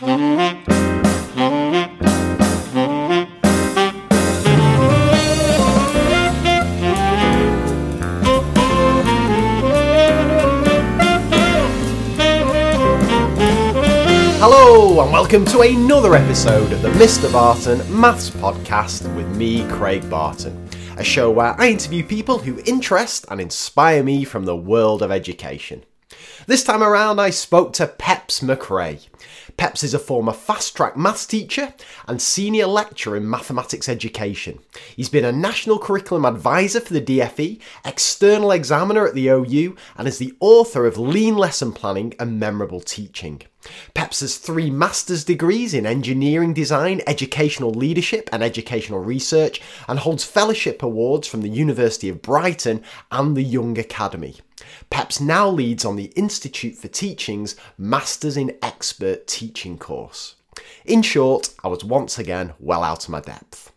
Hello, and welcome to another episode of the Mr. Barton Maths Podcast with me, Craig Barton, a show where I interview people who interest and inspire me from the world of education. This time around, I spoke to Peps Mccrea. Peps is a former fast track maths teacher and senior lecturer in mathematics education. He's been a national curriculum advisor for the DFE, external examiner at the OU, and is the author of Lean Lesson Planning and Memorable Teaching. Peps has three master's degrees in engineering design, educational leadership, and educational research, and holds fellowship awards from the University of Brighton and the Young Academy. Peps now leads on the Institute for Teaching's Masters in Expert Teaching course. In short, I was once again well out of my depth.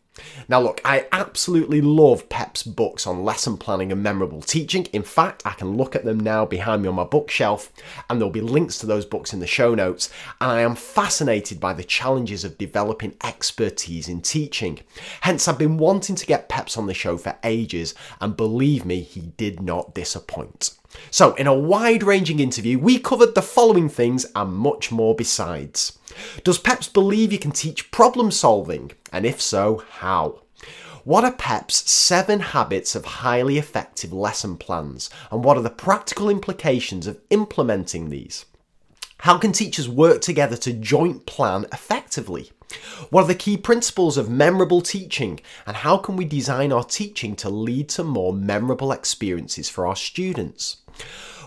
Now, look, I absolutely love Pep's books on lesson planning and memorable teaching. In fact, I can look at them now behind me on my bookshelf, and there'll be links to those books in the show notes. And I am fascinated by the challenges of developing expertise in teaching. Hence, I've been wanting to get Peps on the show for ages, and believe me, he did not disappoint. So, in a wide ranging interview, we covered the following things and much more besides. Does PEPS believe you can teach problem solving? And if so, how? What are PEP's seven habits of highly effective lesson plans? And what are the practical implications of implementing these? How can teachers work together to joint plan effectively? What are the key principles of memorable teaching? And how can we design our teaching to lead to more memorable experiences for our students?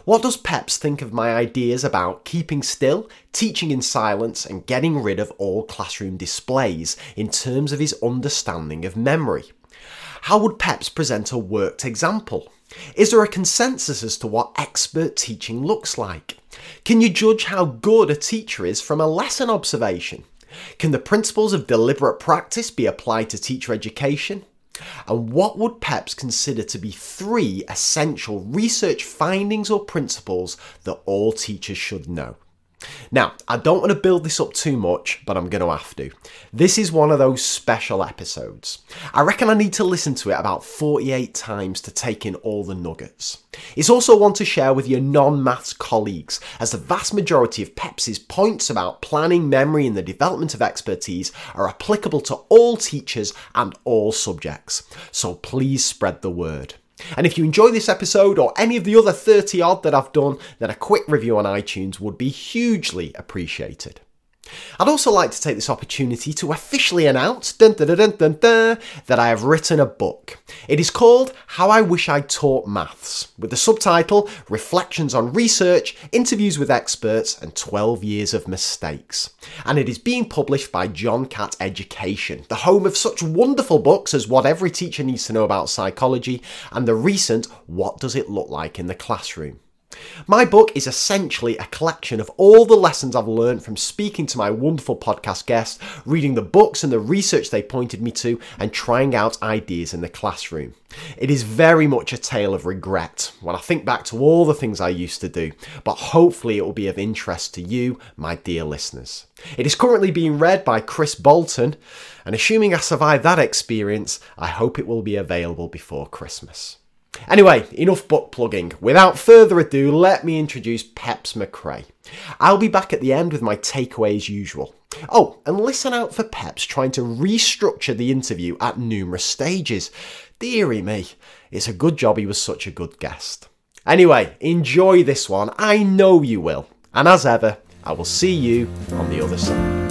What does Peps think of my ideas about keeping still, teaching in silence, and getting rid of all classroom displays in terms of his understanding of memory? How would Peps present a worked example? Is there a consensus as to what expert teaching looks like? Can you judge how good a teacher is from a lesson observation? Can the principles of deliberate practice be applied to teacher education? And what would PEPS consider to be three essential research findings or principles that all teachers should know? Now, I don't want to build this up too much, but I'm going to have to. This is one of those special episodes. I reckon I need to listen to it about 48 times to take in all the nuggets. It's also one to share with your non maths colleagues, as the vast majority of PEPS's points about planning, memory, and the development of expertise are applicable to all teachers and all subjects. So please spread the word. And if you enjoy this episode or any of the other 30 odd that I've done, then a quick review on iTunes would be hugely appreciated. I'd also like to take this opportunity to officially announce dun, dun, dun, that I have written a book. It is called How I Wish I Taught Maths, with the subtitle Reflections on Research, Interviews with Experts, and 12 Years of Mistakes. And it is being published by John Catt Education, the home of such wonderful books as What Every Teacher Needs to Know About Psychology and the recent What Does It Look Like in the Classroom. My book is essentially a collection of all the lessons I've learned from speaking to my wonderful podcast guests, reading the books and the research they pointed me to, and trying out ideas in the classroom. It is very much a tale of regret when I think back to all the things I used to do, but hopefully it will be of interest to you, my dear listeners. It is currently being read by Kris Boulton, and assuming I survive that experience, I hope it will be available before Christmas. Anyway, enough book plugging. Without further ado, let me introduce Peps Mccrea. I'll be back at the end with my takeaway as usual. Oh, and listen out for Peps trying to restructure the interview at numerous stages. Deary me, it's a good job he was such a good guest. Anyway, enjoy this one. I know you will. And as ever, I will see you on the other side.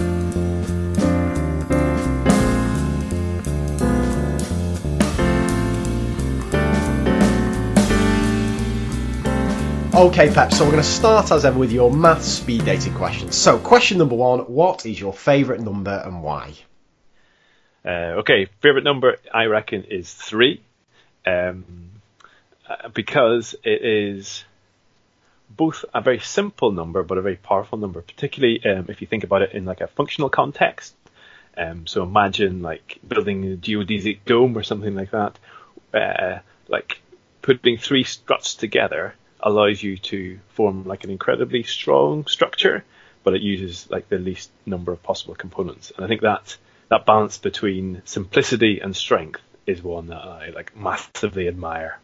Okay, Pep, so we're going to start as ever with your math speed dating questions. So, question number one What is your favourite number and why? Uh, okay, favourite number I reckon is three, um, uh, because it is both a very simple number but a very powerful number, particularly um, if you think about it in like a functional context. Um, so imagine like building a geodesic dome or something like that, uh, like putting three struts together allows you to form like an incredibly strong structure but it uses like the least number of possible components. And I think that that balance between simplicity and strength is one that I like massively admire.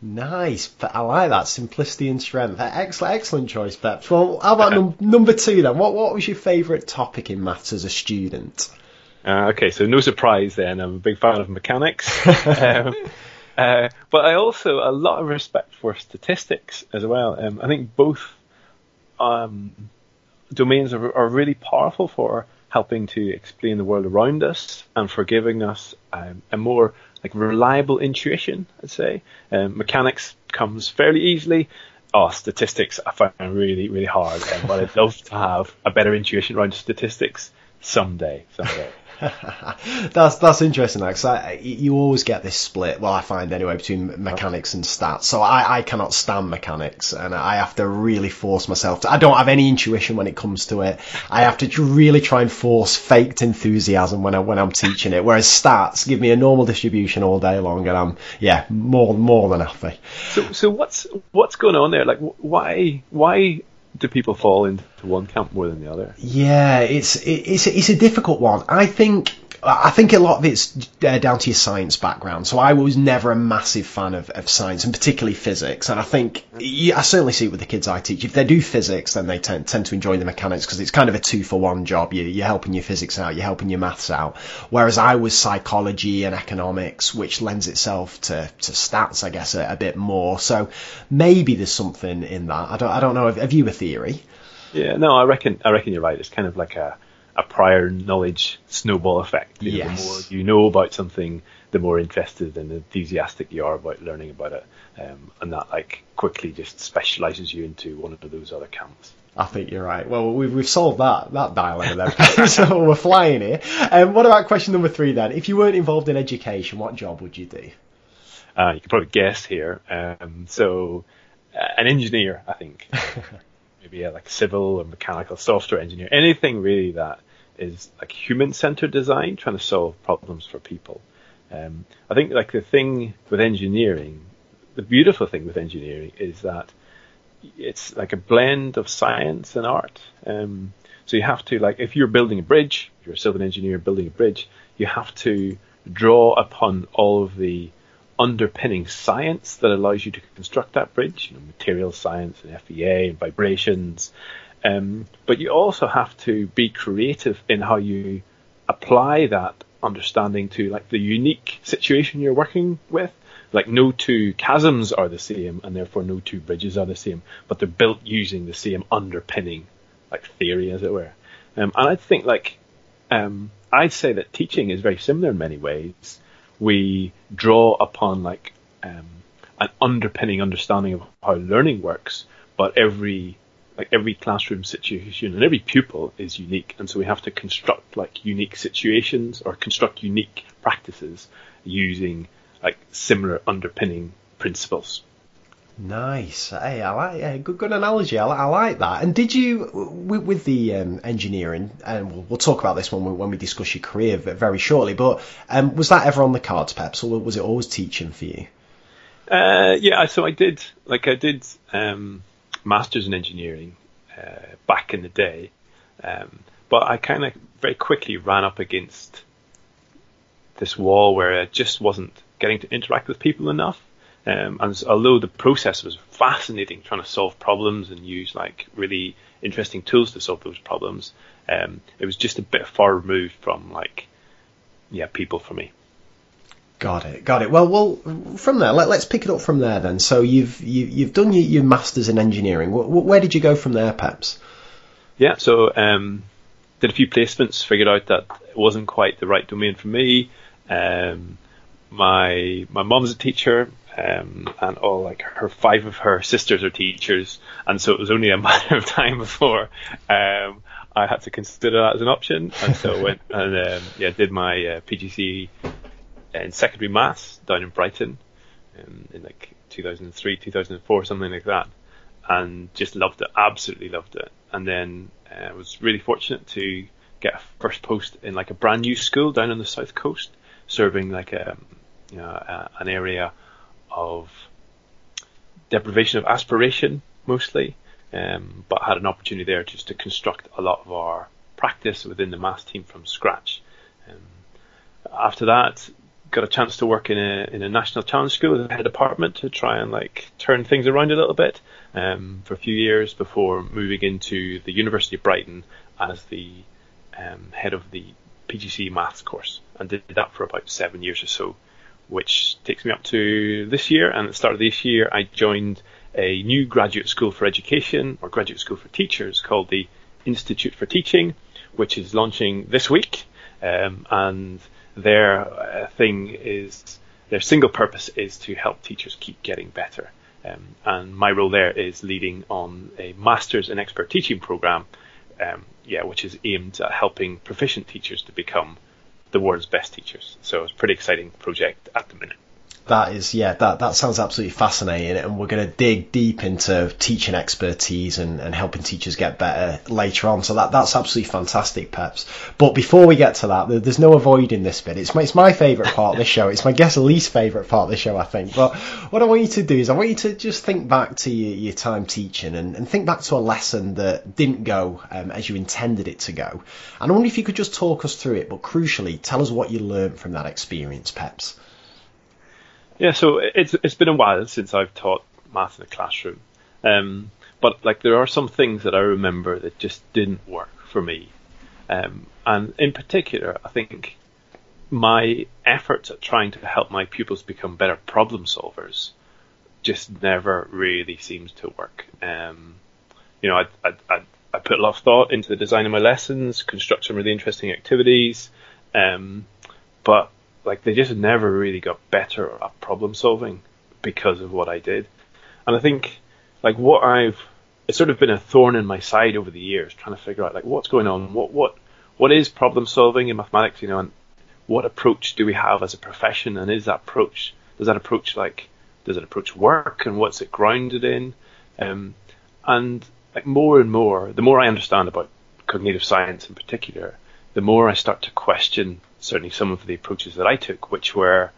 Nice. I like that simplicity and strength. Excellent, excellent choice, Pep. Well, how about num- number two then? What what was your favourite topic in maths as a student? Uh, okay, so no surprise then. I'm a big fan of mechanics. um, uh, but I also a lot of respect for statistics as well. Um, I think both um, domains are, are, really powerful for helping to explain the world around us and for giving us um, a more like reliable intuition. I'd say um, mechanics comes fairly easily. Oh, statistics I find really really hard, but I'd love to have a better intuition around statistics someday. Someday. that's that's interesting because you always get this split. Well, I find anyway between mechanics and stats. So I, I cannot stand mechanics, and I have to really force myself. To, I don't have any intuition when it comes to it. I have to really try and force faked enthusiasm when I when I'm teaching it. Whereas stats give me a normal distribution all day long, and I'm yeah more more than happy. So so what's what's going on there? Like why why do people fall into one camp more than the other? Yeah, it's it's it's a difficult one. I think I think a lot of it's uh, down to your science background. So I was never a massive fan of, of science, and particularly physics. And I think I certainly see it with the kids I teach. If they do physics, then they tend, tend to enjoy the mechanics because it's kind of a two for one job. You, you're helping your physics out, you're helping your maths out. Whereas I was psychology and economics, which lends itself to, to stats, I guess, a, a bit more. So maybe there's something in that. I don't I don't know. Have you a theory? Yeah, no, I reckon I reckon you're right. It's kind of like a a prior knowledge snowball effect. You know, yes. The more you know about something, the more interested and enthusiastic you are about learning about it, um, and that like quickly just specialises you into one of those other camps. I think you're right. Well, we've, we've solved that that dilemma then, so we're flying here. Um, what about question number three then? If you weren't involved in education, what job would you do? Uh, you can probably guess here. Um, so, uh, an engineer, I think. maybe a like civil or mechanical software engineer, anything really that is like human centered design, trying to solve problems for people. Um, I think like the thing with engineering, the beautiful thing with engineering is that it's like a blend of science and art. Um, so you have to like if you're building a bridge, if you're a civil engineer building a bridge, you have to draw upon all of the underpinning science that allows you to construct that bridge, you know, material science and FEA and vibrations. Um, but you also have to be creative in how you apply that understanding to like the unique situation you're working with. Like no two chasms are the same, and therefore no two bridges are the same, but they're built using the same underpinning, like theory, as it were. Um, and I think like um, I'd say that teaching is very similar in many ways we draw upon like um, an underpinning understanding of how learning works, but every like every classroom situation and every pupil is unique, and so we have to construct like unique situations or construct unique practices using like similar underpinning principles. Nice. Hey, I like yeah, good good analogy. I, I like that. And did you with, with the um, engineering? And we'll, we'll, talk about this when we when we discuss your career very shortly. But um, was that ever on the cards, Peps, or was it always teaching for you? Uh, yeah, so I did like I did um, masters in engineering uh, back in the day, um, but I kind of very quickly ran up against this wall where I just wasn't getting to interact with people enough. Um, and although the process was fascinating, trying to solve problems and use like really interesting tools to solve those problems, um, it was just a bit far removed from like, yeah, people for me. Got it, got it. Well, well, from there, let, us pick it up from there then. So you've you, have you have done your, your, masters in engineering. Where did you go from there, Peps? Yeah, so um, did a few placements, figured out that it wasn't quite the right domain for me. Um, my my mom's a teacher, um, and all like her five of her sisters are teachers, and so it was only a matter of time before um, I had to consider that as an option, and so I went and um, yeah did my uh, PGCE in secondary maths down in Brighton um, in like 2003, 2004, something like that, and just loved it, absolutely loved it, and then I uh, was really fortunate to get a first post in like a brand new school down on the south coast, serving like a you know, uh, an area of deprivation of aspiration mostly. um, but had an opportunity there just to construct a lot of our practice within the maths team from scratch. Um, after that, got a chance to work in a in a national challenge school as a head department to try and like turn things around a little bit um, for a few years before moving into the University of Brighton as the um, head of the PGCE maths course and did that for about seven years or so, which takes me up to this year. And at the start of this year, I joined a new graduate school for education or graduate school for teachers called the Institute for Teaching, which is launching this week. Um, and their uh, thing is their single purpose is to help teachers keep getting better. Um, and my role there is leading on a master's in expert teaching program, um, yeah, which is aimed at helping proficient teachers to become the world's best teachers. So it's a pretty exciting project at the minute that is yeah that that sounds absolutely fascinating and we're going to dig deep into teaching expertise and, and helping teachers get better later on. So that that's absolutely fantastic peps. But before we get to that there's no avoiding this bit. It's my, it's my favorite part of the show. It's my guest least favorite part of the show i think. But what i want you to do is i want you to just think back to your, your time teaching and, and think back to a lesson that didn't go um, as you intended it to go. And i wonder if you could just talk us through it but crucially tell us what you learned from that experience peps yeah, so it's it's been a while since I've taught math in a classroom, um, but like there are some things that I remember that just didn't work for me, um, and in particular, I think my efforts at trying to help my pupils become better problem solvers just never really seems to work. Um, you know, I, I, I, I, put a lot of thought into the design of my lessons, construct some really interesting activities, um, but like they just never really got better at problem solving because of what I did. And I think like what I've it's sort of been a thorn in my side over the years trying to figure out like what's going on, what what what is problem solving in mathematics, you know, and what approach do we have as a profession and is that approach does that approach like does that approach work and what's it grounded in? Um, and like more and more, the more I understand about cognitive science in particular, the more I start to question certainly some of the approaches that I took, which were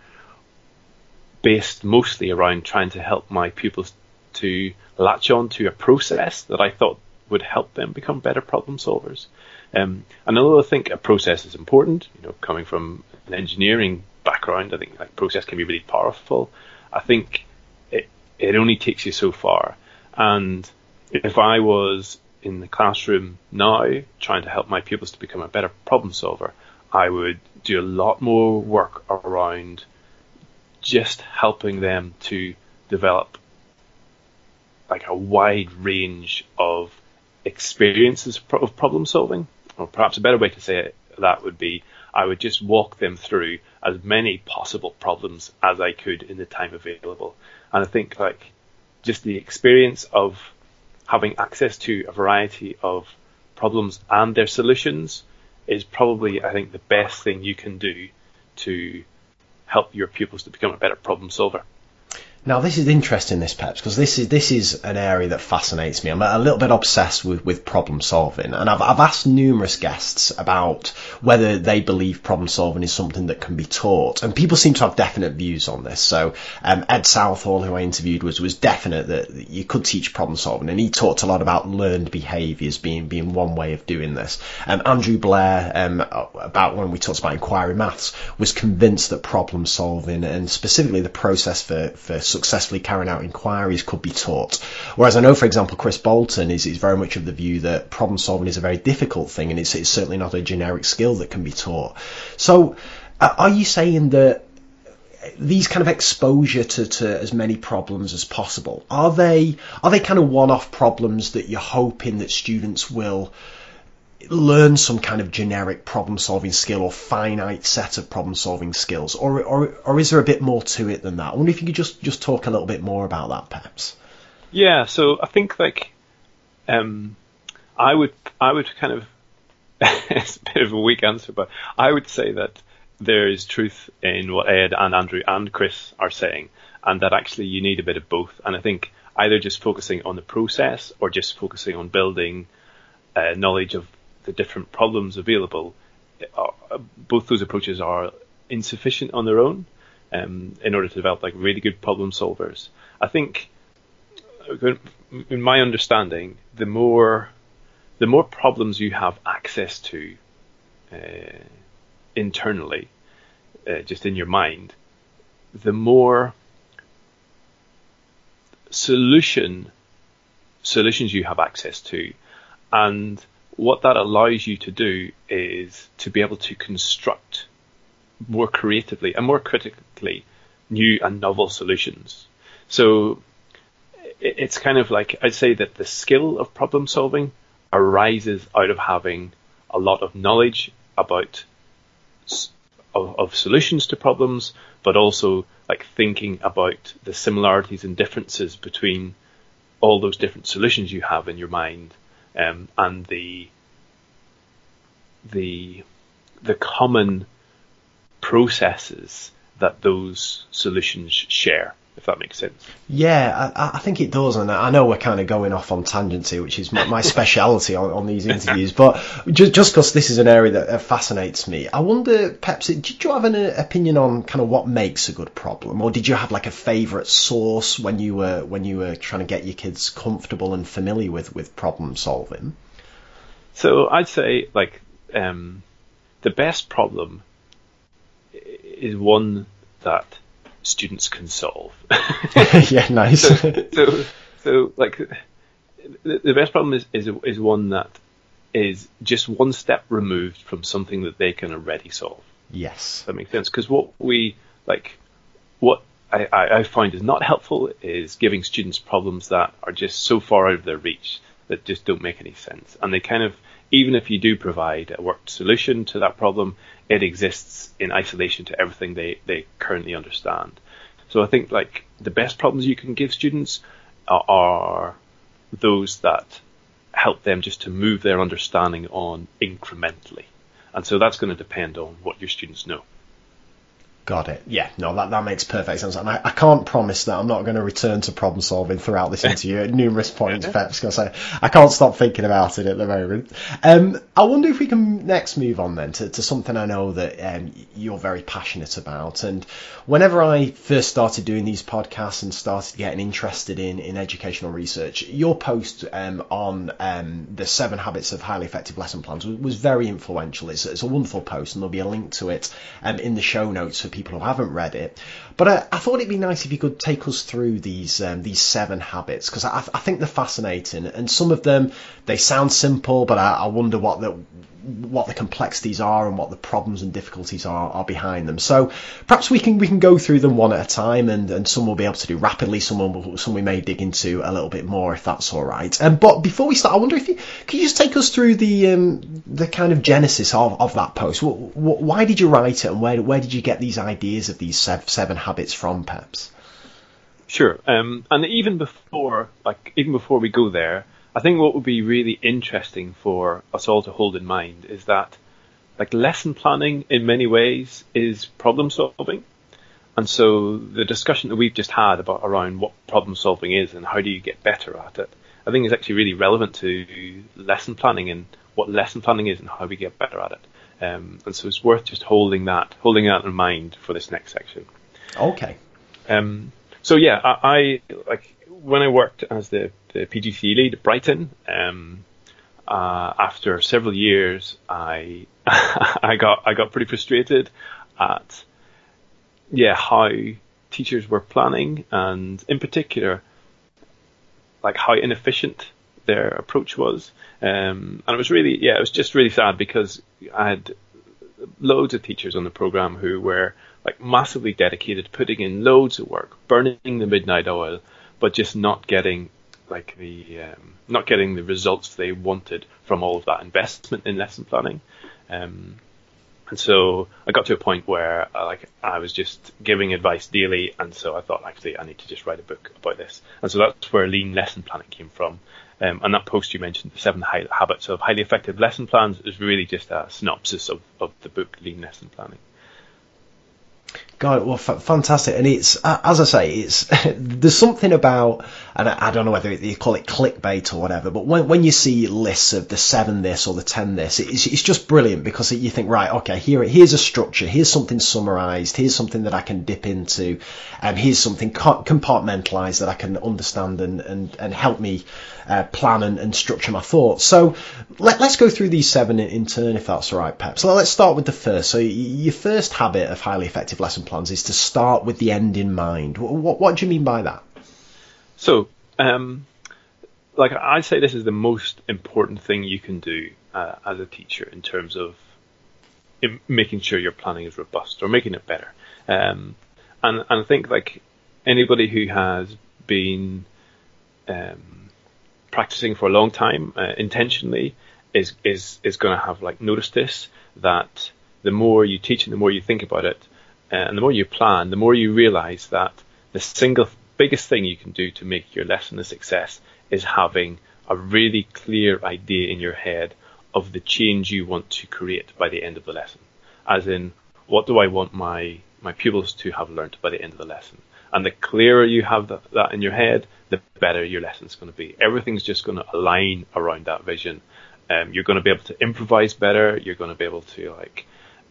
based mostly around trying to help my pupils to latch on to a process that I thought would help them become better problem solvers. Um, and although I think a process is important, you know, coming from an engineering background, I think like process can be really powerful. I think it it only takes you so far. And if I was in the classroom now trying to help my pupils to become a better problem solver, I would do a lot more work around just helping them to develop like a wide range of experiences of problem solving, or perhaps a better way to say it, that would be I would just walk them through as many possible problems as I could in the time available. And I think like just the experience of having access to a variety of problems and their solutions is probably, I think, the best thing you can do to help your pupils to become a better problem solver. Now this is interesting, this Peps, because this is this is an area that fascinates me. I'm a little bit obsessed with, with problem solving, and I've I've asked numerous guests about whether they believe problem solving is something that can be taught, and people seem to have definite views on this. So um, Ed Southall, who I interviewed, was was definite that you could teach problem solving, and he talked a lot about learned behaviours being being one way of doing this. Um, Andrew Blair, um, about when we talked about inquiry maths, was convinced that problem solving and specifically the process for for successfully carrying out inquiries could be taught. Whereas I know, for example, Kris Boulton is, is very much of the view that problem solving is a very difficult thing and it's, it's certainly not a generic skill that can be taught. So, uh, are you saying that these kind of exposure to, to as many problems as possible are they are they kind of one-off problems that you're hoping that students will learn some kind of generic problem solving skill or finite set of problem solving skills or, or or is there a bit more to it than that? I wonder if you could just just talk a little bit more about that perhaps. Yeah so i think like um i would i would kind of it's a bit of a weak answer but i would say that there is truth in what ed and andrew and kris are saying and that actually you need a bit of both. And i think either just focusing on the process or just focusing on building uh, knowledge of the different problems available, uh, both those approaches are insufficient on their own um, in order to develop like really good problem solvers. I think uh, in my understanding, the more the more problems you have access to uh, internally, uh, just in your mind, the more solution solutions you have access to, and what that allows you to do is to be able to construct more creatively and more critically new and novel solutions. So it's kind of like I'd say that the skill of problem solving arises out of having a lot of knowledge about of, of, solutions to problems, but also like thinking about the similarities and differences between all those different solutions you have in your mind, um, and the the the common processes that those solutions share if that makes sense. Yeah, I, I, think it does, and I know we're kind of going off on tangents here, which is my, my speciality on, on, these interviews. but just because this is an area that fascinates me, I wonder, perhaps, did you have an opinion on kind of what makes a good problem, or did you have like a favourite source when you were when you were trying to get your kids comfortable and familiar with with problem solving? So I'd say like um, the best problem is one that students can solve. yeah, nice. so, so, so, like, the, the best problem is, is is one that is just one step removed from something that they can already solve. Yes, that makes sense. Because what we like, what I, I, I find is not helpful is giving students problems that are just so far out of their reach that just don't make any sense, and they kind of even if you do provide a worked solution to that problem, it exists in isolation to everything they, they currently understand. So I think like the best problems you can give students are, are those that help them just to move their understanding on incrementally. And so that's going to depend on what your students know. Got it. Yeah, no, that, that makes perfect sense. And I, I can't promise that I'm not going to return to problem solving throughout this interview at numerous points, Pep's because I, I can't stop thinking about it at the moment. Um, I wonder if we can next move on then to, to something I know that um, you're very passionate about. And whenever I first started doing these podcasts and started getting interested in, in educational research, your post um, on um, the seven habits of highly effective lesson plans was, was very influential. It's, it's, a wonderful post, and there'll be a link to it um, in the show notes for people who haven't read it. But I, I thought it'd be nice if you could take us through these um, these seven habits because I, I, think they're fascinating, and some of them they sound simple, but I, I wonder what the what the complexities are and what the problems and difficulties are, are behind them. So perhaps we can we can go through them one at a time, and, and some we'll be able to do rapidly. Some will, some we may dig into a little bit more if that's all right. Um, but before we start, I wonder if you could you just take us through the um, the kind of genesis of, of that post. Why did you write it, and where where did you get these ideas of these seven habits from, perhaps? Sure, um, and even before like even before we go there. I think what would be really interesting for us all to hold in mind is that like lesson planning in many ways is problem solving. And so the discussion that we've just had about around what problem solving is and how do you get better at it, I think is actually really relevant to lesson planning and what lesson planning is and how we get better at it. Um, and so it's worth just holding that, holding that in mind for this next section. Okay. Um, so yeah, I, I like when I worked as the the PGCE lead at Brighton. Um, uh, after several years, I I got I got pretty frustrated at yeah how teachers were planning and in particular like how inefficient their approach was. Um, and it was really yeah it was just really sad because I had loads of teachers on the program who were like massively dedicated, putting in loads of work, burning the midnight oil, but just not getting like the um, not getting the results they wanted from all of that investment in lesson planning. Um, and so I got to a point where I, uh, like I was just giving advice daily, and so I thought actually I need to just write a book about this. And so that's where lean lesson planning came from. Um, and that post you mentioned, the seven high, habits of highly effective lesson plans, is really just a synopsis of, of the book Lean Lesson Planning. God, well, f- fantastic, and it's as I say, it's there's something about, and I, I, don't know whether you call it clickbait or whatever, but when when you see lists of the seven this or the ten this, it's it's just brilliant because you think, right, okay, here here's a structure, here's something summarised, here's something that I can dip into, and here's something compartmentalised that I can understand and and and help me uh, plan and, and, structure my thoughts. So let, us go through these seven in, in, turn, if that's all right, Pep. So let's start with the first. So your first habit of highly effective lesson plans is to start with the end in mind. What, what do you mean by that? So, um, like I'd say this is the most important thing you can do uh, as a teacher in terms of in making sure your planning is robust or making it better. Um, and, and I think like anybody who has been um, practicing for a long time uh, intentionally is is is going to have like noticed this that the more you teach and the more you think about it, and the more you plan, the more you realize that the single biggest thing you can do to make your lesson a success is having a really clear idea in your head of the change you want to create by the end of the lesson. As in, what do I want my, my pupils to have learnt by the end of the lesson? And the clearer you have that, that in your head, the better your lesson's going to be. Everything's just going to align around that vision. Um, you're going to be able to improvise better. You're going to be able to like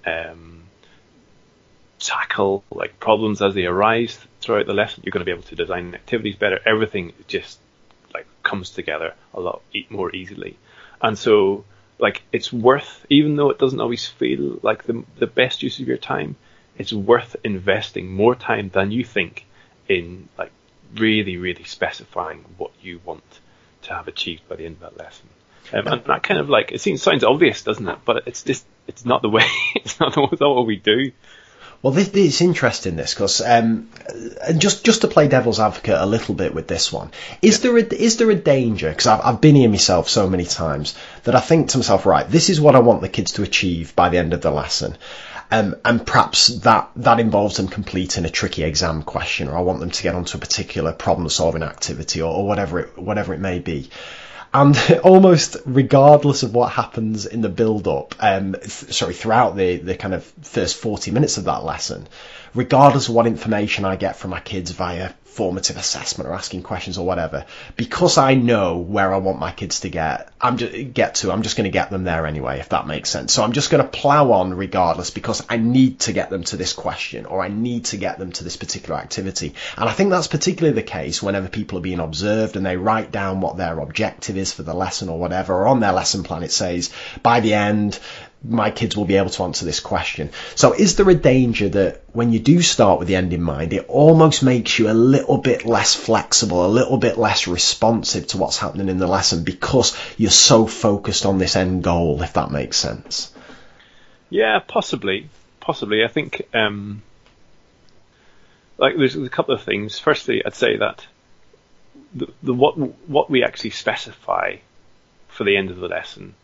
um, tackle like problems as they arise throughout the lesson. You're going to be able to design activities better. Everything just like comes together a lot more easily. And so like it's worth, even though it doesn't always feel like the the best use of your time, it's worth investing more time than you think in like really really specifying what you want to have achieved by the end of that lesson. Um, and that kind of like it seems sounds obvious, doesn't it? But it's just it's not the way. It's not, the, it's not what we do. Well, this, this interesting this because um, and just just to play devil's advocate a little bit with this one, is yeah. there a, is there a danger? Because I've I've been here myself so many times that I think to myself, right, this is what I want the kids to achieve by the end of the lesson. Um, and perhaps that, that involves them completing a tricky exam question, or I want them to get onto a particular problem solving activity, or, or whatever it whatever it may be and almost regardless of what happens in the build up, um, th- sorry, throughout the, the kind of first 40 minutes of that lesson, regardless of what information I get from my kids via formative assessment or asking questions or whatever, because I know where I want my kids to get, I'm just get to, I'm just going to get them there anyway, if that makes sense. So I'm just going to plow on regardless because I need to get them to this question or I need to get them to this particular activity. And I think that's particularly the case whenever people are being observed and they write down what their objective is for the lesson or whatever, or on their lesson plan it says by the end my kids will be able to answer this question. So is there a danger that when you do start with the end in mind, it almost makes you a little bit less flexible, a little bit less responsive to what's happening in the lesson because you're so focused on this end goal, if that makes sense? Yeah, possibly. Possibly. I think, um, like, there's, a couple of things. Firstly, I'd say that the, the what what we actually specify for the end of the lesson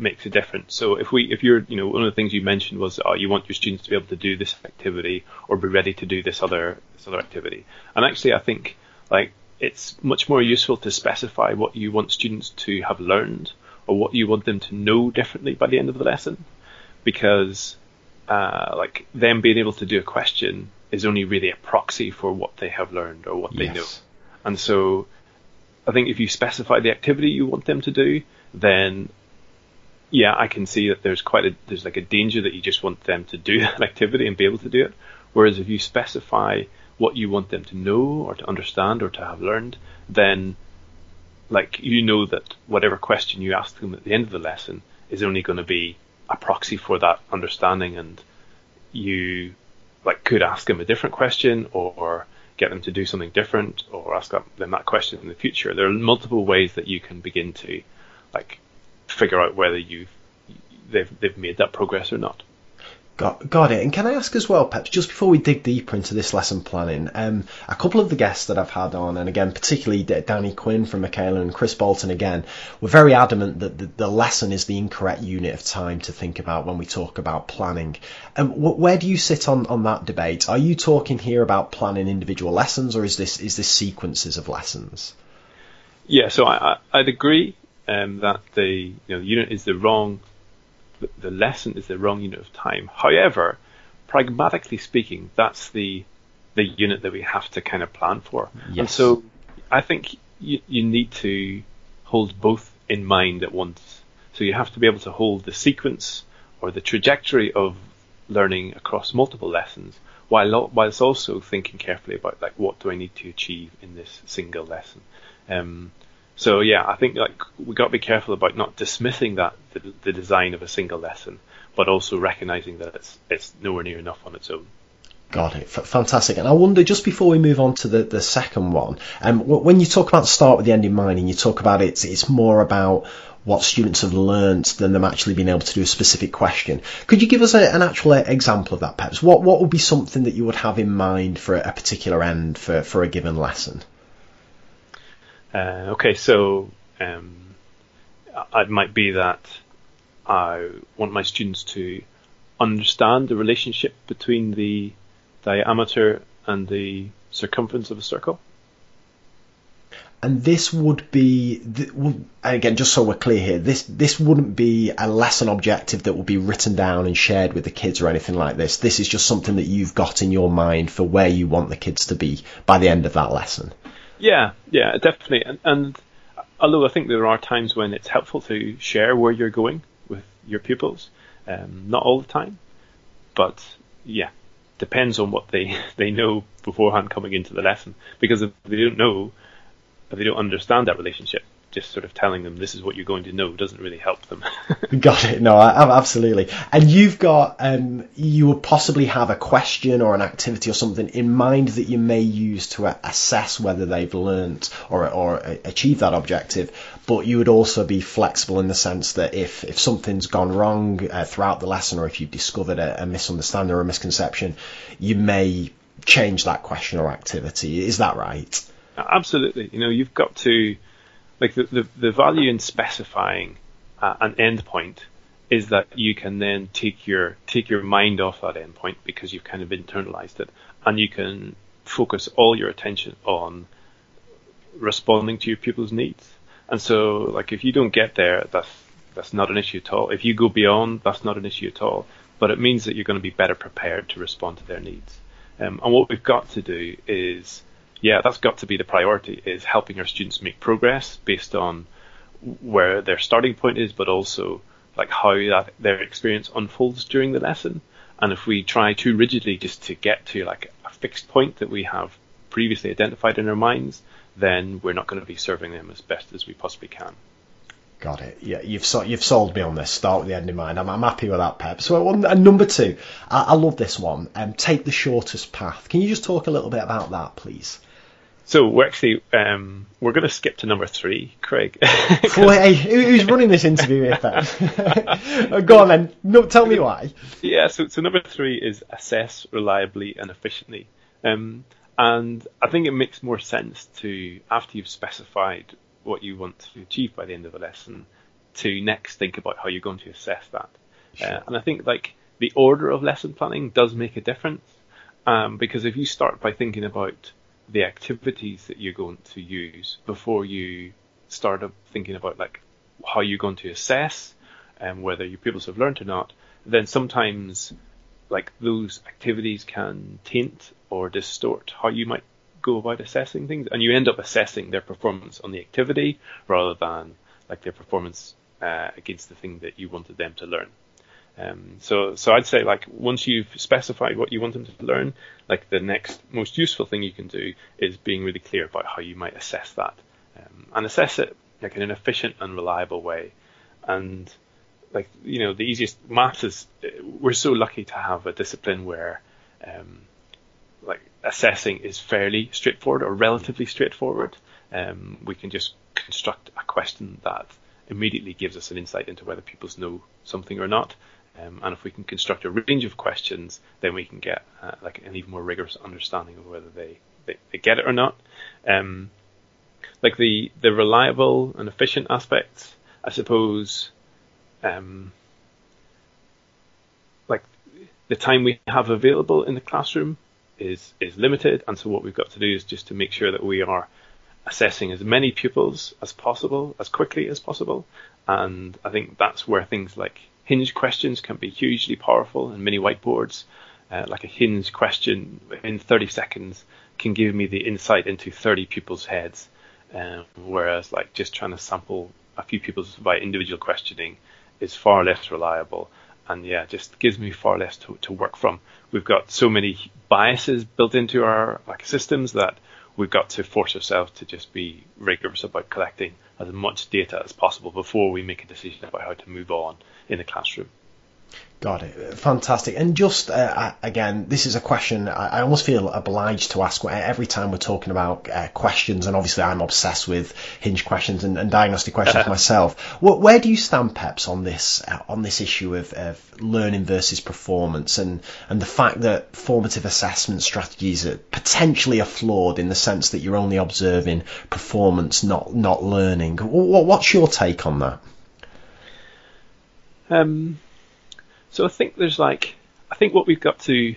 makes a difference. So if we, if you're, you know, one of the things you mentioned was, oh, you want your students to be able to do this activity or be ready to do this other, this other activity. And actually, I think like it's much more useful to specify what you want students to have learned or what you want them to know differently by the end of the lesson, because uh, like them being able to do a question is only really a proxy for what they have learned or what yes. they know. And so I think if you specify the activity you want them to do, then yeah, I can see that there's quite a there's like a danger that you just want them to do that activity and be able to do it. Whereas if you specify what you want them to know or to understand or to have learned, then like you know that whatever question you ask them at the end of the lesson is only going to be a proxy for that understanding and you like could ask them a different question or get them to do something different or ask them that question in the future. There are multiple ways that you can begin to like figure out whether you they've they've made that progress or not. Got, got it. And can I ask as well, Pep, just before we dig deeper into this lesson planning, um, a couple of the guests that I've had on, and again, particularly Dani Quinn from Michaela and Kris Boulton again, were very adamant that the, the, lesson is the incorrect unit of time to think about when we talk about planning. Um, wh- where do you sit on, on that debate? Are you talking here about planning individual lessons, or is this is this sequences of lessons? Yeah, so I, I'd agree um, that the you know the unit is the wrong, the lesson is the wrong unit of time. However, pragmatically speaking, that's the the unit that we have to kind of plan for. Yes. And so I think you, you need to hold both in mind at once. So you have to be able to hold the sequence or the trajectory of learning across multiple lessons while whilst also thinking carefully about like what do I need to achieve in this single lesson. Um, so yeah, I think like we got to be careful about not dismissing that the, the design of a single lesson, but also recognizing that it's it's nowhere near enough on its own. Got it. F- fantastic. And I wonder, just before we move on to the, the second one, um, when you talk about start with the end in mind and you talk about it, it's more about what students have learnt than them actually being able to do a specific question. Could you give us a, an actual example of that, perhaps? What what would be something that you would have in mind for a particular end for, for a given lesson? Uh, okay, so um, it might be that I want my students to understand the relationship between the diameter and the circumference of a circle. And this would be, and again, just so we're clear here, this this wouldn't be a lesson objective that will be written down and shared with the kids or anything like this. This is just something that you've got in your mind for where you want the kids to be by the end of that lesson. Yeah, yeah, definitely. And, and although I think there are times when it's helpful to share where you're going with your pupils, um, not all the time, but yeah, depends on what they, they know beforehand coming into the lesson. Because if they don't know, if they don't understand that relationship, just sort of telling them this is what you're going to know doesn't really help them. got it. No, absolutely. And you've got, um, you would possibly have a question or an activity or something in mind that you may use to assess whether they've learnt or, or achieved that objective. But you would also be flexible in the sense that if, if something's gone wrong uh, throughout the lesson or if you've discovered a, a misunderstanding or a misconception, you may change that question or activity. Is that right? Absolutely. You know, you've got to, like the, the, the value in specifying uh, an endpoint is that you can then take your take your mind off that endpoint because you've kind of internalized it, and you can focus all your attention on responding to your pupils' needs. And so, like if you don't get there, that's that's not an issue at all. If you go beyond, that's not an issue at all. But it means that you're going to be better prepared to respond to their needs. Um, and what we've got to do is yeah, that's got to be the priority is helping our students make progress based on where their starting point is, but also like how that their experience unfolds during the lesson. And if we try too rigidly just to get to like a fixed point that we have previously identified in our minds, then we're not going to be serving them as best as we possibly can. Got it. Yeah, you've so, you've sold me on this. Start with the end in mind. I'm, I'm happy with that, Pep. So, and number two, I, I love this one. Um, take the shortest path. Can you just talk a little bit about that, please? So we're actually um, we're going to skip to number three, Craig. hey, who's running this interview here, Ben? Go on then. No, tell me why. Yeah. So so number three is assess reliably and efficiently, um, and I think it makes more sense to after you've specified what you want to achieve by the end of the lesson, to next think about how you're going to assess that. Sure. Uh, and I think like the order of lesson planning does make a difference, um, because if you start by thinking about the activities that you're going to use before you start thinking about like how you're going to assess and um, whether your pupils have learned or not, then sometimes like those activities can taint or distort how you might go about assessing things, and you end up assessing their performance on the activity rather than like their performance uh, against the thing that you wanted them to learn. Um, so, so I'd say like once you've specified what you want them to learn, like the next most useful thing you can do is being really clear about how you might assess that, um, and assess it like in an efficient and reliable way. And like you know, the easiest maths is we're so lucky to have a discipline where um, like assessing is fairly straightforward or relatively straightforward. Um, we can just construct a question that immediately gives us an insight into whether pupils know something or not. Um, and if we can construct a range of questions, then we can get uh, like an even more rigorous understanding of whether they, they, they get it or not. Um, like the, the reliable and efficient aspects, I suppose, um, like the time we have available in the classroom is is limited, and so what we've got to do is just to make sure that we are assessing as many pupils as possible, as quickly as possible, and I think that's where things like hinge questions can be hugely powerful, and mini whiteboards uh, like a hinge question in 30 seconds can give me the insight into 30 people's heads, um, whereas like just trying to sample a few people's by individual questioning is far less reliable. And yeah, just gives me far less to, to work from. We've got so many biases built into our like systems that we've got to force ourselves to just be rigorous about collecting as much data as possible before we make a decision about how to move on in the classroom. Got it. Fantastic. And just uh, again, this is a question I, almost feel obliged to ask every time we're talking about uh, questions. And obviously, I'm obsessed with hinge questions and, and diagnostic questions myself. where do you stand, Peps, on this uh, on this issue of, of, learning versus performance, and and the fact that formative assessment strategies are potentially are flawed in the sense that you're only observing performance, not not learning. What's your take on that? Um so I think there's like, I think what we've got to,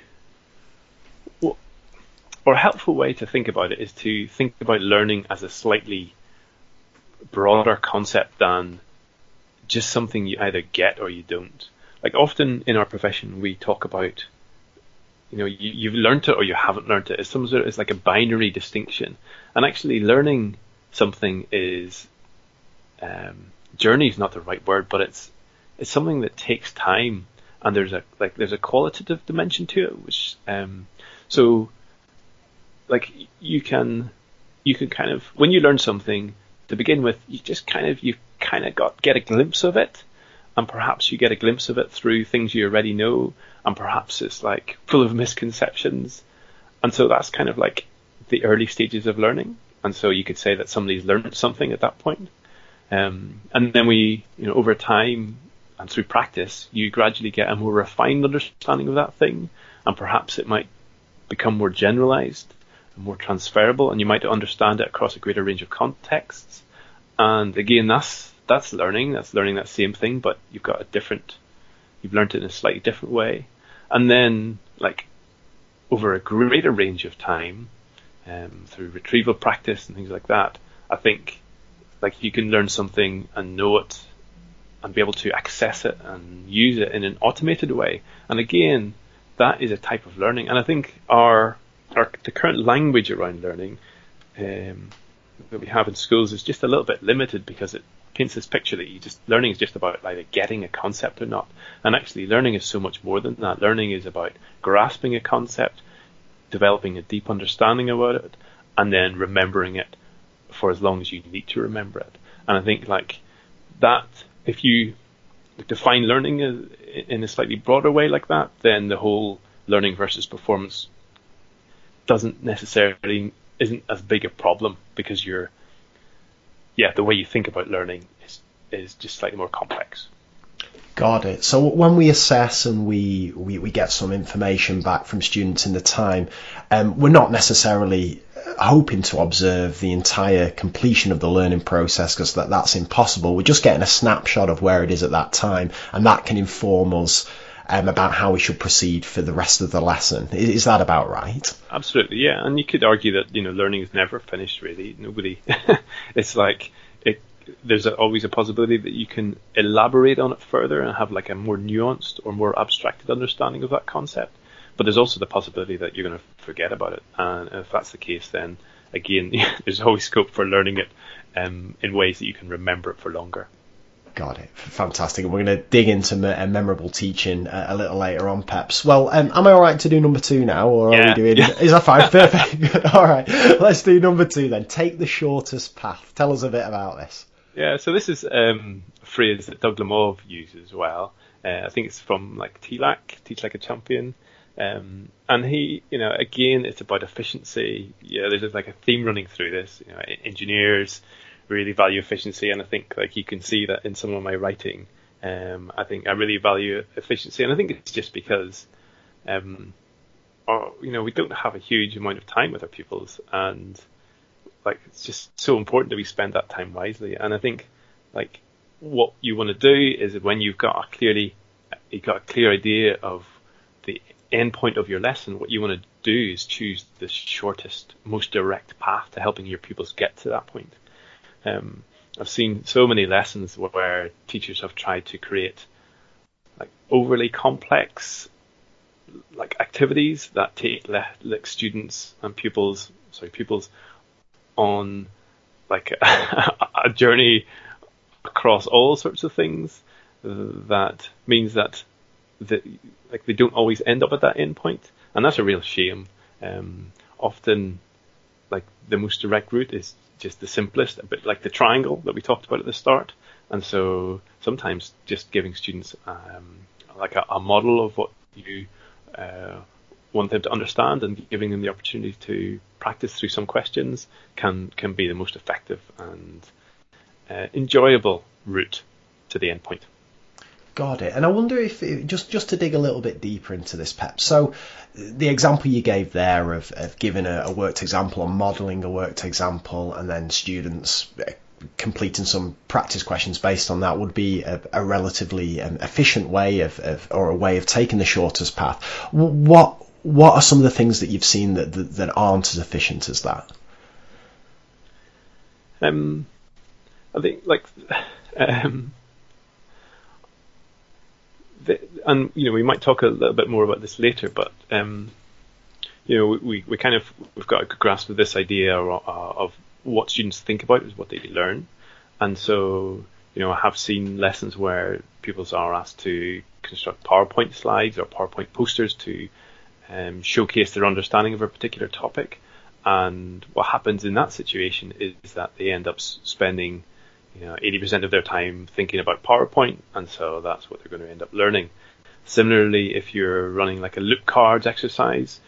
or a helpful way to think about it is to think about learning as a slightly broader concept than just something you either get or you don't. Like often in our profession, we talk about, you know, you, you've learned it or you haven't learned it. It's some sort of, it's like a binary distinction. And actually learning something is, um, journey is not the right word, but it's, it's something that takes time and there's a like there's a qualitative dimension to it, which um, so like you can you can kind of when you learn something to begin with, you just kind of you kind of got get a glimpse of it, and perhaps you get a glimpse of it through things you already know, and perhaps it's like full of misconceptions, and so that's kind of like the early stages of learning, and so you could say that somebody's learned something at that point. Um, and then we, you know, over time, and through practice, you gradually get a more refined understanding of that thing, and perhaps it might become more generalized and more transferable, and you might understand it across a greater range of contexts. And again, that's that's learning. That's learning that same thing, but you've got a different. You've learned it in a slightly different way, and then like over a greater range of time, um, through retrieval practice and things like that, I think like you can learn something and know it and be able to access it and use it in an automated way. And again, that is a type of learning. And I think our, our the current language around learning um, that we have in schools is just a little bit limited because it paints this picture that you just learning is just about either getting a concept or not. And actually, learning is so much more than that. Learning is about grasping a concept, developing a deep understanding about it, and then remembering it for as long as you need to remember it. And I think like that if you define learning in a slightly broader way like that, then the whole learning versus performance doesn't necessarily isn't as big a problem because you're yeah the way you think about learning is is just slightly more complex. Got it. So when we assess and we, we, we get some information back from students in the time, um, we're not necessarily hoping to observe the entire completion of the learning process because that, that's impossible. We're just getting a snapshot of where it is at that time, and that can inform us um, about how we should proceed for the rest of the lesson. Is, is, that about right? Absolutely, yeah. And you could argue that you know learning is never finished. Really, nobody. it's like it. There's a, always a possibility that you can elaborate on it further and have like a more nuanced or more abstracted understanding of that concept. But there's also the possibility that you're going to forget about it, and if that's the case, then again, there's always scope for learning it um, in ways that you can remember it for longer. Got it. Fantastic. We're going to dig into a memorable teaching uh, a little later on, Peps. Well, um, am I all right to do number two now, or yeah, are we doing? Yeah. Is that fine? Perfect. all right. Let's do number two then. Take the shortest path. Tell us a bit about this. Yeah. So this is um, a phrase that Doug Lemov uses as well. Uh, I think it's from like TLAC, Teach Like a Champion. Um, and he, you know, again, it's about efficiency. Yeah, there's like a theme running through this. You know, engineers really value efficiency, and I think like you can see that in some of my writing. Um, I think I really value efficiency, and I think it's just because, um, our, you know, we don't have a huge amount of time with our pupils, and like it's just so important that we spend that time wisely. And I think like what you want to do is when you've got a clearly you've got a clear idea of the end point of your lesson, what you want to do is choose the shortest, most direct path to helping your pupils get to that point. Um, I've seen so many lessons where teachers have tried to create like overly complex like activities that take le- like students and pupils, sorry, pupils on like a, a journey across all sorts of things. That means that the, like they don't always end up at that end point, and that's a real shame. Um, often, like the most direct route is just the simplest, a bit like the triangle that we talked about at the start. And so sometimes just giving students um, like a, a, model of what you uh, want them to understand and giving them the opportunity to practice through some questions can can be the most effective and uh, enjoyable route to the end point. Got it. And I wonder if just just to dig a little bit deeper into this, Pep. So the example you gave there of, of giving a, a worked example or modelling a worked example, and then students uh, completing some practice questions based on that would be a, a relatively um, efficient way of, of, or a way of taking the shortest path. What what are some of the things that you've seen that that, that aren't as efficient as that? Um, I think like um, the, and you know we might talk a little bit more about this later, but um, you know we, we kind of we've got a good grasp of this idea of, of what students think about is what they learn, and so you know I have seen lessons where pupils are asked to construct PowerPoint slides or PowerPoint posters to um, showcase their understanding of a particular topic, and what happens in that situation is that they end up spending you know, 80% of their time thinking about PowerPoint, and so that's what they're going to end up learning. Similarly, if you're running like a loop cards exercise,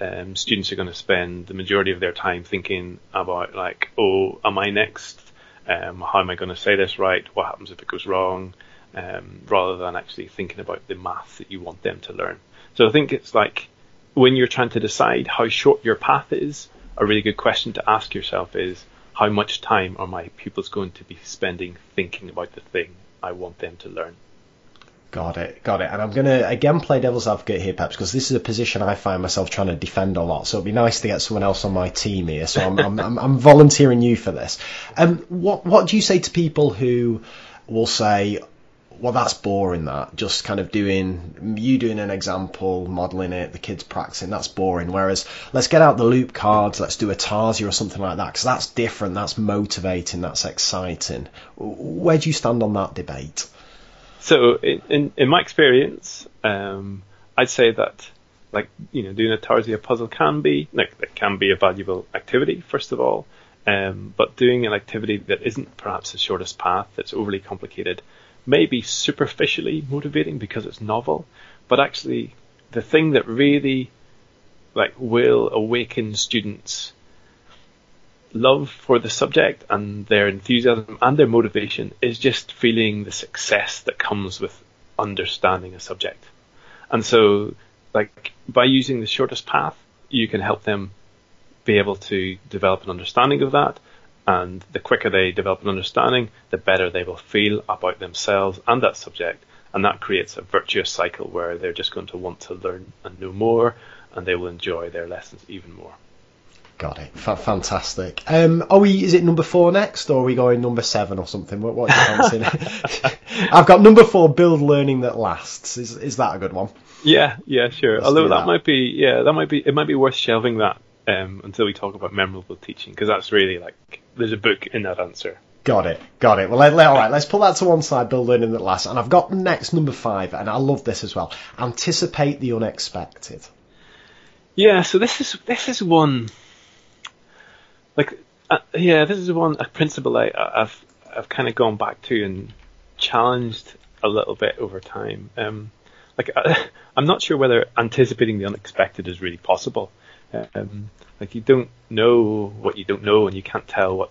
um, students are going to spend the majority of their time thinking about like, oh, am I next? Um, how am I going to say this right? What happens if it goes wrong? Um, rather than actually thinking about the math that you want them to learn. So I think it's like when you're trying to decide how short your path is, a really good question to ask yourself is, how much time are my pupils going to be spending thinking about the thing I want them to learn? Got it, got it. And I'm going to again play devil's advocate here, perhaps, because this is a position I find myself trying to defend a lot. So it'd be nice to get someone else on my team here. So I'm, I'm, I'm, I'm volunteering you for this. Um, what what do you say to people who will say, well, that's boring. That just kind of doing you doing an example, modelling it, the kids practicing. That's boring. Whereas let's get out the loop cards, let's do a Tarsia or something like that because that's different. That's motivating. That's exciting. Where do you stand on that debate? So, in in, in my experience, um, I'd say that like you know doing a Tarsia puzzle can be like it can be a valuable activity first of all. Um, but doing an activity that isn't perhaps the shortest path, that's overly complicated, may be superficially motivating because it's novel, but actually the thing that really like will awaken students love for the subject and their enthusiasm and their motivation is just feeling the success that comes with understanding a subject. And so like by using the shortest path, you can help them be able to develop an understanding of that and the quicker they develop an understanding, the better they will feel about themselves and that subject. And that creates a virtuous cycle where they're just going to want to learn and know more, and they will enjoy their lessons even more. Got it. F- fantastic. Um, are we? Is it number four next, or are we going number seven or something? What, what are you I've got number four. Build learning that lasts. Is is that a good one? Yeah, yeah, sure. Let's Although that. that. might be, yeah, that might be. It might be worth shelving that um, until we talk about memorable teaching because that's really like there's a book in that answer. Got it, got it. Well, let, let, all right, let's put that to one side. Build learning that lasts, and I've got next number five, and I love this as well. Anticipate the unexpected. Yeah, so this is this is one like uh, yeah, this is one a principle I, I've I've kind of gone back to and challenged a little bit over time. Um, like I, I'm not sure whether anticipating the unexpected is really possible. Um, like you don't know what you don't know, and you can't tell what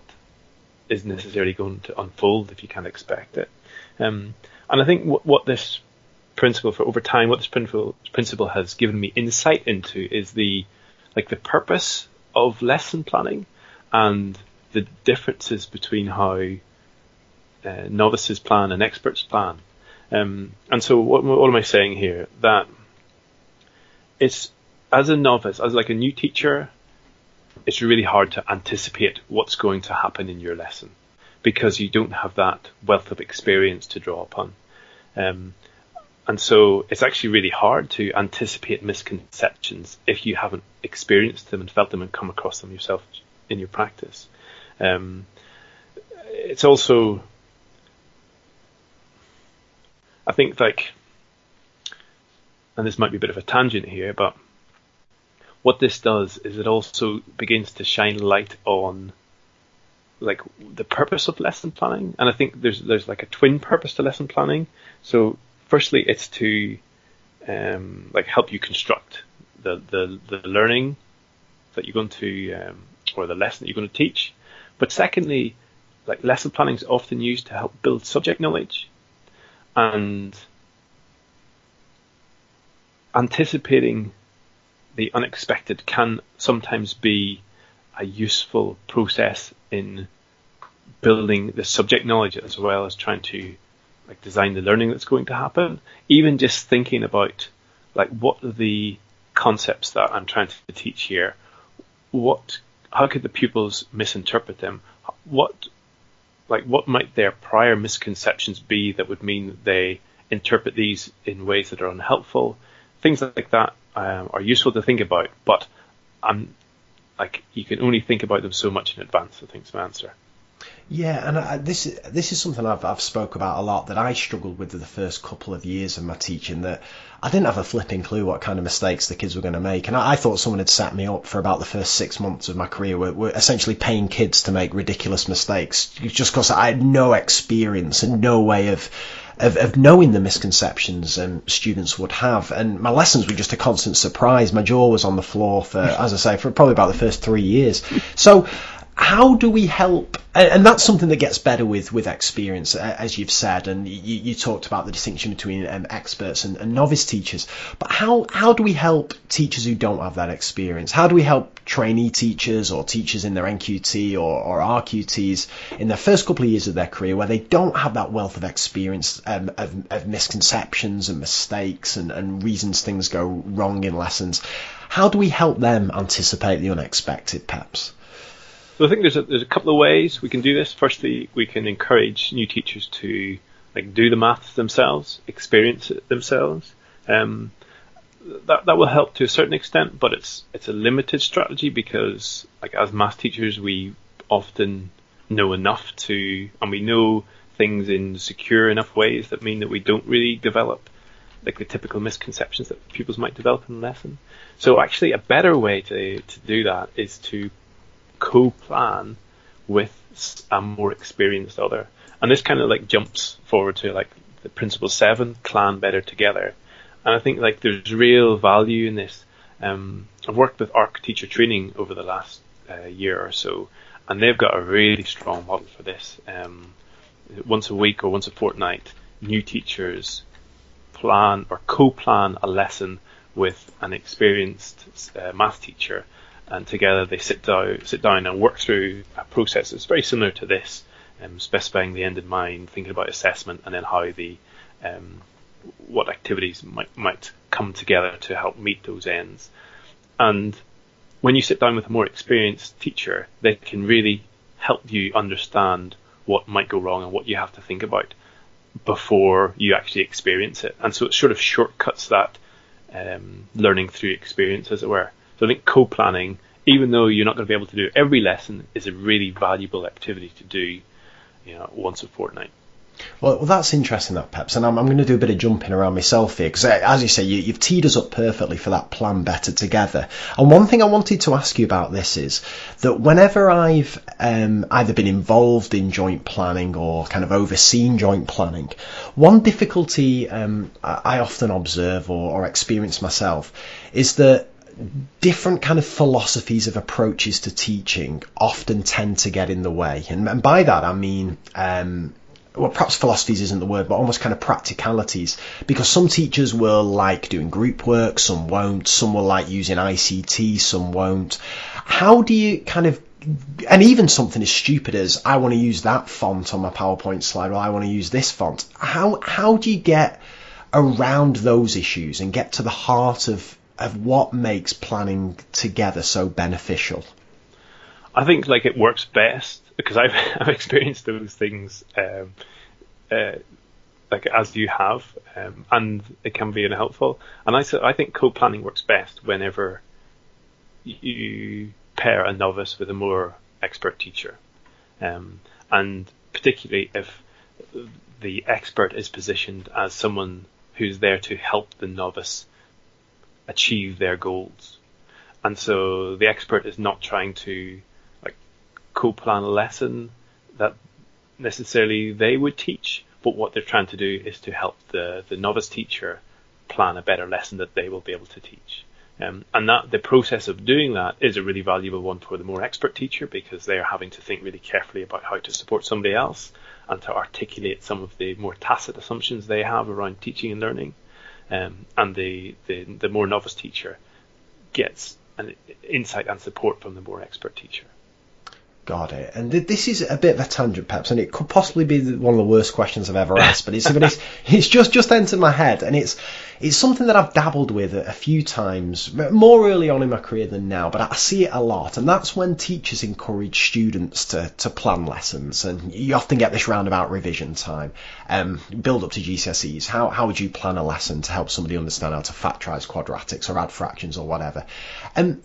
is necessarily going to unfold if you can't expect it. Um, and I think what, what this principle for over time, what this principle principle has given me insight into is the like the purpose of lesson planning and the differences between how uh, novices plan and experts plan. Um, and so, what, what am I saying here? That it's as a novice, as like a new teacher, it's really hard to anticipate what's going to happen in your lesson because you don't have that wealth of experience to draw upon. Um, and so it's actually really hard to anticipate misconceptions if you haven't experienced them and felt them and come across them yourself in your practice. Um, it's also, I think, like, and this might be a bit of a tangent here, but what this does is it also begins to shine light on like the purpose of lesson planning, and I think there's there's like a twin purpose to lesson planning. So firstly, it's to um, like help you construct the, the the learning that you're going to um, or the lesson that you're going to teach. But secondly, like lesson planning is often used to help build subject knowledge and anticipating the unexpected can sometimes be a useful process in building the subject knowledge as well as trying to like design the learning that's going to happen. Even just thinking about like what are the concepts that I'm trying to teach here, what how could the pupils misinterpret them? What like what might their prior misconceptions be that would mean that they interpret these in ways that are unhelpful? Things like that um, are useful to think about, but I'm like you can only think about them so much in advance. I think is answer. Yeah, and I, this this is something I've I've spoke about a lot that I struggled with the first couple of years of my teaching. That I didn't have a flipping clue what kind of mistakes the kids were going to make, and I, I, thought someone had set me up for about the first six months of my career. We're, we're essentially paying kids to make ridiculous mistakes just because I had no experience and no way of of, of knowing the misconceptions um, students would have. And my lessons were just a constant surprise. My jaw was on the floor for, as I say, for probably about the first three years. So how do we help? And that's something that gets better with with experience, as you've said, and you, you talked about the distinction between um, experts and, and, novice teachers. But how how do we help teachers who don't have that experience? How do we help trainee teachers or teachers in their NQT or, or RQTs in their first couple of years of their career, where they don't have that wealth of experience um, of, of, misconceptions and mistakes and, and reasons things go wrong in lessons? How do we help them anticipate the unexpected, perhaps? So I think there's a, there's a couple of ways we can do this. Firstly, we can encourage new teachers to like do the maths themselves, experience it themselves. Um, that that will help to a certain extent, but it's it's a limited strategy because like as math teachers we often know enough to and we know things in secure enough ways that mean that we don't really develop like the typical misconceptions that pupils might develop in a lesson. So actually a better way to, to do that is to co-plan with a more experienced other. And this kind of like jumps forward to like the principle seven, plan better together. And I think like there's real value in this. Um, I've worked with Ark teacher training over the last uh, year or so, and they've got a really strong model for this. Um, once a week or once a fortnight, new teachers plan or co-plan a lesson with an experienced uh, math teacher and together they sit down, sit down and work through a process that's very similar to this, um, specifying the end in mind, thinking about assessment, and then how the um, what activities might might come together to help meet those ends. And when you sit down with a more experienced teacher, they can really help you understand what might go wrong and what you have to think about before you actually experience it. And so it sort of shortcuts that um, learning through experience, as it were. So I think co-planning, even though you're not going to be able to do every lesson, is a really valuable activity to do, you know, once a fortnight. Well, well, that's interesting, that Peps, and I'm, I'm, going to do a bit of jumping around myself here because, uh, as you say, you, have teed us up perfectly for that plan better together. And one thing I wanted to ask you about this is that whenever I've um, either been involved in joint planning or kind of overseen joint planning, one difficulty um, I often observe or, or experience myself is that different kind of philosophies of approaches to teaching often tend to get in the way. And, and by that I mean, um, well, perhaps philosophies isn't the word, but almost kind of practicalities. Because some teachers will like doing group work, some won't. Some will like using ICT, some won't. How do you kind of and even something as stupid as I want to use that font on my PowerPoint slide, or I want to use this font. How how do you get around those issues and get to the heart of of what makes planning together so beneficial? I think like it works best because I've I've experienced those things um, uh, like as you have, um, and it can be unhelpful. And I I think co-planning works best whenever you pair a novice with a more expert teacher, um, and particularly if the expert is positioned as someone who's there to help the novice achieve their goals. And so the expert is not trying to like co-plan a lesson that necessarily they would teach, but what they're trying to do is to help the, the novice teacher plan a better lesson that they will be able to teach. Um, and that the process of doing that is a really valuable one for the more expert teacher because they are having to think really carefully about how to support somebody else and to articulate some of the more tacit assumptions they have around teaching and learning. Um, and the, the, the more novice teacher gets an insight and support from the more expert teacher. Got it. And this is a bit of a tangent, perhaps, and it could possibly be one of the worst questions I've ever asked. But it's but it's, it's just just entered my head, and it's it's something that I've dabbled with a, few times, more early on in my career than now. But I see it a lot, and that's when teachers encourage students to to plan lessons, and you often get this roundabout revision time, um, build up to GCSEs. How how would you plan a lesson to help somebody understand how to factorize quadratics or add fractions or whatever? And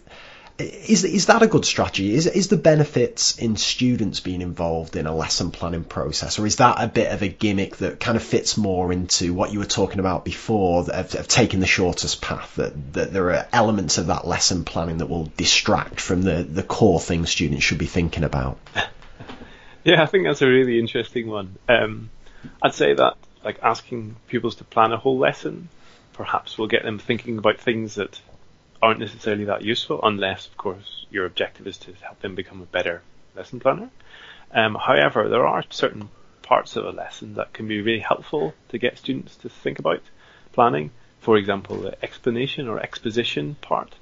is is that a good strategy? Is is the benefits in students being involved in a lesson planning process, or is that a bit of a gimmick that kind of fits more into what you were talking about before of, of taking the shortest path? That that there are elements of that lesson planning that will distract from the the core thing students should be thinking about. Yeah, I think that's a really interesting one. Um, I'd say that like asking pupils to plan a whole lesson perhaps will get them thinking about things that aren't necessarily that useful unless, of course, your objective is to help them become a better lesson planner. Um, however, there are certain parts of a lesson that can be really helpful to get students to think about planning. For example, the explanation or exposition part.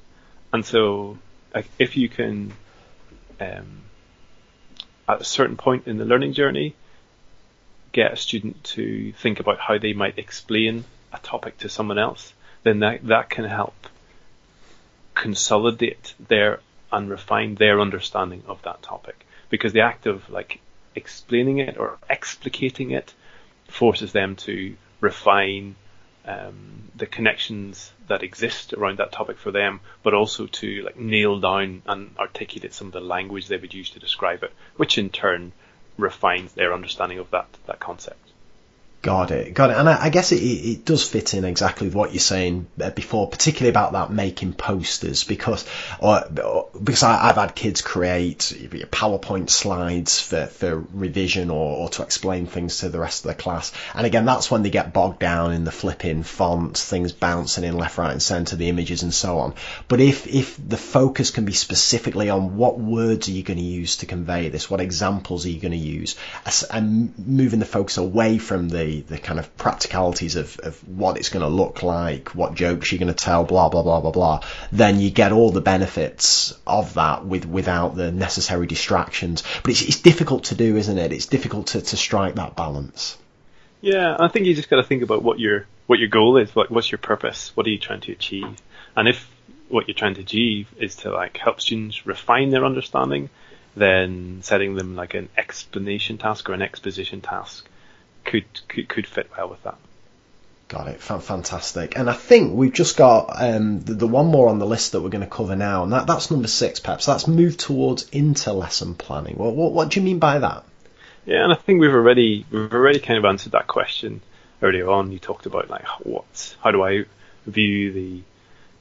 And so, like, if you can, um, at a certain point in the learning journey, get a student to think about how they might explain a topic to someone else, then that, that can help consolidate their and refine their understanding of that topic because the act of like explaining it or explicating it forces them to refine um, the connections that exist around that topic for them, but also to like nail down and articulate some of the language they would use to describe it, which in turn refines their understanding of that that concept. Got it, got it. And I, I guess it, it, does fit in exactly what you're saying uh, before, particularly about that making posters, because or, because I, have had kids create PowerPoint slides for, for revision or, or to explain things to the rest of the class. And again, that's when they get bogged down in the flipping fonts, things bouncing in left, right, and centre, the images, and so on. But if if the focus can be specifically on what words are you going to use to convey this, what examples are you going to use, and moving the focus away from the the, kind of practicalities of, of what it's going to look like, what jokes you're going to tell, blah blah blah blah blah, then you get all the benefits of that with without the necessary distractions. But it's, it's difficult to do, isn't it? It's difficult to, to strike that balance. Yeah, I think you just got to think about what your what your goal is. What's your purpose? What are you trying to achieve? And if what you're trying to achieve is to like help students refine their understanding, then setting them like an explanation task or an exposition task could could, could fit well with that. Got it. Fantastic. And I think we've just got um, the, the, one more on the list that we're going to cover now, and that, that's number six, perhaps. That's move towards inter-lesson planning. What, what, what do you mean by that? Yeah, and I think we've already we've already kind of answered that question earlier on. You talked about like what, how do I view the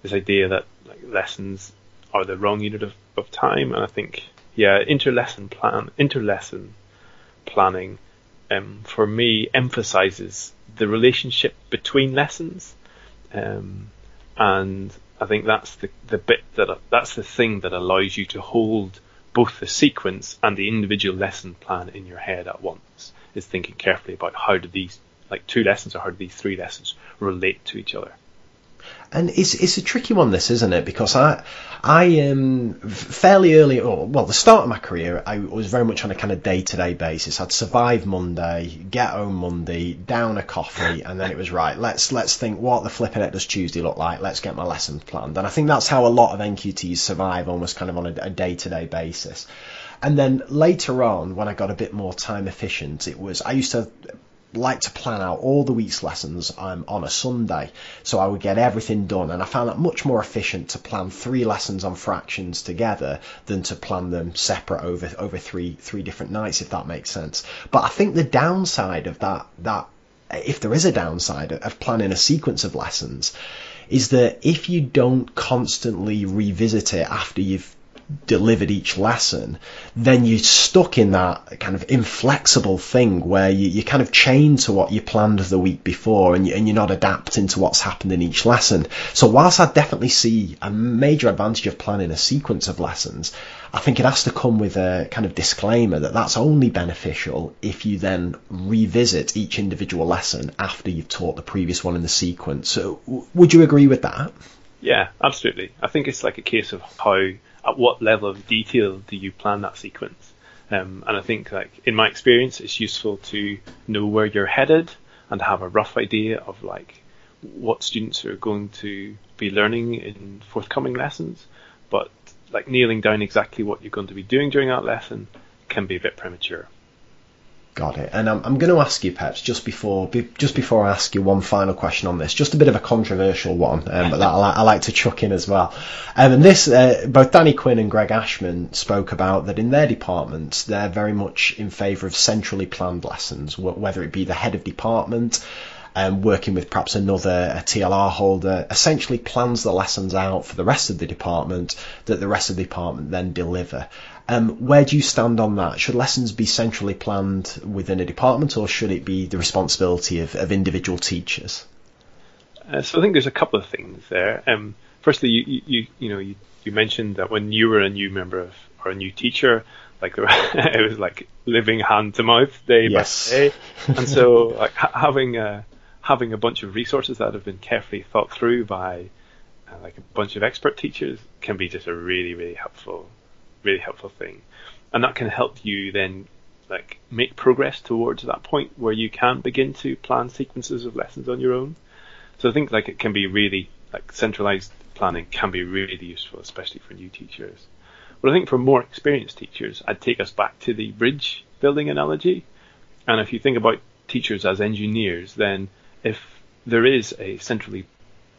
this idea that like lessons are the wrong unit of, of time, and I think yeah, inter-lesson plan, inter-lesson planning um, for me, emphasizes the relationship between lessons, um, and I think that's the the bit that that's the thing that allows you to hold both the sequence and the individual lesson plan in your head at once. Is thinking carefully about how do these like two lessons or how do these three lessons relate to each other and it's it's a tricky one, this isn't it? Because I I um fairly early, well, the start of my career, I was very much on a kind of day to day basis. I'd survive Monday, get home Monday, down a coffee, and then it was right. Let's let's think what the flipping it does Tuesday look like. Let's get my lessons planned, and I think that's how a lot of NQTs survive, almost kind of on a day to day basis. And then later on, when I got a bit more time efficient, it was I used to like to plan out all the week's lessons um, on a Sunday, so I would get everything done, and I found that much more efficient to plan three lessons on fractions together than to plan them separate over over three three different nights, if that makes sense. But I think the downside of that that if there is a downside of planning a sequence of lessons, is that if you don't constantly revisit it after you've delivered each lesson, then you're stuck in that kind of inflexible thing where you, you're kind of chained to what you planned the week before and, you, and you're not adapting to what's happened in each lesson. So whilst I definitely see a major advantage of planning a sequence of lessons, I think it has to come with a kind of disclaimer that that's only beneficial if you then revisit each individual lesson after you've taught the previous one in the sequence. So would you agree with that? Yeah, absolutely. I think it's like a case of how at what level of detail do you plan that sequence? Um, and I think, like in my experience, it's useful to know where you're headed and have a rough idea of like what students are going to be learning in forthcoming lessons. But like nailing down exactly what you're going to be doing during that lesson can be a bit premature. Got it. And I'm, I'm going to ask you, Peps, just before be, just before I ask you one final question on this, just a bit of a controversial one, um, but that I, I, like to chuck in as well. Um, and this, uh, both Dani Quinn and Greg Ashman spoke about that in their departments, they're very much in favour of centrally planned lessons, whether it be the head of department, um, working with perhaps another a TLR holder, essentially plans the lessons out for the rest of the department that the rest of the department then deliver. Um, where do you stand on that? Should lessons be centrally planned within a department, or should it be the responsibility of, of individual teachers? Uh, so I think there's a couple of things there. Um, firstly, you, you you know you, you mentioned that when you were a new member of or a new teacher, like it was like living hand to mouth day yes. by day, and so like ha- having a having a bunch of resources that have been carefully thought through by uh, like a bunch of expert teachers can be just a really really helpful really helpful thing, and that can help you then like make progress towards that point where you can begin to plan sequences of lessons on your own. So I think like it can be really like centralized planning can be really useful, especially for new teachers. But I think for more experienced teachers, I'd take us back to the bridge building analogy. And if you think about teachers as engineers, then if there is a centrally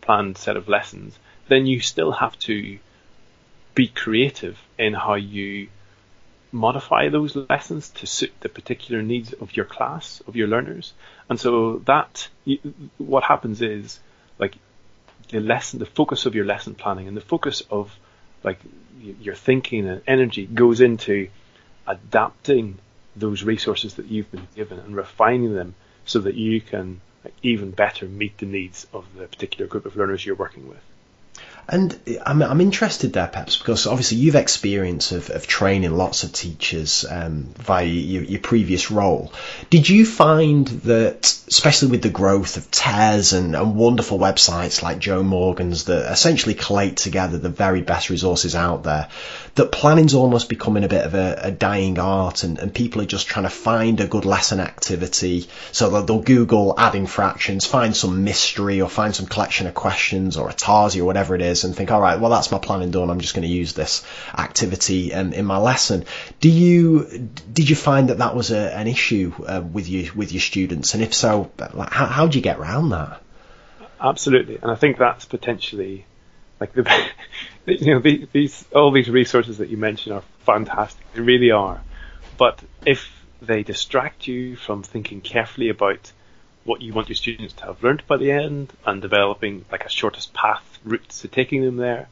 planned set of lessons, then you still have to be creative in how you modify those lessons to suit the particular needs of your class, of your learners. And so that, what happens is, like, the lesson, the focus of your lesson planning and the focus of, like, your thinking and energy goes into adapting those resources that you've been given and refining them so that you can even better meet the needs of the particular group of learners you're working with. And I'm, I'm interested there, perhaps, because obviously you've experience of, of training lots of teachers um, via your, your, previous role. Did you find that, especially with the growth of TES and, and, wonderful websites like Jo Morgan's that essentially collate together the very best resources out there, that planning's almost becoming a bit of a, a dying art and, and, people are just trying to find a good lesson activity so they'll Google adding fractions, find some mystery or find some collection of questions or a Tarsia or whatever it is and think, all right, well, that's my planning done. I'm just going to use this activity um, in my lesson. Do you did you find that that was a, an issue uh, with you with your students? And if so, like, how how do you get around that? Absolutely, and I think that's potentially like the you know these all these resources that you mentioned are fantastic. They really are, but if they distract you from thinking carefully about what you want your students to have learned by the end and developing like a shortest path route to taking them there,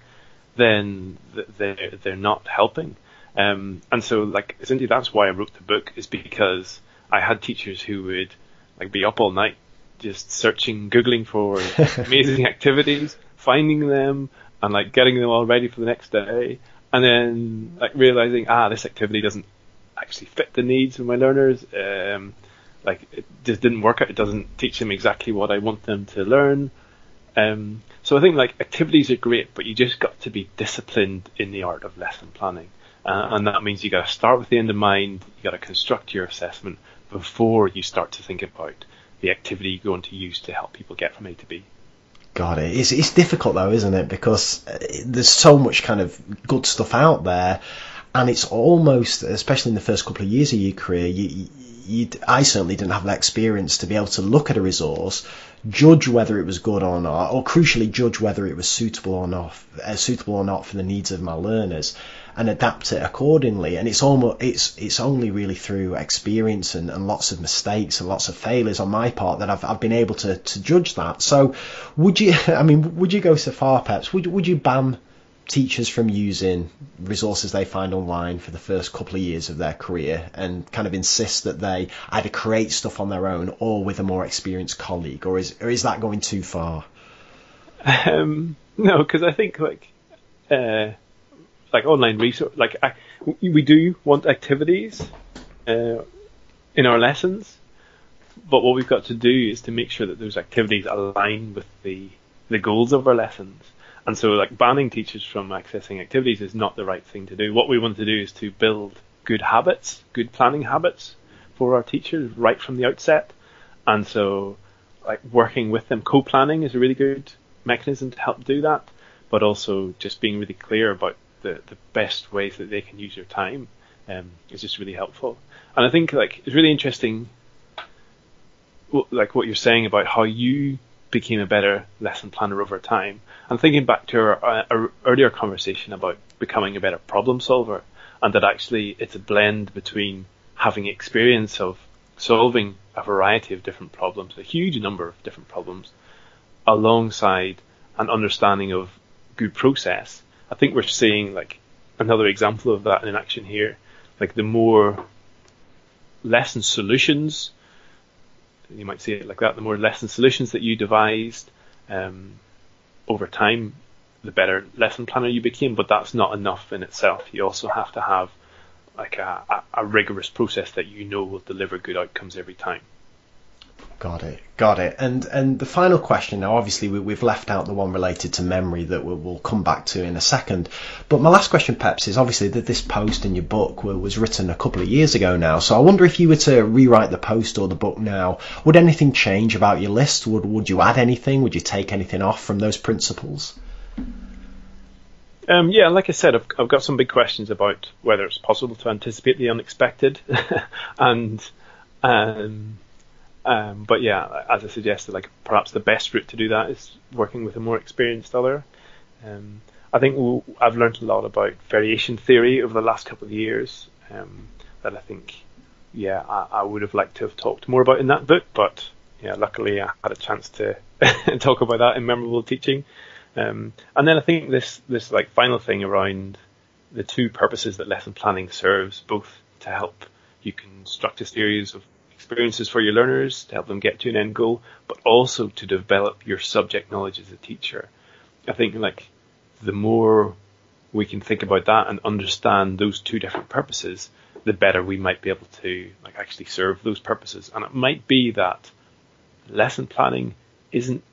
then they're they're not helping. Um, and so like essentially that's why I wrote the book is because I had teachers who would like be up all night just searching, googling for amazing activities, finding them, and like getting them all ready for the next day, and then like realizing ah this activity doesn't actually fit the needs of my learners. Um, like it just didn't work out. It doesn't teach them exactly what I want them to learn. Um, so I think like activities are great, but you just got to be disciplined in the art of lesson planning, uh, and that means you got to start with the end in mind. You got to construct your assessment before you start to think about the activity you're going to use to help people get from A to B. Got it. It's, it's difficult though, isn't it? Because uh, there's so much kind of good stuff out there, and it's almost, especially in the first couple of years of your career, you, you, I certainly didn't have that experience to be able to look at a resource, judge whether it was good or not, or crucially judge whether it was suitable or not, uh, suitable or not for the needs of my learners, and adapt it accordingly. And it's almost it's it's only really through experience and, and lots of mistakes and lots of failures on my part that I've I've been able to to judge that. So, would you? I mean, would you go so far, perhaps? Would would you ban teachers from using resources they find online for the first couple of years of their career and kind of insist that they either create stuff on their own or with a more experienced colleague, or is or is that going too far? Um, no, because I think like uh, like online resource, like I, we do want activities uh, in our lessons, but what we've got to do is to make sure that those activities align with the the goals of our lessons. And so, like banning teachers from accessing activities is not the right thing to do. What we want to do is to build good habits, good planning habits for our teachers right from the outset. And so, like working with them, co-planning is a really good mechanism to help do that. But also just being really clear about the, the best ways that they can use their time um, is just really helpful. And I think like it's really interesting, like what you're saying about how you became a better lesson planner over time. I'm thinking back to our, uh, our, earlier conversation about becoming a better problem solver, and that actually it's a blend between having experience of solving a variety of different problems, a huge number of different problems, alongside an understanding of good process. I think we're seeing like another example of that in action here. Like the more lesson solutions you might see it like that. The more lesson solutions that you devised um, over time, the better lesson planner you became. But that's not enough in itself. You also have to have like a, a, a rigorous process that you know will deliver good outcomes every time. Got it, got it. And and the final question now, obviously we, have left out the one related to memory that we'll, we'll, come back to in a second. But my last question, Peps, is obviously that this post in your book was written a couple of years ago now. So I wonder if you were to rewrite the post or the book now, would anything change about your list? Would would you add anything? Would you take anything off from those principles? Um, yeah, like I said, I've, I've got some big questions about whether it's possible to anticipate the unexpected, and um, um, but yeah, as I suggested, like perhaps the best route to do that is working with a more experienced other. Um, I think we'll, I've learned a lot about variation theory over the last couple of years um, that I think, yeah, I, I, would have liked to have talked more about in that book, but yeah, luckily I had a chance to talk about that in memorable teaching. Um, and then I think this this like final thing around the two purposes that lesson planning serves, both to help you construct a series of experiences for your learners to help them get to an end goal, but also to develop your subject knowledge as a teacher. I think like the more we can think about that and understand those two different purposes, the better we might be able to like actually serve those purposes. And it might be that lesson planning isn't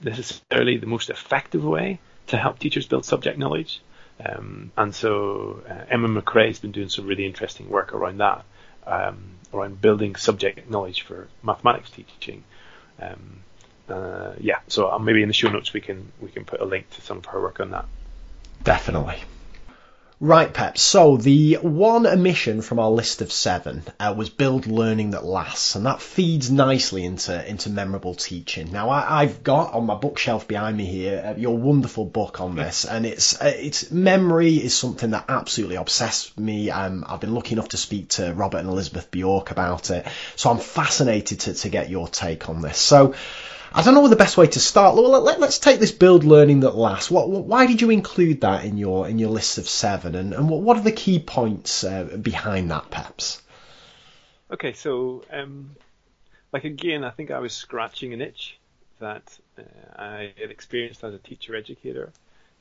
necessarily the most effective way to help teachers build subject knowledge. Um, and so uh, Emma Mccrea has been doing some really interesting work around that um, around building subject knowledge for mathematics teaching. Um, uh, yeah, so uh, maybe in the show notes we can we can put a link to some of her work on that. Definitely. Right, Pep. So the one omission from our list of seven uh, was build learning that lasts, and that feeds nicely into into memorable teaching. Now I, have got on my bookshelf behind me here uh, your wonderful book on this, and it's uh, it's memory is something that absolutely obsessed me. Um, I've been lucky enough to speak to Robert and Elizabeth Bjork about it, so I'm fascinated to to get your take on this. So. I don't know the best way to start. Well, let, us take this build learning that lasts. What, why did you include that in your in your list of seven, and, and what, what are the key points uh, behind that, perhaps? Okay, so um, like again, I think I was scratching an itch that uh, I had experienced as a teacher educator.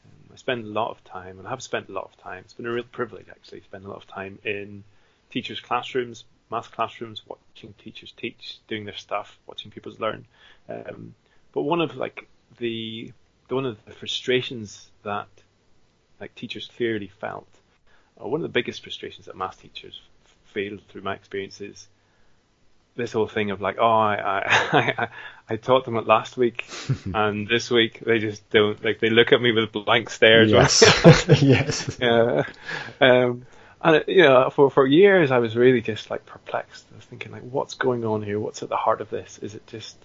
Um, I spend a lot of time, and I have spent a lot of time. It's been a real privilege actually, spend a lot of time in teachers' classrooms, math classrooms, watching teachers teach, doing their stuff, watching pupils learn. Um, but one of like the, the one of the frustrations that like teachers clearly felt, or one of the biggest frustrations that math teachers feel through my experiences, this whole thing of like, oh, I I, I, taught them it last week, and this week they just don't like they look at me with blank stares. Yes, yes. Yeah. Um, and you know, for for years I was really just like perplexed. I was thinking like, what's going on here? What's at the heart of this? Is it just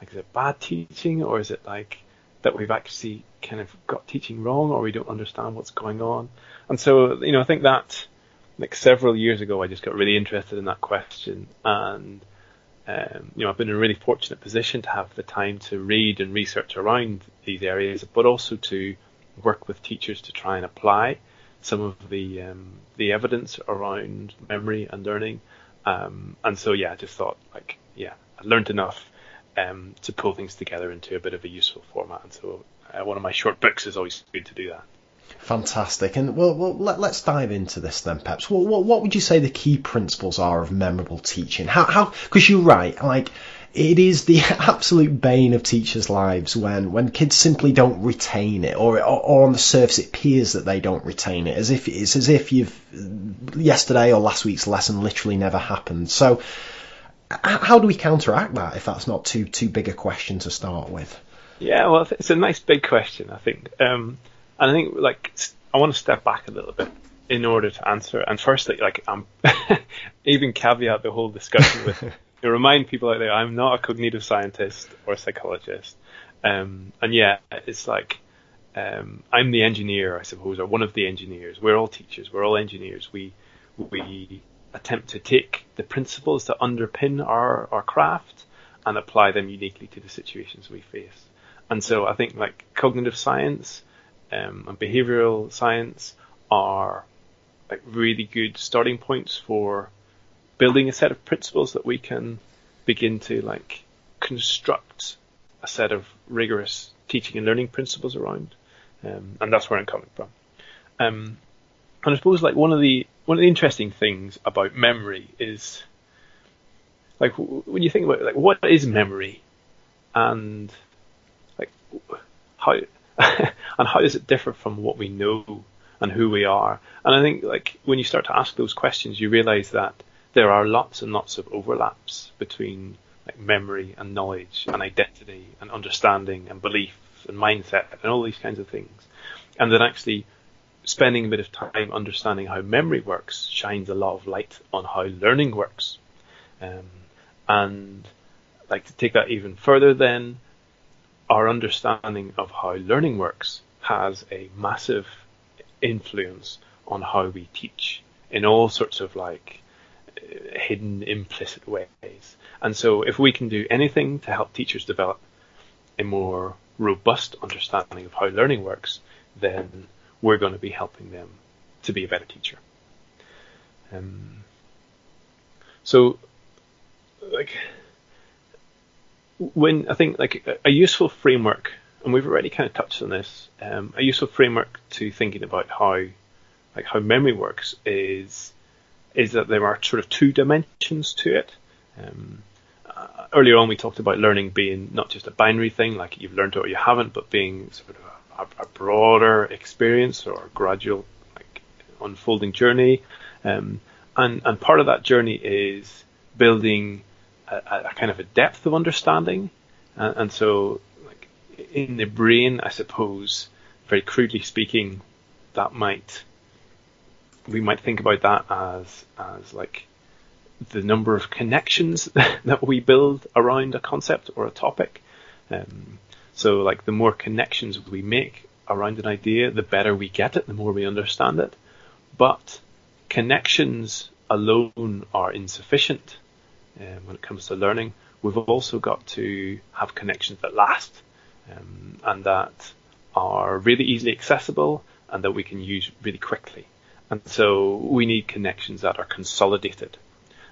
like is it bad teaching, or is it like that we've actually kind of got teaching wrong, or we don't understand what's going on? And so you know, I think that like several years ago, I just got really interested in that question, and um, you know, I've been in a really fortunate position to have the time to read and research around these areas, but also to work with teachers to try and apply some of the um, the evidence around memory and learning. Um, and so yeah, I just thought like yeah, I learned enough um, to pull things together into a bit of a useful format. And so uh, one of my short books is always good to do that. Fantastic. And well, well let, us dive into this then, Peps. What, what, would you say the key principles are of memorable teaching? How, how, because you're right, like, it is the absolute bane of teachers' lives when, when kids simply don't retain it, or, or, or on the surface it appears that they don't retain it, as if it's as if you've yesterday or last week's lesson literally never happened. So, how do we counteract that if that's not too too big a question to start with? Yeah, well, it's a nice big question, I think. Um, and I think like I want to step back a little bit in order to answer. And firstly, like I'm even caveat the whole discussion with remind people out there I'm not a cognitive scientist or a psychologist. Um, and yeah, it's like um, I'm the engineer, I suppose, or one of the engineers. We're all teachers. We're all engineers. We we attempt to take the principles that underpin our, our craft and apply them uniquely to the situations we face. And so I think like cognitive science um, and behavioral science are like really good starting points for building a set of principles that we can begin to like construct a set of rigorous teaching and learning principles around, um, and that's where I'm coming from. Um, and I suppose like one of the one of the interesting things about memory is like when you think about like what is memory, and like how and how does it differ from what we know and who we are? And I think like when you start to ask those questions, you realize that there are lots and lots of overlaps between like memory and knowledge and identity and understanding and belief and mindset and all these kinds of things. And that actually spending a bit of time understanding how memory works shines a lot of light on how learning works. Um, and like to take that even further then, our understanding of how learning works has a massive influence on how we teach in all sorts of like hidden implicit ways. And so if we can do anything to help teachers develop a more robust understanding of how learning works, then we're going to be helping them to be a better teacher. Um, so, like, when I think like a, useful framework, and we've already kind of touched on this, um, a useful framework to thinking about how, like, how memory works is is that there are sort of two dimensions to it. Um, uh, earlier on, we talked about learning being not just a binary thing, like you've learned it or you haven't, but being sort of a, a broader experience or a gradual like, unfolding journey. Um, and, and part of that journey is building a, a kind of a depth of understanding. And, and so, like in the brain, I suppose, very crudely speaking, that might we might think about that as as like the number of connections that we build around a concept or a topic. Um, so like the more connections we make around an idea, the better we get it, the more we understand it. But connections alone are insufficient um, when it comes to learning. We've also got to have connections that last um, and that are really easily accessible and that we can use really quickly. And so we need connections that are consolidated.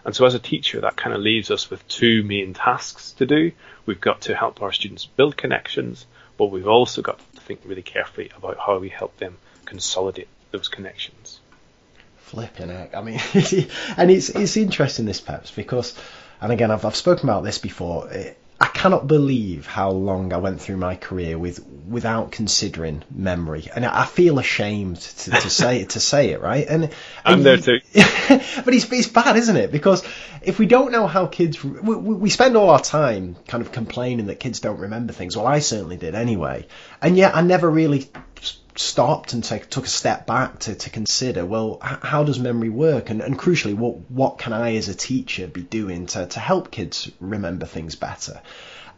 And so as a teacher, that kind of leaves us with two main tasks to do. We've got to help our students build connections, but we've also got to think really carefully about how we help them consolidate those connections. Flipping heck. I mean, and it's, it's interesting this, Peps, because, and again, I've, I've spoken about this before. It, I cannot believe how long I went through my career with without considering memory, and I feel ashamed to, to say to say it, right? And, and I'm there too. but it's it's bad, isn't it? Because if we don't know how kids, we, we spend all our time kind of complaining that kids don't remember things. Well, I certainly did anyway, and yet I never really stopped and take, took a step back to, to consider, well, h- how does memory work? And, and crucially, what, what can I as a teacher be doing to, to help kids remember things better?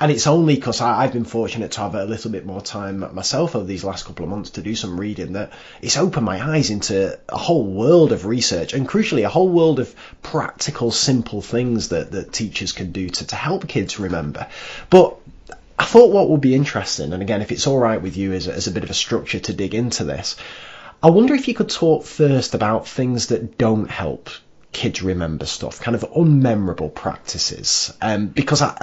And it's only because I've been fortunate to have a little bit more time myself over these last couple of months to do some reading that it's opened my eyes into a whole world of research and crucially a whole world of practical, simple things that, that teachers can do to, to help kids remember. But I thought what would be interesting, and again, if it's all right with you as a, as a bit of a structure to dig into this, I wonder if you could talk first about things that don't help kids remember stuff, kind of unmemorable practices. Um, because I,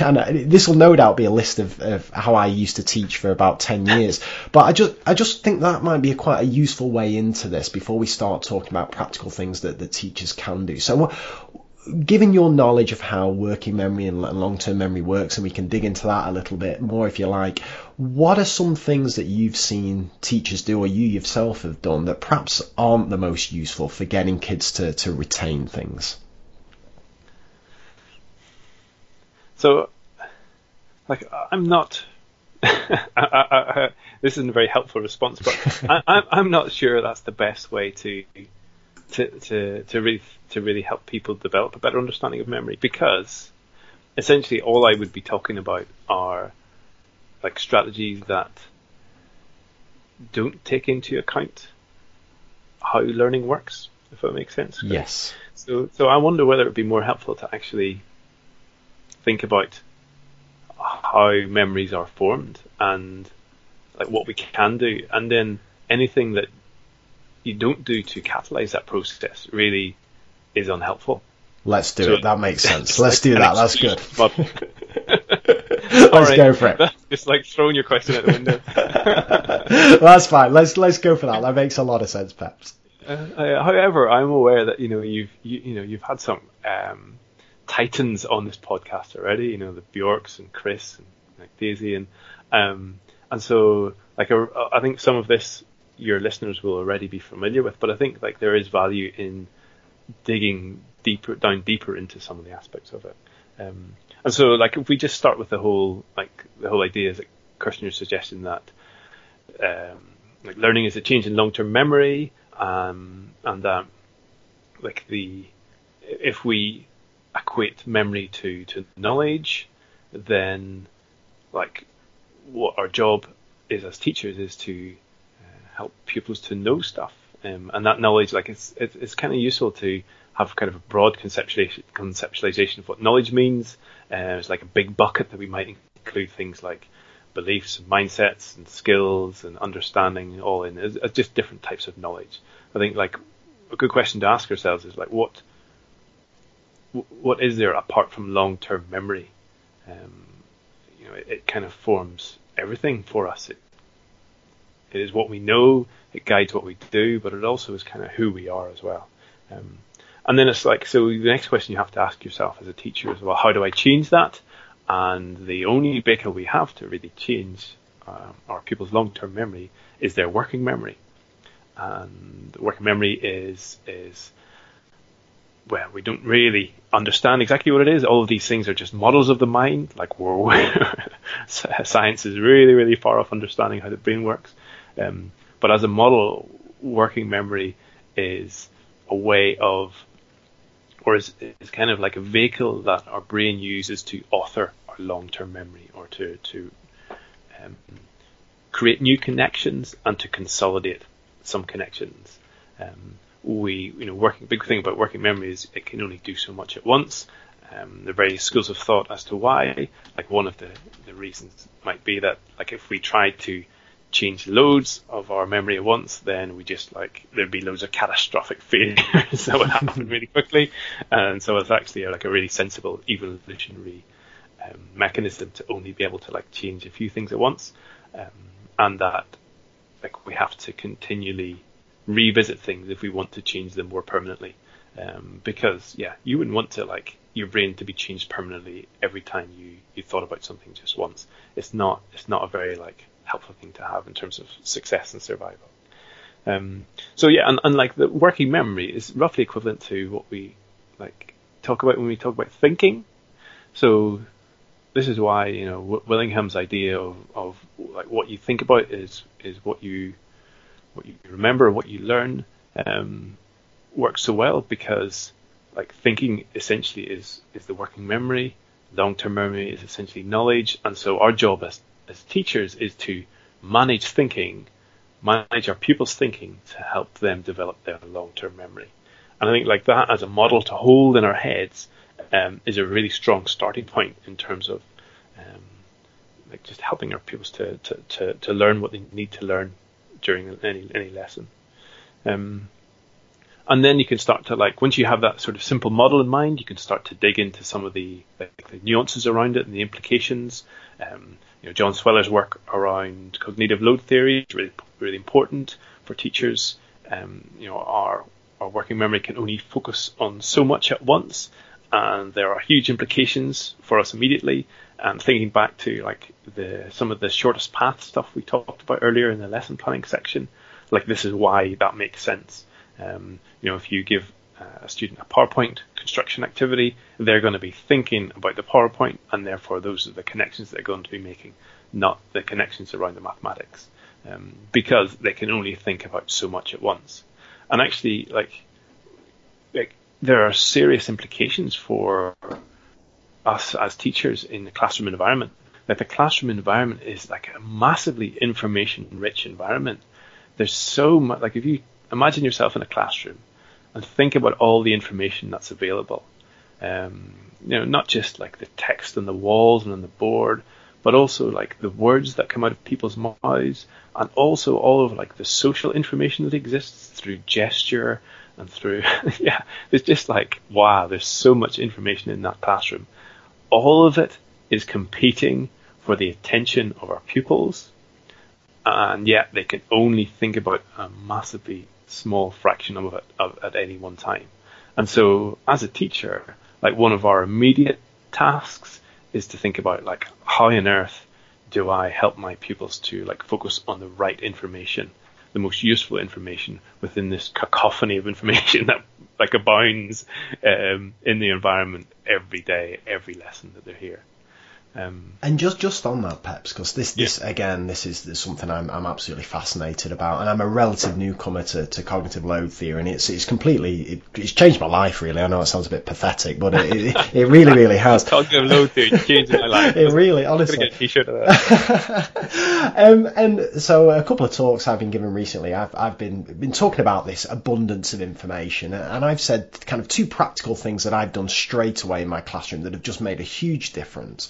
and this will no doubt be a list of, of how I used to teach for about 10 years, but I just, I just think that might be a quite a useful way into this before we start talking about practical things that the teachers can do. So given your knowledge of how working memory and long-term memory works, and we can dig into that a little bit more if you like, what are some things that you've seen teachers do or you yourself have done that perhaps aren't the most useful for getting kids to, to retain things? So, like, I'm not. I, I, I, this isn't a very helpful response, but I, I'm not sure that's the best way to to to to really to really help people develop a better understanding of memory because essentially all I would be talking about are like strategies that don't take into account how learning works, if that makes sense. Yes. So so I wonder whether it would be more helpful to actually think about how memories are formed and like what we can do and then anything that you don't do to catalyze that process really is unhelpful. Let's do so, it. That makes sense. Let's do that. That's good. let's right. go for it. It's like throwing your question out the window. That's fine. Let's let's go for that. That makes a lot of sense, Peps. Uh, uh, however, I'm aware that you know you've you, you know you've had some um, titans on this podcast already. You know the Bjorks and Kris and like Daisy and um, and so like I think some of this your listeners will already be familiar with, but I think like there is value in digging deeper down deeper into some of the aspects of it. Um, and so like if we just start with the whole like the whole idea is that Kirschner you're suggesting that um, like learning is a change in long term memory, um, and that like the if we equate memory to, to knowledge, then like what our job is as teachers is to help pupils to know stuff. Um, and that knowledge, like it's, it's, it's kind of useful to have kind of a broad conceptualization, conceptualization of what knowledge means. Uh, it's like a big bucket that we might include things like beliefs and mindsets and skills and understanding all in just different types of knowledge. I think like a good question to ask ourselves is like what what is there apart from long-term memory? Um, you know, it, it, kind of forms everything for us. It it is what we know, it guides what we do, but it also is kind of who we are as well. Um, and then it's like, so the next question you have to ask yourself as a teacher is, well, how do I change that? And the only vehicle we have to really change uh, our people's long-term memory is their working memory. And working memory is is well, we don't really understand exactly what it is. All of these things are just models of the mind. Like we're, science is really, really far off understanding how the brain works. Um, but as a model, working memory is a way of, or is, is kind of like a vehicle that our brain uses to author our long-term memory or to, to um, create new connections and to consolidate some connections. Um, we, you know, working big thing about working memory is it can only do so much at once. Um, are various schools of thought as to why. Like one of the, the reasons might be that like if we try to change loads of our memory at once, then we just like there'd be loads of catastrophic failures that would happen really quickly, and so it's actually like a really sensible evolutionary um, mechanism to only be able to like change a few things at once, um, and that like we have to continually revisit things if we want to change them more permanently, um, because yeah, you wouldn't want to like your brain to be changed permanently every time you you thought about something just once. It's not it's not a very like helpful thing to have in terms of success and survival. Um, so yeah, and, and like the working memory is roughly equivalent to what we like talk about when we talk about thinking. So this is why you know Willingham's idea of, of like what you think about is is what you what you remember, what you learn, um, works so well because like thinking essentially is is the working memory. Long-term memory is essentially knowledge, and so our job as as teachers is to manage thinking, manage our pupils' thinking to help them develop their long-term memory. And I think like that as a model to hold in our heads um, is a really strong starting point in terms of um, like just helping our pupils to, to, to, to learn what they need to learn during any any lesson. Um, and then you can start to like once you have that sort of simple model in mind, you can start to dig into some of the, like, the nuances around it and the implications. Um, you know, John Sweller's work around cognitive load theory is really really important for teachers. Um, you know, our our working memory can only focus on so much at once, and there are huge implications for us immediately. And thinking back to like the some of the shortest path stuff we talked about earlier in the lesson planning section, like this is why that makes sense. Um, you know, if you give a student a PowerPoint construction activity, they're going to be thinking about the PowerPoint, and therefore those are the connections they're going to be making, not the connections around the mathematics, um, because they can only think about so much at once. And actually, like, like there are serious implications for us as teachers in the classroom environment. That the classroom environment is like a massively information-rich environment. There's so much. Like if you imagine yourself in a classroom and think about all the information that's available. Um, you know, not just like the text on the walls and on the board, but also like the words that come out of people's mouths, and also all of like the social information that exists through gesture and through yeah. It's just like wow, there's so much information in that classroom. All of it is competing for the attention of our pupils, and yet they can only think about a massively small fraction of it of, at any one time. And so, as a teacher, like one of our immediate tasks is to think about like how on earth do I help my pupils to like focus on the right information, the most useful information within this cacophony of information that like abounds um, in the environment every day, every lesson that they're here. Um, and just just on that, Peps, because this this yeah. again, this is, this is something I'm I'm absolutely fascinated about, and I'm a relative newcomer to, to cognitive load theory, and it's it's completely it, it's changed my life really. I know it sounds a bit pathetic, but it it, it really really has. cognitive load theory changed my life. it really, honestly. Get a t-shirt of that. um, and so a couple of talks I've been given recently, I've I've been been talking about this abundance of information, and I've said kind of two practical things that I've done straight away in my classroom that have just made a huge difference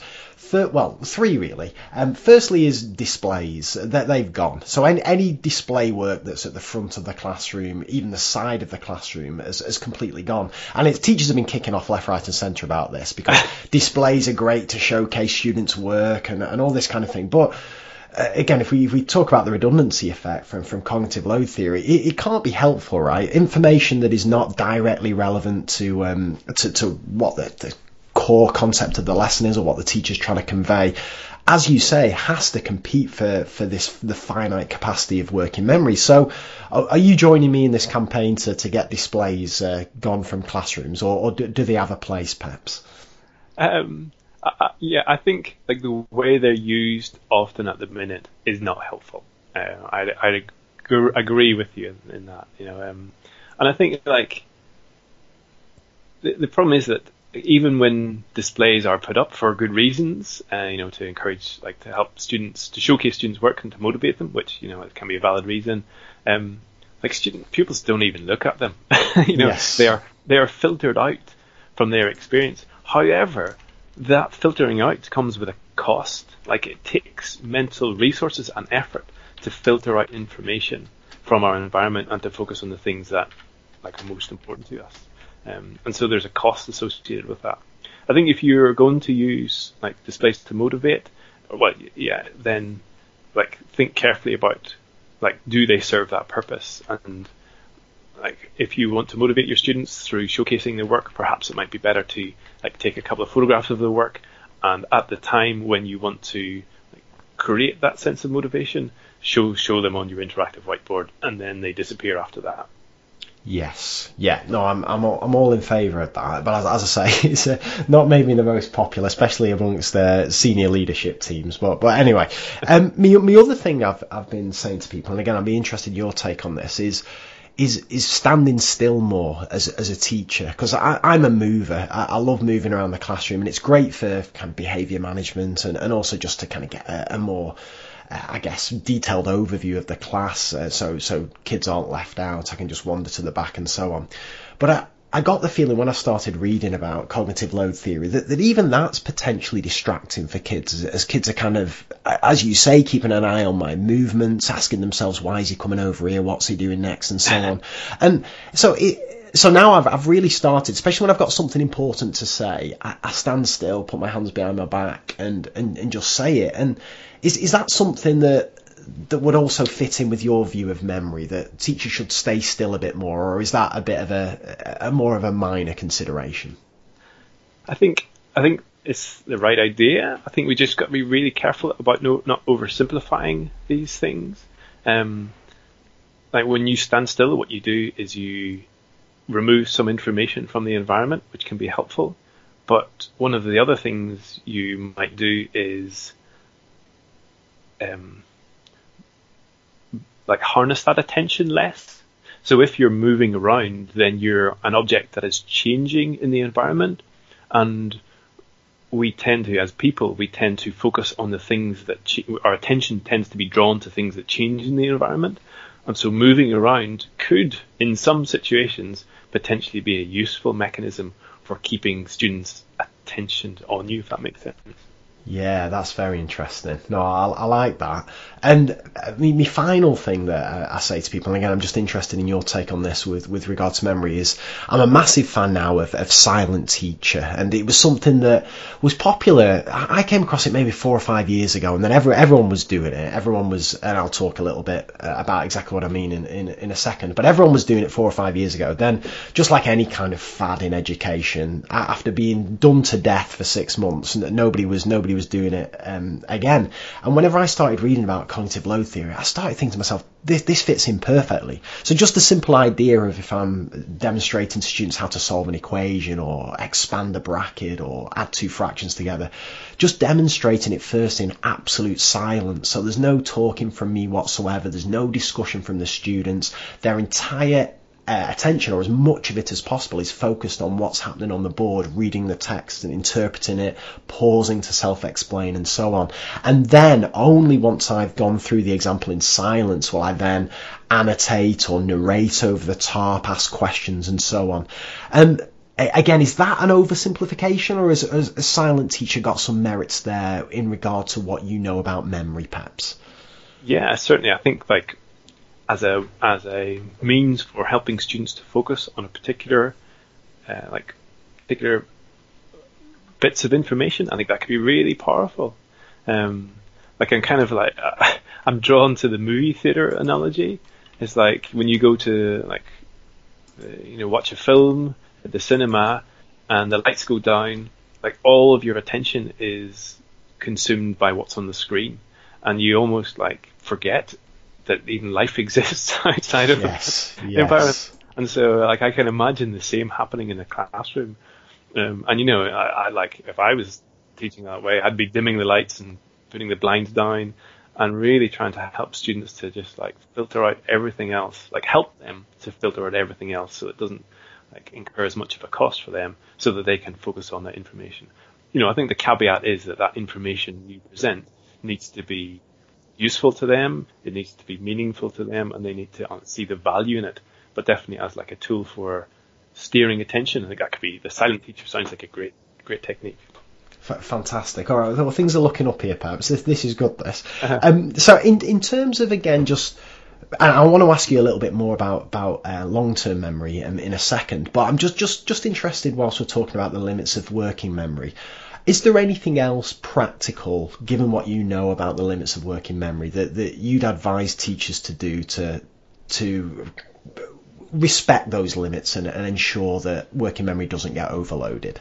well, three really. Um, firstly is displays that they've gone. So any, any, display work that's at the front of the classroom, even the side of the classroom, has, has completely gone. And it's, teachers have been kicking off left, right, and centre about this because displays are great to showcase students' work and, and all this kind of thing. But uh, again, if we if we talk about the redundancy effect from from cognitive load theory, it, it can't be helpful, right? Information that is not directly relevant to um to, to what the, the core concept of the lesson is or what the teacher's trying to convey as you say, has to compete for, for this the finite capacity of working memory. So, are you joining me in this campaign to, to get displays uh, gone from classrooms, or, or do, do, they have a place, perhaps? Um, I, yeah, I think like the way they're used often at the minute is not helpful. Uh, I, I agree with you in, that, you know, um, and I think like the, the problem is that even when displays are put up for good reasons, uh, you know, to encourage, like, to help students, to showcase students' work and to motivate them, which, you know, it can be a valid reason, um, like, student pupils don't even look at them. you know, yes. they are, they are filtered out from their experience. However, that filtering out comes with a cost. Like, it takes mental resources and effort to filter out information from our environment and to focus on the things that, like, are most important to us. Um, and so there's a cost associated with that. I think if you're going to use like displays to motivate, what, yeah, then like think carefully about like do they serve that purpose and like if you want to motivate your students through showcasing their work, perhaps it might be better to like take a couple of photographs of their work, and at the time when you want to like, create that sense of motivation, show show them on your interactive whiteboard, and then they disappear after that. Yes, yeah, no, I'm I'm all, I'm all in favour of that. But as, as I say, it's uh, not maybe the most popular, especially amongst the senior leadership teams. But but anyway, um, me other thing I've I've been saying to people, and again, I'd be interested in your take on this is. Is, is standing still more as, as a teacher because I'm a mover. I, I, love moving around the classroom and it's great for kind of behaviour management and, and also just to kind of get a, a more I guess, detailed overview of the class, uh, so so kids aren't left out. I can just wander to the back and so on. But I, I got the feeling when I started reading about cognitive load theory that, that even that's potentially distracting for kids as, as, kids are kind of, as you say, keeping an eye on my movements, asking themselves, why is he coming over here? What's he doing next? And so on. And so it, so now I've, I've really started, especially when I've got something important to say, I, I stand still, put my hands behind my back and, and, and just say it. And is is that something that that would also fit in with your view of memory that teachers should stay still a bit more, or is that a bit of a, a more of a minor consideration? I think I think it's the right idea. I think we just got to be really careful about no, not oversimplifying these things. Um, like when you stand still, what you do is you remove some information from the environment, which can be helpful. But one of the other things you might do is um, like harness that attention less. So if you're moving around, then you're an object that is changing in the environment, and we tend to, as people, we tend to focus on the things that ch- our attention tends to be drawn to things that change in the environment, and so moving around could, in some situations, potentially be a useful mechanism for keeping students' attention on you, if that makes sense. Yeah, that's very interesting. No, I, I like that. And I uh, my final thing that I, say to people, and again, I'm just interested in your take on this with, with regard to memory, is I'm a massive fan now of, of Silent Teacher, and it was something that was popular. I came across it maybe four or five years ago, and then every, everyone was doing it. Everyone was, and I'll talk a little bit uh, about exactly what I mean in, in, in a second, but everyone was doing it four or five years ago. Then, just like any kind of fad in education, after being done to death for six months, nobody was nobody was doing it um, again. And whenever I started reading about cognitive load theory, I started thinking to myself, this, this fits in perfectly. So just the simple idea of if I'm demonstrating to students how to solve an equation or expand a bracket or add two fractions together, just demonstrating it first in absolute silence. So there's no talking from me whatsoever. There's no discussion from the students. Their entire uh, attention, or as much of it as possible, is focused on what's happening on the board, reading the text and interpreting it, pausing to self explain, and so on. And then, only once I've gone through the example in silence, will I then annotate or narrate over the top, ask questions, and so on. And again, is that an oversimplification, or has, has a silent teacher got some merits there in regard to what you know about memory, perhaps? Yeah, certainly. I think like as a as a means for helping students to focus on a particular uh, like particular bits of information. I think that could be really powerful. Um, like I'm kind of like uh, I'm drawn to the movie theater analogy. It's like when you go to like uh, you know watch a film at the cinema and the lights go down, like all of your attention is consumed by what's on the screen, and you almost like forget that even life exists outside of yes, the yes. environment. And so, like, I can imagine the same happening in a classroom. Um, and you know, I, I like if I was teaching that way, I'd be dimming the lights and putting the blinds down, and really trying to help students to just like filter out everything else, like help them to filter out everything else, so it doesn't like incur as much of a cost for them, so that they can focus on that information. You know, I think the caveat is that that information you present needs to be useful to them, it needs to be meaningful to them, and they need to see the value in it. But definitely as like a tool for steering attention, I think that could be the silent teacher sounds like a great, great technique. Fantastic. All right. Well, things are looking up here, perhaps. This, this is good. This. Uh-huh. Um, so, in in terms of again, just I want to ask you a little bit more about about uh, long term memory um, in a second, but I'm just just just interested whilst we're talking about the limits of working memory. Is there anything else practical, given what you know about the limits of working memory, that, that you'd advise teachers to do to to respect those limits and, and ensure that working memory doesn't get overloaded?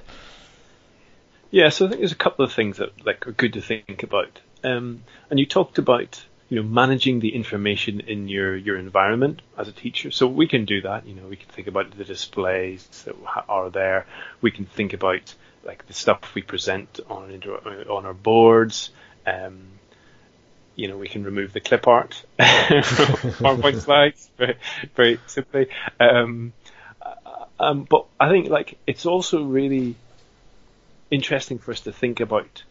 Yeah, so I think there's a couple of things that like are good to think about. Um, and you talked about you know, managing the information in your, your environment as a teacher. So we can do that. You know, we can think about the displays that are there. We can think about like the stuff we present on on our boards. Um, you know, we can remove the clip art PowerPoint slides very, very simply. Um, um, but I think like it's also really interesting for us to think about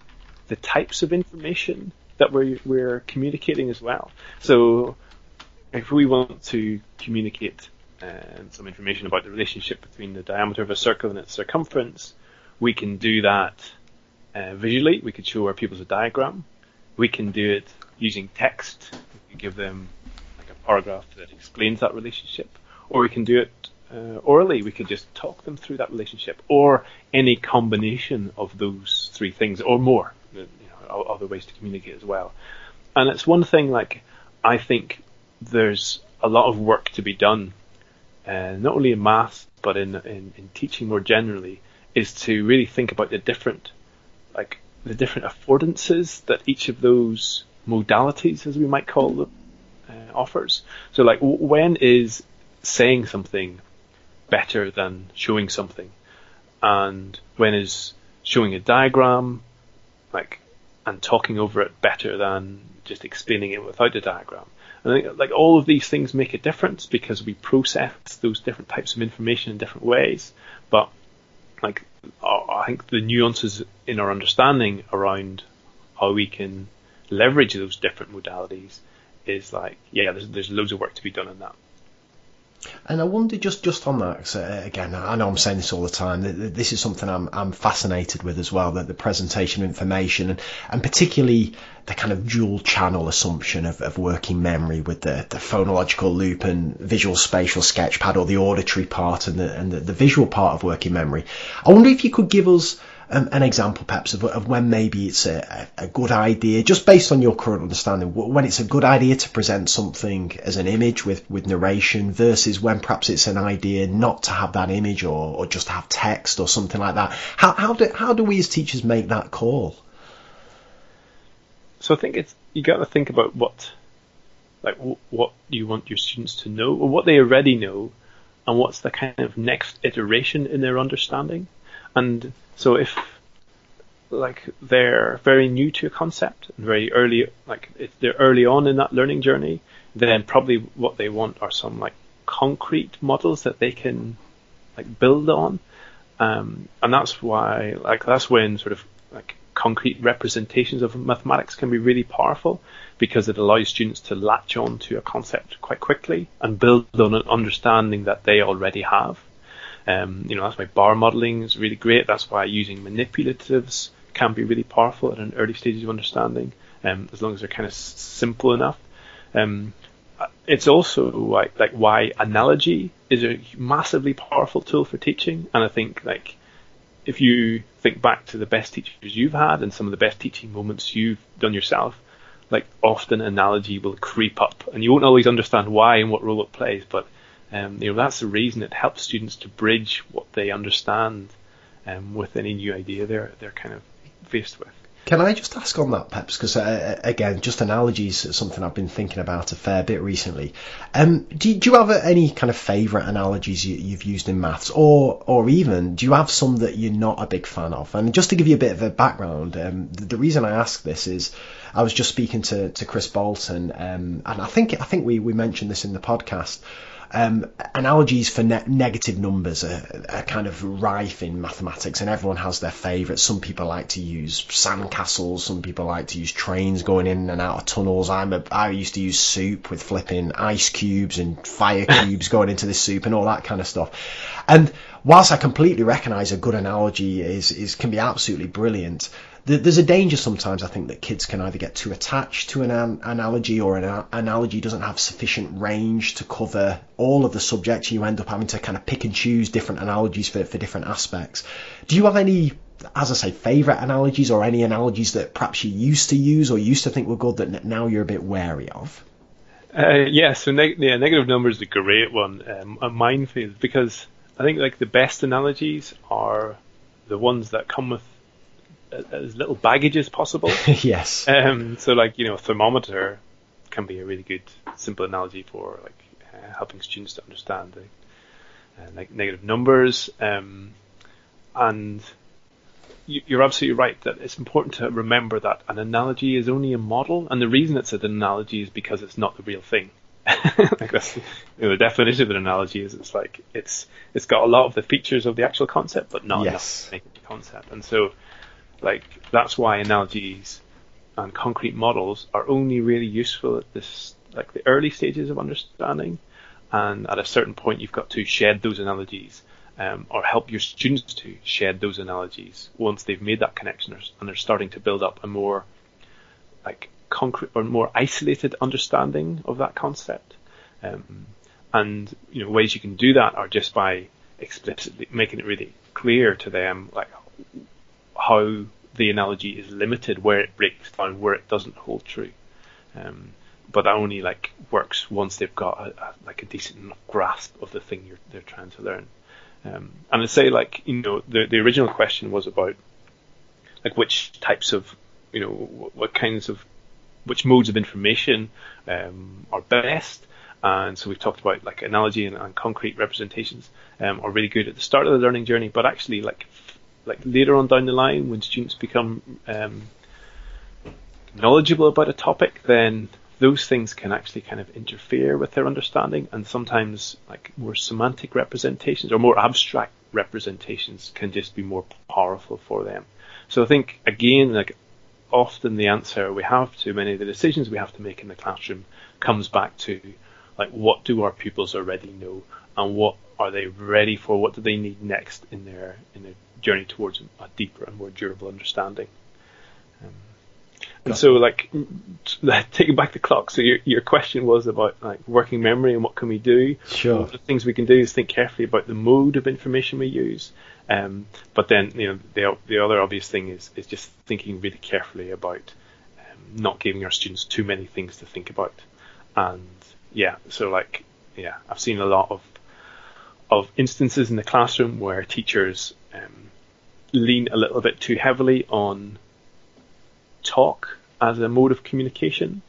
the types of information that we're, we're communicating as well. So if we want to communicate uh, some information about the relationship between the diameter of a circle and its circumference, we can do that uh, visually. We could show our pupils a diagram. We can do it using text. We can give them like a paragraph that explains that relationship, or we can do it uh, orally. We could just talk them through that relationship, or any combination of those three things, or more other ways to communicate as well. And it's one thing like I think there's a lot of work to be done, uh, not only in maths but in, in, in teaching more generally, is to really think about the different like the different affordances that each of those modalities, as we might call them, uh, offers. So, like, w- when is saying something better than showing something, and when is showing a diagram like and talking over it better than just explaining it without a diagram. And like all of these things make a difference because we process those different types of information in different ways. But like I think the nuances in our understanding around how we can leverage those different modalities is like yeah, there's there's loads of work to be done in that. And I wonder just just on that uh, again. I know I'm saying this all the time. This is something I'm I'm fascinated with as well. That the presentation of information and, and particularly the kind of dual channel assumption of, of working memory with the, the phonological loop and visual spatial sketchpad or the auditory part and the and the, the visual part of working memory. I wonder if you could give us um, an example perhaps of, of when maybe it's a, a, good idea, just based on your current understanding, when it's a good idea to present something as an image with, with narration versus when perhaps it's an idea not to have that image or, or just have text or something like that. How, how, do, how do we as teachers make that call? So I think it's you got to think about what like what you want your students to know or what they already know and what's the kind of next iteration in their understanding. And so if like they're very new to a concept and very early, like if they're early on in that learning journey, then probably what they want are some like concrete models that they can like build on. Um, and that's why, like, that's when sort of like concrete representations of mathematics can be really powerful because it allows students to latch on to a concept quite quickly and build on an understanding that they already have. Um, you know, that's why bar modeling is really great. That's why using manipulatives can be really powerful at an early stage of understanding, um, as long as they're kind of s- simple enough. Um, it's also like why analogy is a massively powerful tool for teaching. And I think like if you think back to the best teachers you've had and some of the best teaching moments you've done yourself, like often analogy will creep up and you won't always understand why and what role it plays, but um, you know, that's the reason it helps students to bridge what they understand um, with any new idea they're they're kind of faced with. Can I just ask on that, Peps? Because uh, again, just analogies is something I've been thinking about a fair bit recently. Um, do, do you have any kind of favourite analogies you, have used in maths, or or even do you have some that you're not a big fan of? And just to give you a bit of a background, um, the, the, reason I ask this is I was just speaking to, to Kris Boulton, um, and I think I think we, we mentioned this in the podcast um, analogies for ne- negative numbers are, are, kind of rife in mathematics, and everyone has their favourites. Some people like to use sandcastles. Some people like to use trains going in and out of tunnels. I'm a, I used to use soup with flipping ice cubes and fire cubes going into this soup and all that kind of stuff. And whilst I completely recognise a good analogy is, is can be absolutely brilliant, there's a danger sometimes I think that kids can either get too attached to an an- analogy or an analogy doesn't have sufficient range to cover all of the subject. You end up having to kind of pick and choose different analogies for, for different aspects. Do you have any, as I say, favourite analogies or any analogies that perhaps you used to use or used to think were good that now you're a bit wary of? Uh, yeah, so neg- yeah, negative numbers is a great one, um, a minefield, because I think like the best analogies are the ones that come with as little baggage as possible. yes. Um, so like you know, a thermometer can be a really good simple analogy for like uh, helping students to understand the uh, like negative numbers. Um, and you, are absolutely right that it's important to remember that an analogy is only a model, and the reason it's an analogy is because it's not the real thing. like that's, you know, the definition of an analogy is it's like it's it's got a lot of the features of the actual concept, but not yes. enough to make it a concept. And so, like that's why analogies and concrete models are only really useful at this like the early stages of understanding, and at a certain point you've got to shed those analogies um, or help your students to shed those analogies once they've made that connection and they're starting to build up a more like concrete or more isolated understanding of that concept. Um, and you know ways you can do that are just by explicitly making it really clear to them like how the analogy is limited, where it breaks down, where it doesn't hold true. Um, but that only like works once they've got a, a, like a decent enough grasp of the thing they're trying to learn. Um, and I say like you know the the original question was about like which types of you know what, what kinds of which modes of information um, are best. And so we've talked about like analogy and, and concrete representations um, are really good at the start of the learning journey, but actually like like later on down the line when students become um, knowledgeable about a topic, then those things can actually kind of interfere with their understanding and sometimes like more semantic representations or more abstract representations can just be more powerful for them. So I think again, like often the answer we have to many of the decisions we have to make in the classroom comes back to like what do our pupils already know and what are they ready for? What do they need next in their in their journey towards a deeper and more durable understanding? Um, and so, like, taking back the clock. So your your question was about like working memory and what can we do? Sure. the things we can do is think carefully about the mode of information we use. Um, but then, you know, the the other obvious thing is is just thinking really carefully about um, not giving our students too many things to think about. And yeah, so like, yeah, I've seen a lot of of instances in the classroom where teachers um, lean a little bit too heavily on talk as a mode of communication.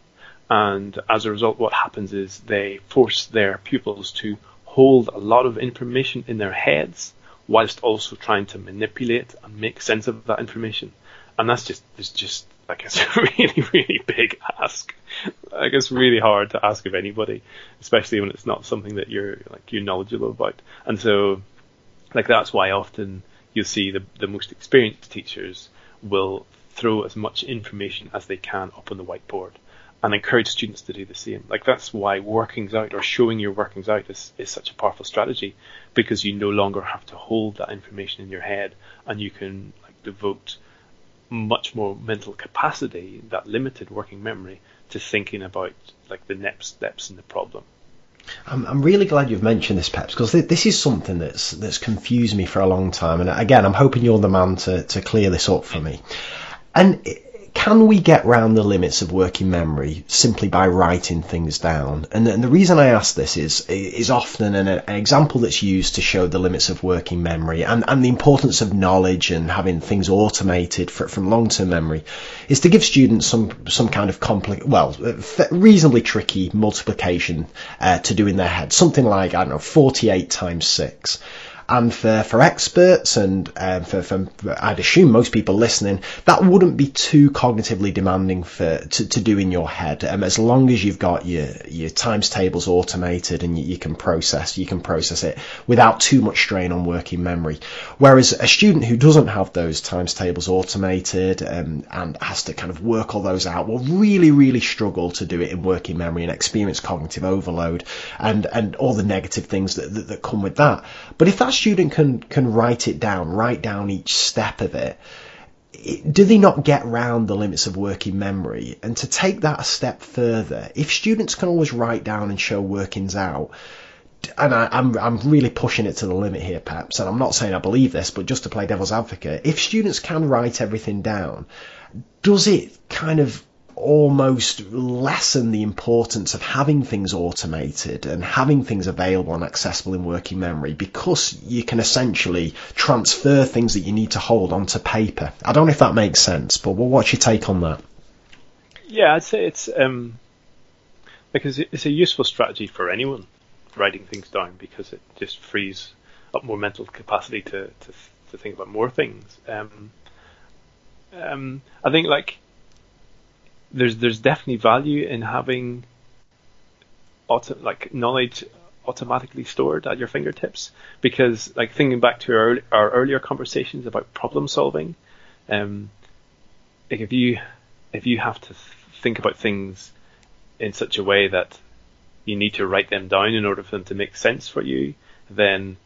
And as a result, what happens is they force their pupils to hold a lot of information in their heads whilst also trying to manipulate and make sense of that information. And that's just, it's just, like, it's a really, really big ask. Like, it's really hard to ask of anybody, especially when it's not something that you're, like, you're knowledgeable about. And so, like, that's why often you'll see the, the most experienced teachers will throw as much information as they can up on the whiteboard and encourage students to do the same. Like that's why workings out or showing your workings out is, is such a powerful strategy because you no longer have to hold that information in your head and you can like devote much more mental capacity, that limited working memory, to thinking about like the next steps in the problem. I'm, I'm really glad you've mentioned this, Peps, because this is something that's that's confused me for a long time. And again, I'm hoping you're the man to, to clear this up for me. And can we get round the limits of working memory simply by writing things down? And, and the reason I ask this is is often an, an, example that's used to show the limits of working memory and, and the importance of knowledge and having things automated for, from long term memory is to give students some some kind of complex, well, reasonably tricky multiplication uh, to do in their head, something like I don't know, 48 times six. And for, for experts and um, for, for, I'd assume most people listening, that wouldn't be too cognitively demanding for to, to do in your head. Um, as long as you've got your your times tables automated and you, you can process you can process it without too much strain on working memory. Whereas a student who doesn't have those times tables automated um, and has to kind of work all those out will really really struggle to do it in working memory and experience cognitive overload and and all the negative things that, that, that come with that. But if that's student can can write it down, write down each step of it, do they not get round the limits of working memory? And to take that a step further, if students can always write down and show workings out, and I, am I'm, I'm really pushing it to the limit here, perhaps, and I'm not saying I believe this, but just to play devil's advocate, if students can write everything down, does it kind of almost lessen the importance of having things automated and having things available and accessible in working memory because you can essentially transfer things that you need to hold onto paper. I don't know if that makes sense, but what's your take on that? Yeah, I'd say it's um, because it's a useful strategy for anyone writing things down because it just frees up more mental capacity to to, to think about more things. Um, um, I think like there's there's definitely value in having auto, like knowledge automatically stored at your fingertips. Because like thinking back to our, our earlier conversations about problem solving um, like if you if you have to think about things in such a way that you need to write them down in order for them to make sense for you then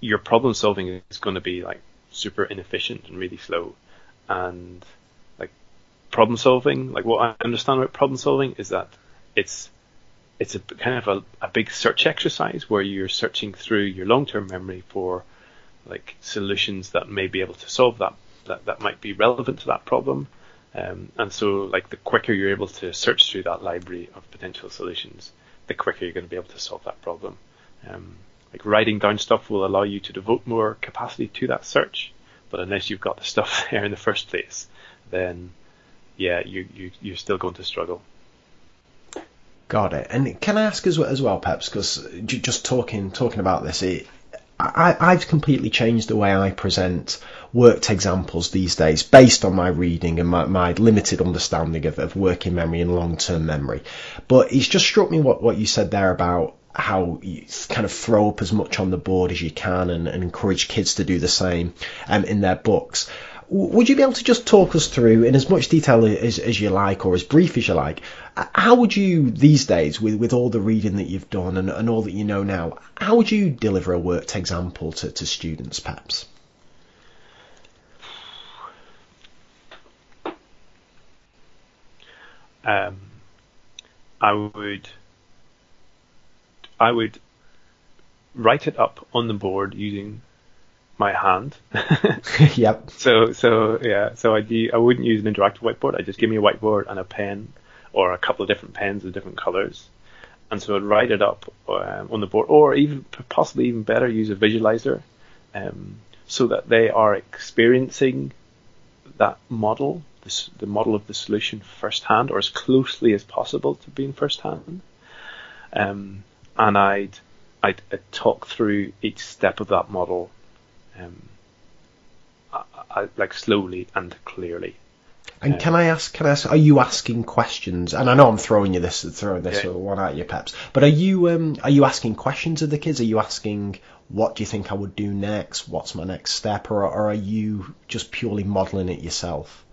your problem solving is going to be like super inefficient and really slow. And problem solving like what I understand about problem solving is that it's it's a kind of a, a big search exercise where you're searching through your long-term memory for like solutions that may be able to solve that that, that might be relevant to that problem. Um, and so like the quicker you're able to search through that library of potential solutions, the quicker you're going to be able to solve that problem. Um, like writing down stuff will allow you to devote more capacity to that search, but unless you've got the stuff there in the first place, then yeah, you, you you're still going to struggle. Got it. And can I ask as well, as well Peps, because just talking talking about this, it, I, I've completely changed the way I present worked examples these days based on my reading and my, my limited understanding of, of working memory and long term memory. But it's just struck me what, what you said there about how you kind of throw up as much on the board as you can and, and encourage kids to do the same um, in their books. Would you be able to just talk us through, in as much detail as, as you like, or as brief as you like, how would you these days, with, with all the reading that you've done and, and all that you know now, how would you deliver a worked example to, to students, perhaps? Um, I would, I would write it up on the board using my hand. yep. So so yeah, so I I wouldn't use an interactive whiteboard. I'd just give me a whiteboard and a pen, or a couple of different pens of different colors, and so I'd write it up um, on the board, or even possibly even better, use a visualizer, um, so that they are experiencing that model, this, the model of the solution firsthand, or as closely as possible to being firsthand. Um, and I'd, I'd, I'd talk through each step of that model um, I, I, like slowly and clearly. And uh, can I ask? Can I ask? Are you asking questions? And I know I'm throwing you this, throwing this yeah. one at you, Peps. But are you um, are you asking questions of the kids? Are you asking what do you think I would do next? What's my next step? Or, or are you just purely modelling it yourself?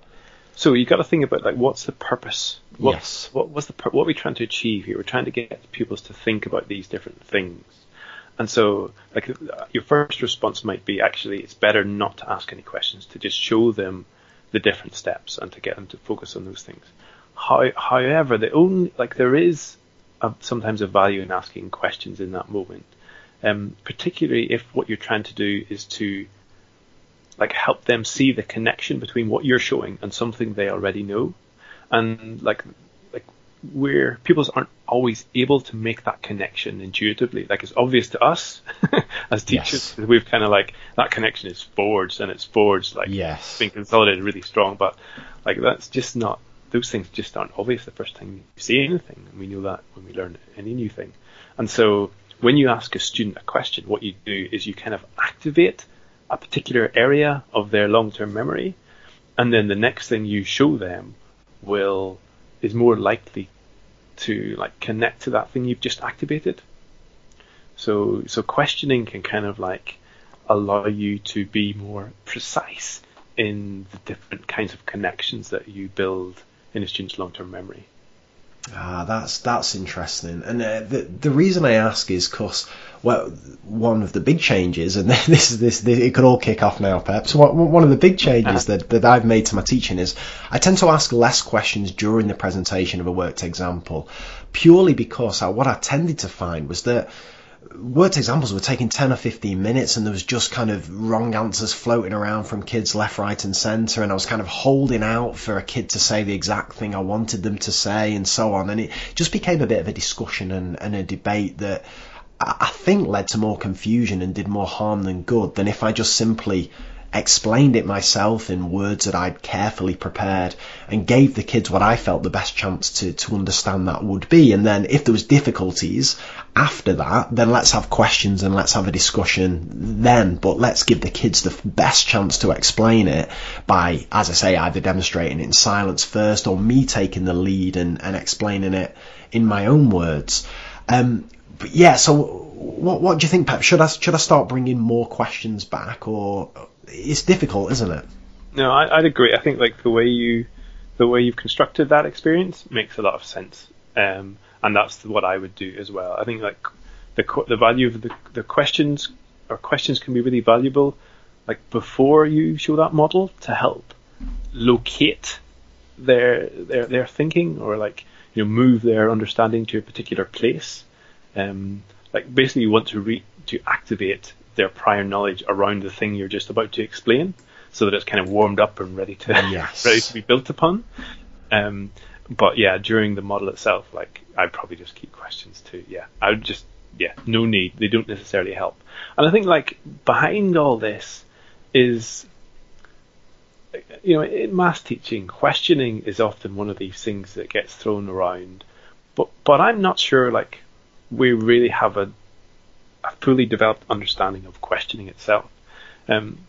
So you got to think about like what's the purpose? What's, yes. What was the what are we trying to achieve here? We're trying to get pupils to think about these different things. And so, like, your first response might be actually, it's better not to ask any questions, to just show them the different steps and to get them to focus on those things. How, however, the only, like, there is a, sometimes a value in asking questions in that moment, um, particularly if what you're trying to do is to, like, help them see the connection between what you're showing and something they already know. And, like, where people aren't always able to make that connection intuitively. Like it's obvious to us as teachers, yes. we've kind of like that connection is forged and it's forged like yes. being consolidated really strong. But like that's just not those things just aren't obvious the first time you see anything. And we know that when we learn any new thing. And so when you ask a student a question, what you do is you kind of activate a particular area of their long-term memory, and then the next thing you show them will is more likely to like connect to that thing you've just activated. So so questioning can kind of like allow you to be more precise in the different kinds of connections that you build in a student's long-term memory. Ah, that's that's interesting, and uh, the the reason I ask is because well, one of the big changes, and this is this, this, it could all kick off now, perhaps. One of the big changes uh-huh. that that I've made to my teaching is I tend to ask less questions during the presentation of a worked example, purely because I, what I tended to find was that worked examples were taking 10 or 15 minutes and there was just kind of wrong answers floating around from kids left, right and centre and I was kind of holding out for a kid to say the exact thing I wanted them to say and so on and it just became a bit of a discussion and, and a debate that I think led to more confusion and did more harm than good than if I just simply explained it myself in words that I'd carefully prepared and gave the kids what I felt the best chance to, to understand that would be. And then if there was difficulties after that, then let's have questions and let's have a discussion then, but let's give the kids the best chance to explain it by, as I say, either demonstrating it in silence first or me taking the lead and, and explaining it in my own words. Um, but yeah, so what what do you think, Pep? Should I should I start bringing more questions back, or it's difficult, isn't it? No, I, would agree. I think like the way you the way you've constructed that experience makes a lot of sense, um, and that's what I would do as well. I think like the the value of the the questions or questions can be really valuable, like before you show that model to help locate their their their thinking or like you know move their understanding to a particular place. Um, like basically you want to re- to activate their prior knowledge around the thing you're just about to explain, so that it's kind of warmed up and ready to yes. ready to be built upon. Um, but yeah, during the model itself, like I'd probably just keep questions too. Yeah, I would just yeah, no need. They don't necessarily help. And I think like behind all this is you know, in math teaching, questioning is often one of these things that gets thrown around. But but I'm not sure like we really have a, a fully developed understanding of questioning itself. Um,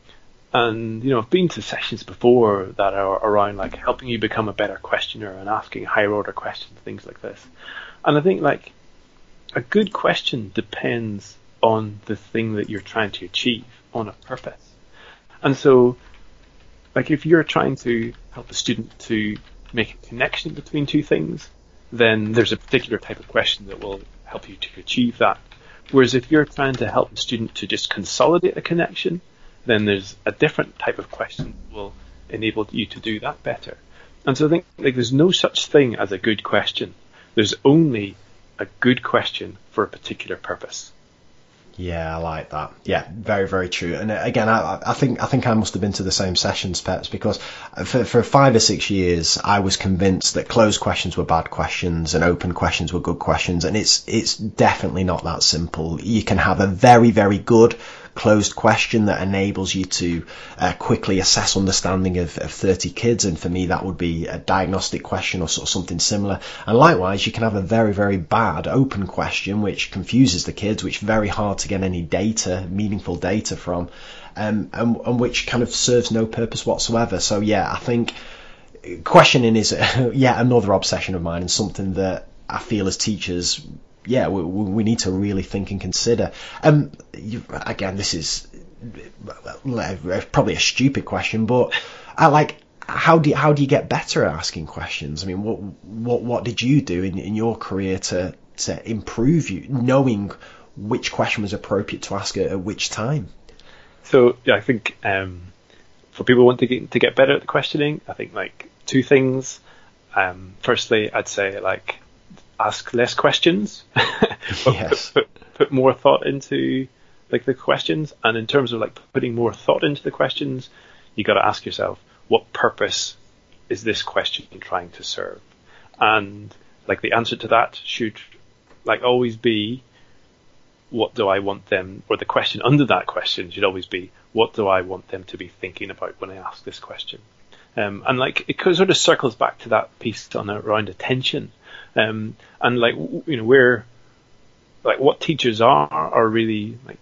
and you know, I've been to sessions before that are around like helping you become a better questioner and asking higher order questions, things like this. And I think like a good question depends on the thing that you're trying to achieve, on a purpose. And so like if you're trying to help a student to make a connection between two things, then there's a particular type of question that will help you to achieve that. Whereas if you're trying to help a student to just consolidate a connection, then there's a different type of question that will enable you to do that better. And so I think like there's no such thing as a good question. There's only a good question for a particular purpose. Yeah, I like that. Yeah, very, very true. And uh, again, I, I think I think I must have been to the same sessions, Peps, because for, for five or six years, I was convinced that closed questions were bad questions and open questions were good questions, and it's it's definitely not that simple. You can have a very, very good closed question that enables you to uh, quickly assess understanding of, of 30 kids. And for me, that would be a diagnostic question or sort of something similar. And likewise, you can have a very, very bad open question, which confuses the kids, which very hard to get any data, meaningful data from, um, and, and which kind of serves no purpose whatsoever. So yeah, I think questioning is yet another obsession of mine and something that I feel as teachers yeah, we, we need to really think and consider. Um, you, again, this is probably a stupid question, but I like how do you, how do you get better at asking questions? I mean, what what what did you do in, in your career to to improve you knowing which question was appropriate to ask at, at which time? So yeah, I think um, for people who want to get to get better at the questioning, I think like two things. Um, firstly, I'd say like ask less questions, yes. put, put, put, more thought into like the questions. And in terms of like putting more thought into the questions, you got to ask yourself, what purpose is this question trying to serve? And like the answer to that should like always be, what do I want them, or the question under that question should always be, what do I want them to be thinking about when I ask this question? Um, and like it sort of circles back to that piece on around attention. Um, and like you know, we're like what teachers are are really like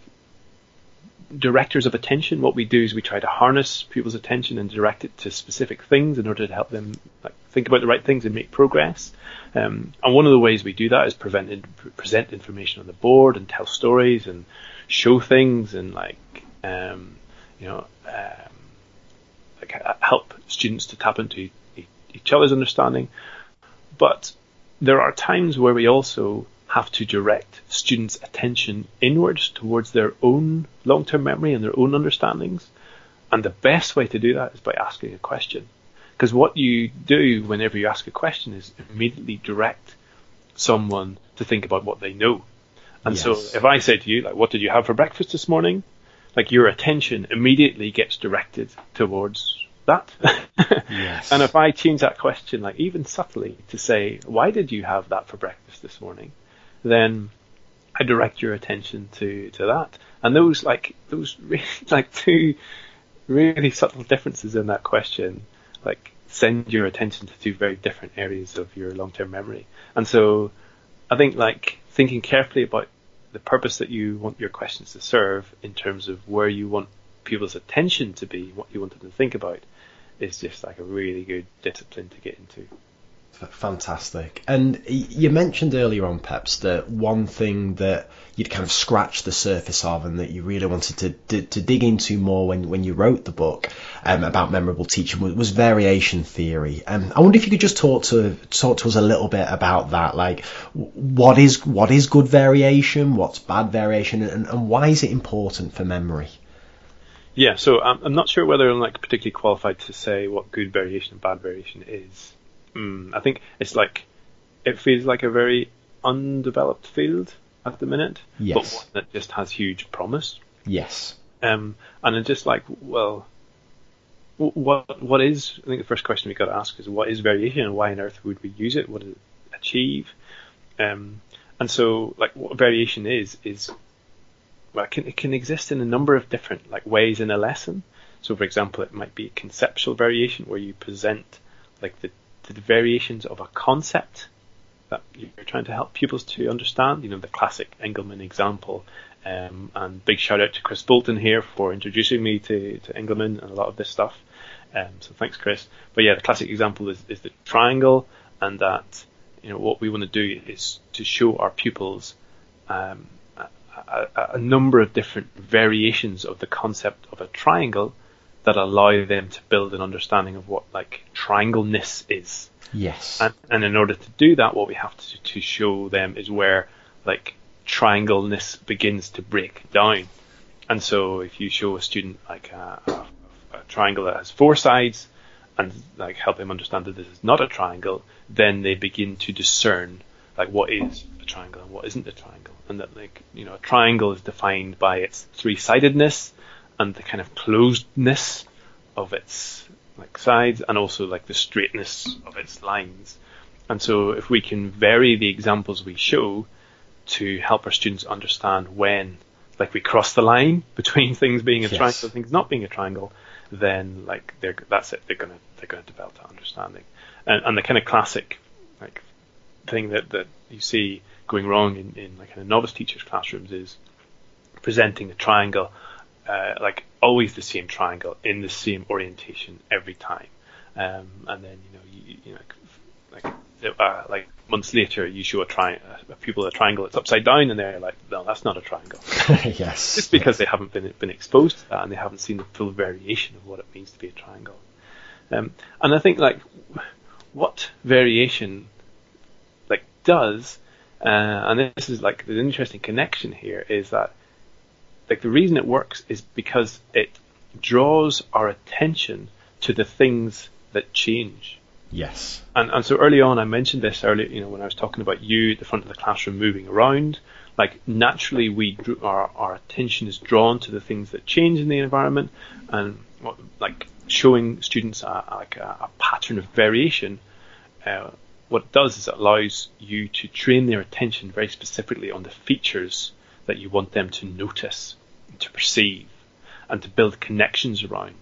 directors of attention. What we do is we try to harness people's attention and direct it to specific things in order to help them like think about the right things and make progress. Um, and one of the ways we do that is present present information on the board and tell stories and show things and like um, you know um, like help students to tap into each other's understanding. But there are times where we also have to direct students' attention inwards towards their own long term memory and their own understandings. And the best way to do that is by asking a question. Because what you do whenever you ask a question is immediately direct someone to think about what they know. And yes. so if I say to you, like, what did you have for breakfast this morning? Like your attention immediately gets directed towards that. yes. And if I change that question, like even subtly, to say, why did you have that for breakfast this morning? Then I direct your attention to, to that. And those like those really like two really subtle differences in that question, like send your attention to two very different areas of your long-term memory. And so I think like thinking carefully about the purpose that you want your questions to serve in terms of where you want people's attention to be, what you want them to think about, is just like a really good discipline to get into. Fantastic. And you mentioned earlier on, Peps, that one thing that you'd kind of scratched the surface of and that you really wanted to, to, to dig into more when, when you wrote the book um, about memorable teaching was, was variation theory. And um, I wonder if you could just talk to talk to us a little bit about that. Like, what is what is good variation? What's bad variation? And, and why is it important for memory? Yeah, so I'm, I'm not sure whether I'm like particularly qualified to say what good variation and bad variation is. Mm, I think it's like it feels like a very undeveloped field at the minute, yes. but one that just has huge promise. Yes. Um, and it's just like, well, what what is? I think the first question we got to ask is what is variation and why on earth would we use it? What does it achieve? Um, and so, like, what variation is is well, it can it can exist in a number of different like ways in a lesson. So, for example, it might be conceptual variation where you present like the the variations of a concept that you're trying to help pupils to understand. You know, the classic Engelmann example. Um, and big shout out to Kris Boulton here for introducing me to, to Engelmann and a lot of this stuff. Um, so thanks, Kris. But yeah, the classic example is, is the triangle, and that you know what we want to do is to show our pupils um, a, a, number of different variations of the concept of a triangle that allow them to build an understanding of what like triangleness is. Yes. And, and in order to do that, what we have to, to show them is where like triangleness begins to break down. And so if you show a student like a, a, a triangle that has four sides and like help them understand that this is not a triangle, then they begin to discern like what is a triangle and what isn't a triangle. And that like, you know, a triangle is defined by its three sidedness and the kind of closedness of its like sides and also like the straightness of its lines. And so if we can vary the examples we show to help our students understand when like we cross the line between things being a yes. triangle and things not being a triangle, then like they're that's it. They're gonna they're gonna develop that understanding. And, and the kind of classic thing that, that you see going wrong in, in like kind of novice teachers classrooms is presenting a triangle uh, like always the same triangle in the same orientation every time. Um, and then you know you, you know like uh, like months later you show a, tri- a pupil a triangle that's upside down and they're like no that's not a triangle. Yes. Just because they haven't been been exposed to that and they haven't seen the full variation of what it means to be a triangle. Um, and I think like what variation like does uh, and this is like the interesting connection here is that like the reason it works is because it draws our attention to the things that change. Yes. And and so early on, I mentioned this earlier. You know, when I was talking about you at the front of the classroom moving around, like naturally we our our attention is drawn to the things that change in the environment, and like showing students a, like a, a pattern of variation. Uh, what it does is it allows you to train their attention very specifically on the features that you want them to notice, to perceive, and to build connections around.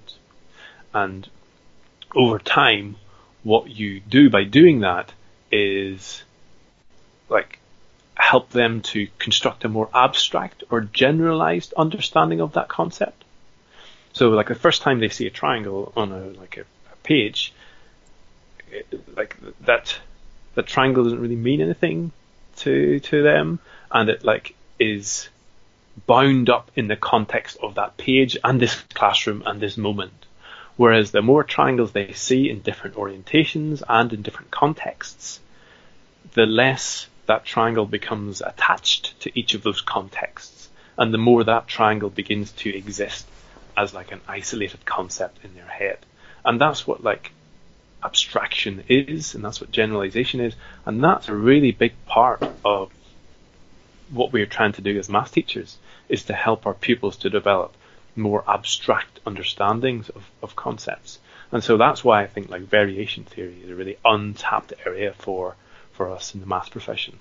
And over time, what you do by doing that is like help them to construct a more abstract or generalized understanding of that concept. So like the first time they see a triangle on a like a, a page, it, like that the triangle doesn't really mean anything to to them, and it like is bound up in the context of that page and this classroom and this moment. Whereas the more triangles they see in different orientations and in different contexts, the less that triangle becomes attached to each of those contexts, and the more that triangle begins to exist as like an isolated concept in their head. And that's what like abstraction is, and that's what generalization is, and that's a really big part of what we're trying to do as math teachers is to help our pupils to develop more abstract understandings of, of concepts. And so that's why I think like variation theory is a really untapped area for for us in the math profession.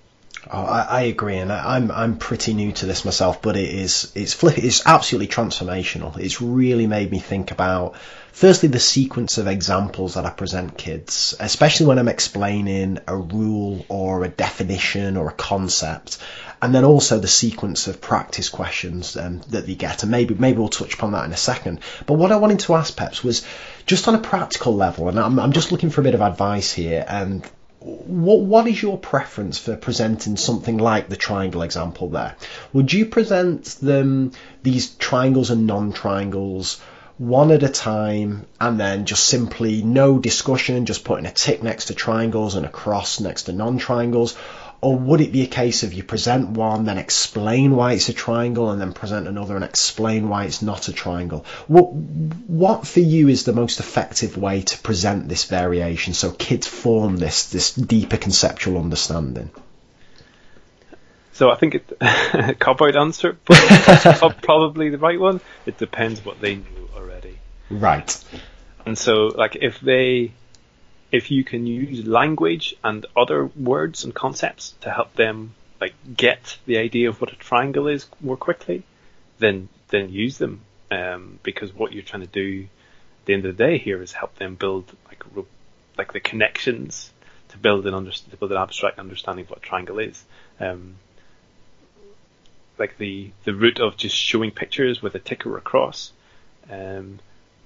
Oh, I, I, agree, and I, am I'm, I'm pretty new to this myself, but it is it's flip, it's absolutely transformational. It's really made me think about firstly the sequence of examples that I present kids, especially when I'm explaining a rule or a definition or a concept, and then also the sequence of practice questions um, that they get, and maybe maybe we'll touch upon that in a second. But what I wanted to ask Peps was just on a practical level, and I'm, I'm just looking for a bit of advice here, and what what is your preference for presenting something like the triangle example there? Would you present them these triangles and non-triangles one at a time and then just simply no discussion, just putting a tick next to triangles and a cross next to non-triangles? Or would it be a case of you present one, then explain why it's a triangle, and then present another and explain why it's not a triangle? What, what for you is the most effective way to present this variation so kids form this, this deeper conceptual understanding? So I think it, a cop out answer, but probably the right one. It depends what they knew already. Right. And so, like, if they if you can use language and other words and concepts to help them like get the idea of what a triangle is more quickly, then then use them um, because what you're trying to do at the end of the day here is help them build like like the connections to build an under, to build an abstract understanding of what a triangle is. Um, like the the route of just showing pictures with a tick or a cross um,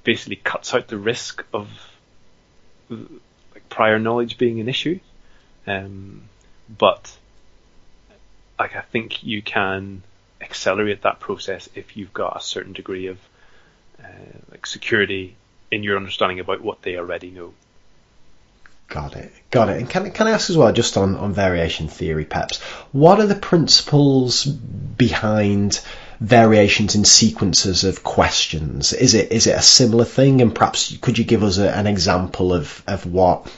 basically cuts out the risk of prior knowledge being an issue. Um, but like I think you can accelerate that process if you've got a certain degree of uh, like security in your understanding about what they already know. Got it, got it. And can can I ask as well, just on on variation theory, Peps, what are the principles behind variations in sequences of questions? Is it is it a similar thing? And perhaps could you give us a, an example of of what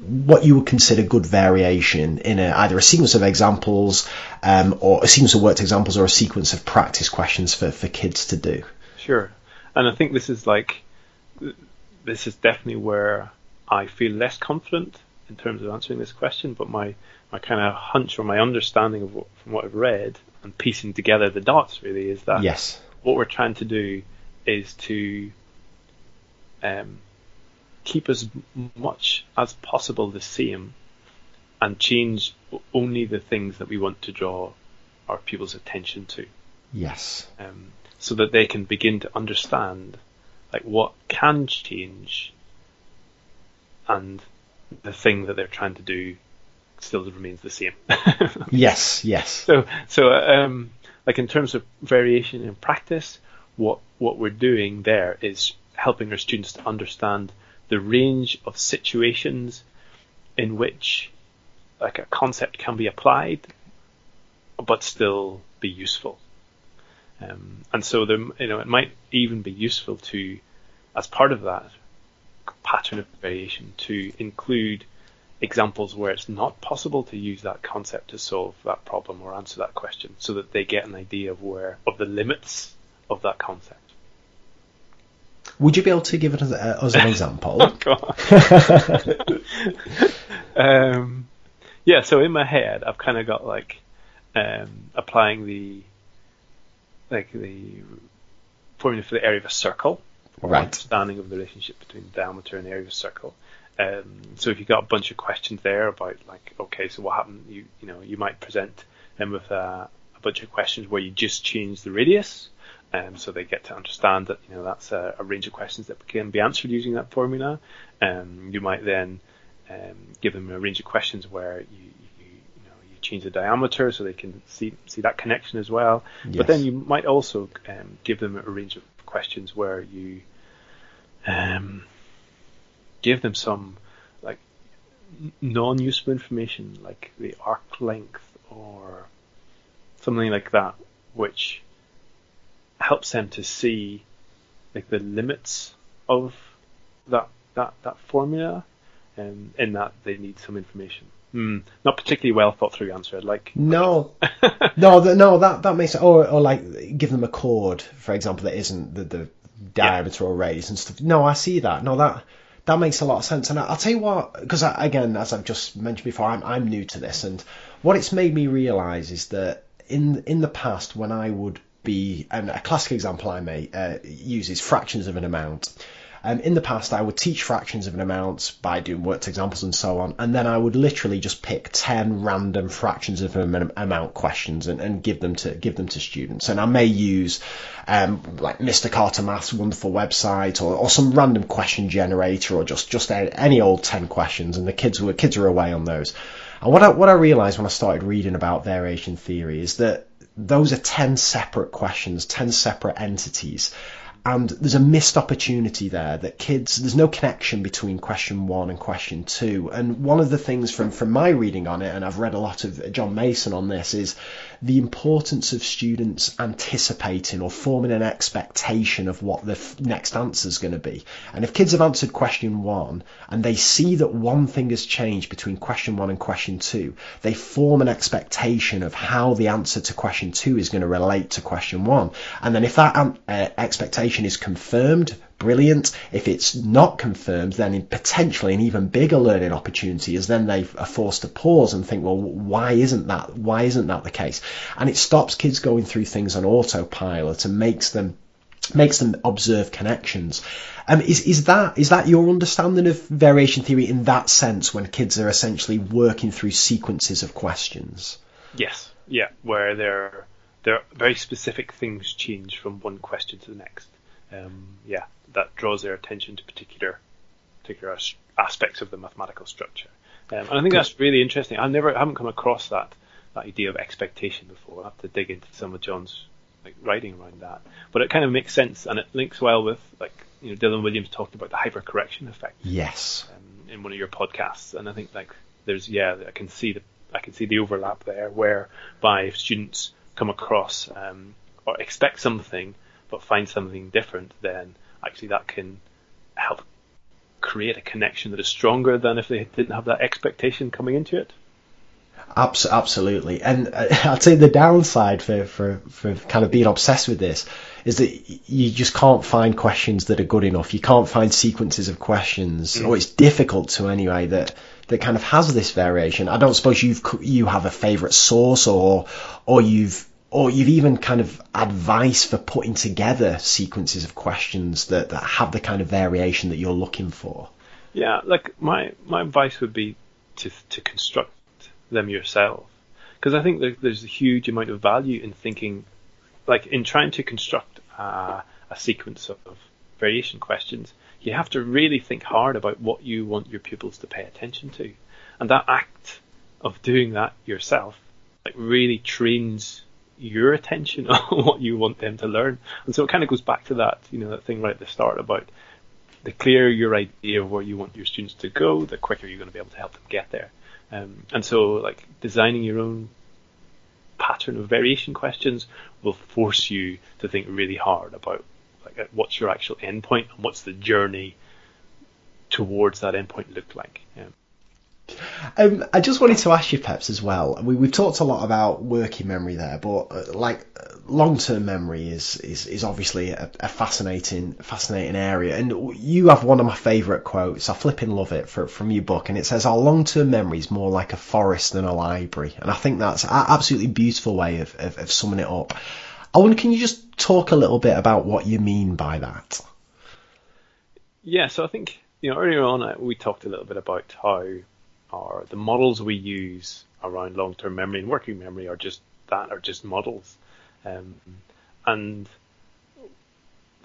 what you would consider good variation in a, either a sequence of examples um, or a sequence of worked examples or a sequence of practice questions for, for kids to do. Sure. And I think this is like, this is definitely where I feel less confident in terms of answering this question, but my, my kind of hunch or my understanding of what, from what I've read and piecing together the dots really is that yes. what we're trying to do is to um, keep as much as possible the same and change only the things that we want to draw our pupils' attention to. Yes. Um, so that they can begin to understand like what can change and the thing that they're trying to do still remains the same. yes, yes. So, so um, like in terms of variation in practice, what what we're doing there is helping our students to understand the range of situations in which like a concept can be applied but still be useful. Um, and so there, you know, it might even be useful to, as part of that pattern of variation, to include examples where it's not possible to use that concept to solve that problem or answer that question, so that they get an idea of where of the limits of that concept. Would you be able to give it as, uh, as an example? oh, um, yeah, so in my head, I've kind of got like um, applying the like the formula for the area of a circle, right. understanding of the relationship between diameter and area of a circle. Um, so if you've got a bunch of questions there about like, okay, so what happened? You you know you might present them with a, a bunch of questions where you just change the radius um, so they get to understand that you know that's a, a, range of questions that can be answered using that formula. Um, you might then um, give them a range of questions where you, you, you, know you change the diameter so they can see see that connection as well. Yes. But then you might also um, give them a range of questions where you um, give them some like non-useful information like the arc length or something like that, which helps them to see like the limits of that that that formula, and um, in that they need some information. Mm, not particularly well thought through answer. I'd like no, no, the, no. That that makes or or like give them a chord, for example, that isn't the the diameter yeah. or radius and stuff. No, I see that. No, that that makes a lot of sense. And I, will tell you what, because again, as I've just mentioned before, I'm I'm new to this, and what it's made me realise is that in in the past when I would be and a classic example I may uh, use is fractions of an amount. Um, in the past, I would teach fractions of an amount by doing worked examples and so on, and then I would literally just pick ten random fractions of an amount questions and, and give them to give them to students. And I may use um, like Mr. Carter Math's wonderful website or, or some random question generator or just just any old ten questions, and the kids were kids are away on those. And what I, what I realised when I started reading about variation theory is that those are 10 separate questions, 10 separate entities and there's a missed opportunity there that kids there's no connection between question one and question two. And one of the things from from my reading on it and I've read a lot of John Mason on this is the importance of students anticipating or forming an expectation of what the f- next answer is going to be. And if kids have answered question one and they see that one thing has changed between question one and question two they form an expectation of how the answer to question two is going to relate to question one. And then if that um, uh, expectation is confirmed, brilliant. If it's not confirmed, then potentially an even bigger learning opportunity is then they are forced to pause and think, well, why isn't that? Why isn't that the case? And it stops kids going through things on autopilot and makes them makes them observe connections. Um, is is that is that your understanding of variation theory in that sense when kids are essentially working through sequences of questions? Yes, yeah, where there there very specific things change from one question to the next um, yeah, that draws their attention to particular particular aspects of the mathematical structure. Um, and I think that's really interesting. I never I haven't come across that that idea of expectation before. I have to dig into some of John's like writing around that. But it kind of makes sense and it links well with like you know Dylan Williams talked about the hypercorrection effect. Yes. Um, in one of your podcasts, and I think like there's yeah I can see the I can see the overlap there whereby if students come across um, or expect something but find something different, then actually that can help create a connection that is stronger than if they didn't have that expectation coming into it. Absolutely, and uh, I'd say the downside for, for, for kind of being obsessed with this is that you just can't find questions that are good enough. You can't find sequences of questions, mm. or it's difficult to anyway that that kind of has this variation. I don't suppose you've you have a favourite source or or you've or you've even kind of advice for putting together sequences of questions that, that have the kind of variation that you're looking for? Yeah, like my my advice would be to to construct them yourself because I think there's a huge amount of value in thinking, like in trying to construct a sequence of variation questions. You have to really think hard about what you want your pupils to pay attention to, and that act of doing that yourself like really trains your attention on what you want them to learn. And so it kind of goes back to that, you know, that thing right at the start about the clearer your idea of where you want your students to go, the quicker you're going to be able to help them get there. Um, and so, like designing your own pattern of variation questions will force you to think really hard about like what's your actual endpoint and what's the journey towards that endpoint look like. Um, I just wanted to ask you, Peps, as well. We, we've talked a lot about working memory there, but uh, like long-term memory is is, is obviously a, a, fascinating fascinating area. And you have one of my favourite quotes. I flipping love it for, from your book, and it says, "Our long-term memory is more like a forest than a library." And I think that's an absolutely beautiful way of, of, of summing it up. I wonder, can you just talk a little bit about what you mean by that? Yeah, so I think you know earlier on uh, we talked a little bit about how are the models we use around long-term memory and working memory are just that are just models, um, and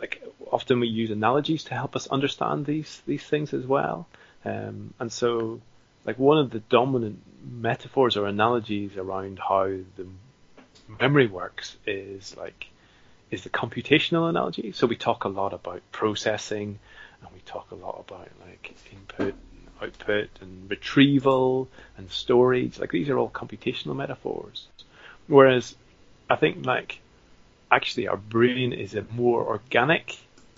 like often we use analogies to help us understand these these things as well. Um, and so, like one of the dominant metaphors or analogies around how the memory works is like is the computational analogy. So we talk a lot about processing, and we talk a lot about like input output and retrieval and storage. Like these are all computational metaphors. Whereas I think like actually our brain is a more organic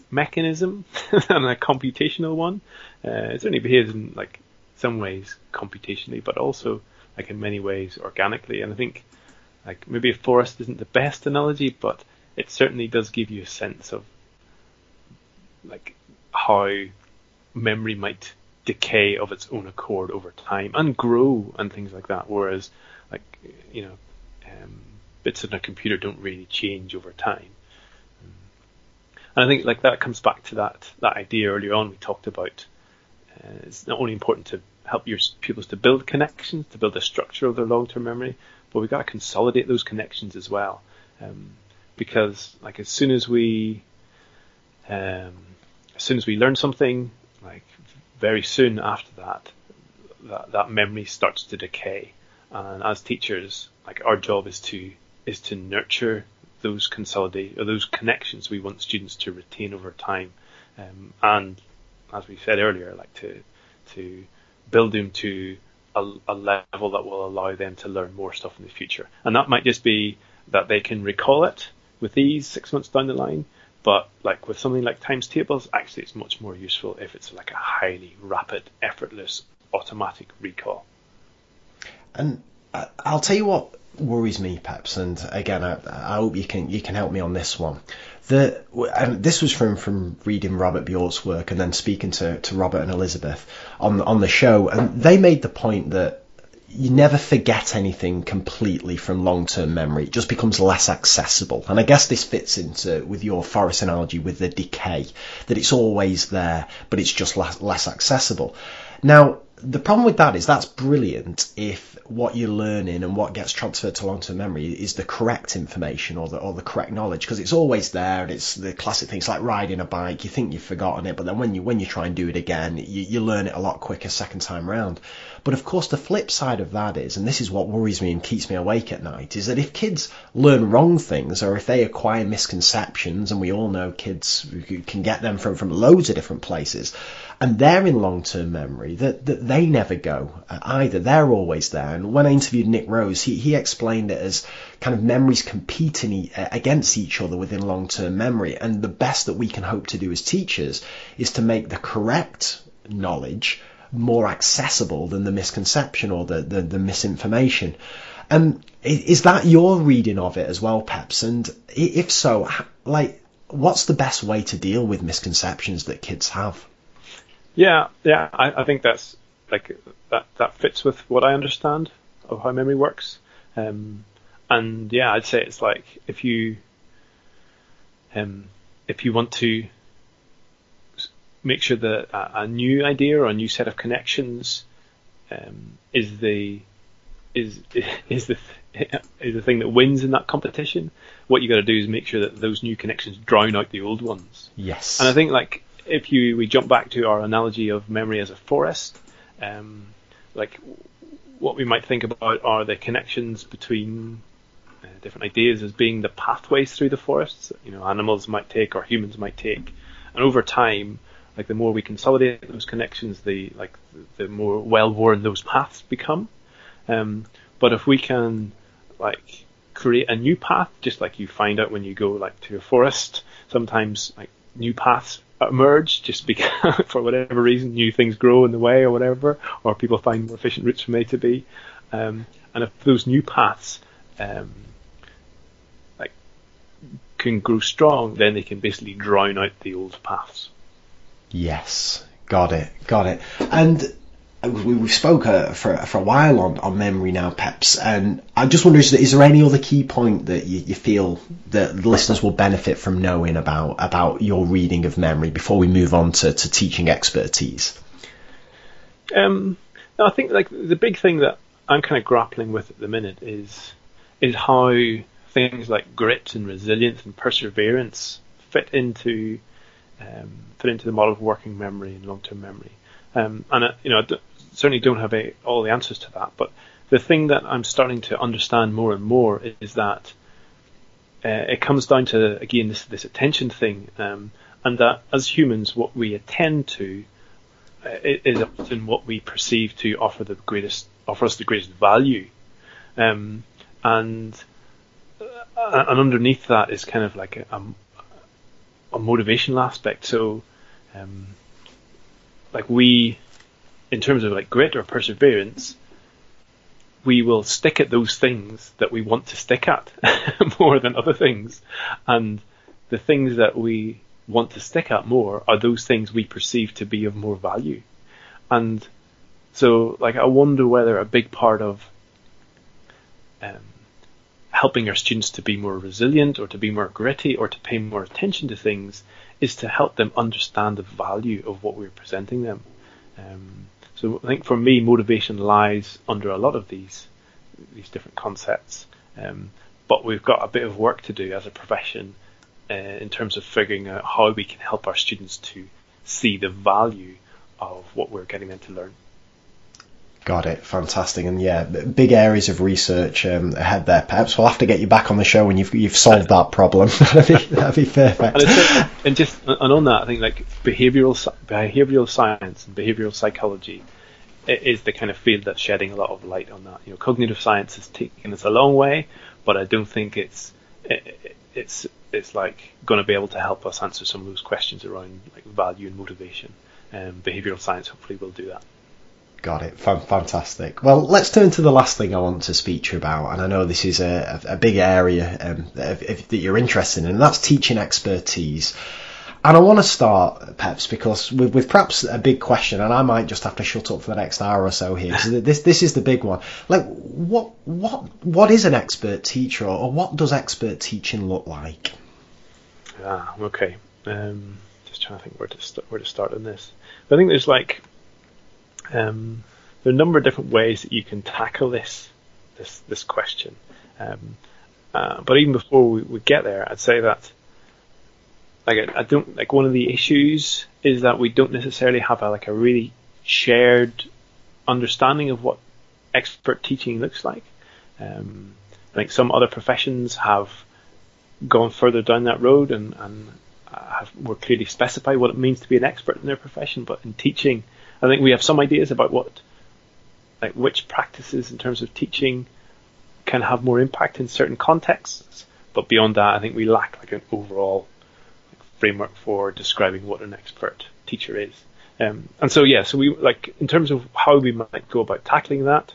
mechanism than a computational one. Uh, it certainly behaves in like some ways computationally, but also like in many ways organically. And I think like maybe a forest isn't the best analogy, but it certainly does give you a sense of like how memory might decay of its own accord over time and grow and things like that. Whereas like you know, um, bits in a computer don't really change over time. And I think like that comes back to that that idea earlier on we talked about. Uh, it's not only important to help your pupils to build connections, to build a structure of their long-term memory, but we've got to consolidate those connections as well. Um, because like as soon as we um, as soon as we learn something, like very soon after that, that, that memory starts to decay. And as teachers, like our job is to is to nurture those consolidate or those connections we want students to retain over time, um, and as we said earlier, like to to build them to a, a, level that will allow them to learn more stuff in the future. And that might just be that they can recall it with ease six months down the line. But like with something like times tables, actually it's much more useful if it's like a highly rapid, effortless, automatic recall. And uh, I'll tell you what worries me, Peps, and again, I, I hope you can you can help me on this one. The and this was from from reading Robert Bjork's work and then speaking to, to Robert and Elizabeth on on the show, and they made the point that you never forget anything completely from long-term memory. It just becomes less accessible. And I guess this fits into with your forest analogy with the decay, that it's always there, but it's just less, less accessible. Now, the problem with that is that's brilliant if what you're learning and what gets transferred to long-term memory is the correct information or the or the correct knowledge because it's always there and it's the classic things like riding a bike you think you've forgotten it but then when you when you try and do it again you, you learn it a lot quicker second time round. But of course the flip side of that is and this is what worries me and keeps me awake at night is that if kids learn wrong things or if they acquire misconceptions and we all know kids can get them from from loads of different places and they're in long-term memory that, that they never go uh, either. They're always there. And when I interviewed Nick Rose, he, he explained it as kind of memories competing uh, against each other within long-term memory. And the best that we can hope to do as teachers is to make the correct knowledge more accessible than the misconception or the, the, the misinformation. And is that your reading of it as well, Peps? And if so, like, what's the best way to deal with misconceptions that kids have? Yeah, yeah, I, I think that's like that that fits with what I understand of how memory works. Um, and yeah, I'd say it's like if you um, if you want to make sure that a, a, new idea or a new set of connections um, is the is is the is the thing that wins in that competition. What you got to do is make sure that those new connections drown out the old ones. Yes. And I think like if you we jump back to our analogy of memory as a forest, um, like what we might think about are the connections between uh, different ideas as being the pathways through the forests. You know, animals might take or humans might take, and over time, like the more we consolidate those connections, the like the more well worn those paths become. Um, but if we can like create a new path, just like you find out when you go like to a forest, sometimes like new paths emerge just because for whatever reason new things grow in the way or whatever, or people find more efficient routes from A to B. Um, and if those new paths um, like can grow strong, then they can basically drown out the old paths. Yes, got it, got it. And we, we spoke uh, for for a while on, on memory now, Peps, and I just wonder is is there any other key point that you, you feel that the listeners will benefit from knowing about about your reading of memory before we move on to, to teaching expertise? Um, I think like the big thing that I'm kind of grappling with at the minute is is how things like grit and resilience and perseverance fit into um, fit into the model of working memory and long term memory. Um, and uh, you know, certainly don't have a, all the answers to that. But the thing that I'm starting to understand more and more is that uh, it comes down to again this this attention thing, um, and that as humans, what we attend to uh, is often what we perceive to offer the greatest offer us the greatest value, um, and uh, and underneath that is kind of like a, a, a motivational aspect. So, um, like we in terms of like grit or perseverance, we will stick at those things that we want to stick at more than other things. And the things that we want to stick at more are those things we perceive to be of more value. And so, like, I wonder whether a big part of um, helping our students to be more resilient or to be more gritty or to pay more attention to things is to help them understand the value of what we're presenting them. Um, so I think for me, motivation lies under a lot of these these different concepts. Um, but we've got a bit of work to do as a profession uh, in terms of figuring out how we can help our students to see the value of what we're getting them to learn. Got it. Fantastic. And yeah, big areas of research um, ahead there. Perhaps we'll have to get you back on the show when you've you've solved that problem. that'd, be, that'd be perfect. And, and, just and on that, I think like behavioral behavioral science and behavioral psychology is the kind of field that's shedding a lot of light on that. You know, cognitive science has taken us a long way, but I don't think it's it, it's it's like going to be able to help us answer some of those questions around like value and motivation. Um, behavioral science hopefully will do that. Got it. Fantastic. Well, let's turn to the last thing I want to speak to you about, and I know this is a, a big area um, that you're interested in, and that's teaching expertise. And I want to start, Peps, because with, with, perhaps a big question, and I might just have to shut up for the next hour or so here. So this this is the big one. Like, what what what is an expert teacher, or what does expert teaching look like? Ah, okay. Um, just trying to think where to st- where to start on this. I think there's like um, there are a number of different ways that you can tackle this this this question. Um, uh, but even before we, we, get there, I'd say that like I, I, don't like one of the issues is that we don't necessarily have a, like a really shared understanding of what expert teaching looks like. Um, like some other professions have gone further down that road and, and have more clearly specified what it means to be an expert in their profession. But in teaching, I think we have some ideas about what, like which practices in terms of teaching can have more impact in certain contexts. But beyond that, I think we lack like an overall framework for describing what an expert teacher is. Um, and so yeah, so we like in terms of how we might go about tackling that.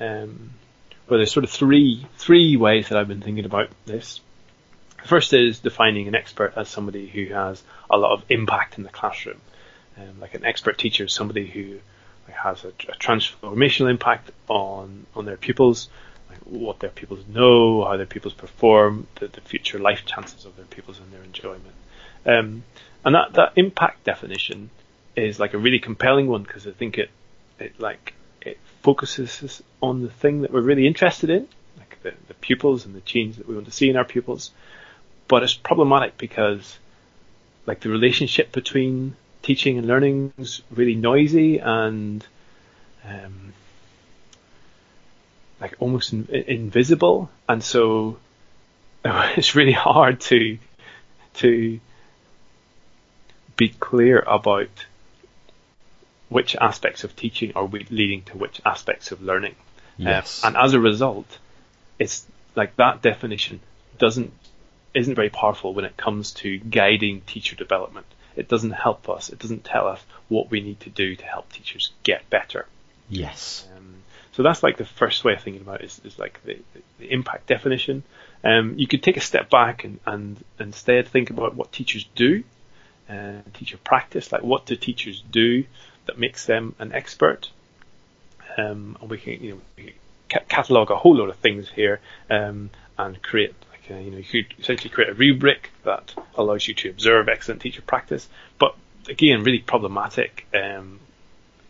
Um, well, there's sort of three three ways that I've been thinking about this. The first is defining an expert as somebody who has a lot of impact in the classroom. Um, like an expert teacher is somebody who has a, a, transformational impact on on their pupils, like what their pupils know, how their pupils perform, the, the future life chances of their pupils and their enjoyment. Um, and that that impact definition is like a really compelling one because I think it it like it focuses on the thing that we're really interested in, like the, the pupils and the change that we want to see in our pupils. But it's problematic because like the relationship between teaching and learning is really noisy and um, like almost in, invisible, and so it's really hard to to be clear about which aspects of teaching are leading to which aspects of learning. Yes. and as a result, it's like that definition doesn't isn't very powerful when it comes to guiding teacher development it doesn't help us. It doesn't tell us what we need to do to help teachers get better. Yes. Um, so that's like the first way of thinking about it is, is like the, the, impact definition. Um, you could take a step back and, and instead think about what teachers do, uh, teacher practice, like what do teachers do that makes them an expert. Um, and we can, you know, catalog a whole lot of things here um, and create uh, you know, you could essentially create a rubric that allows you to observe excellent teacher practice. But again, really problematic. Um,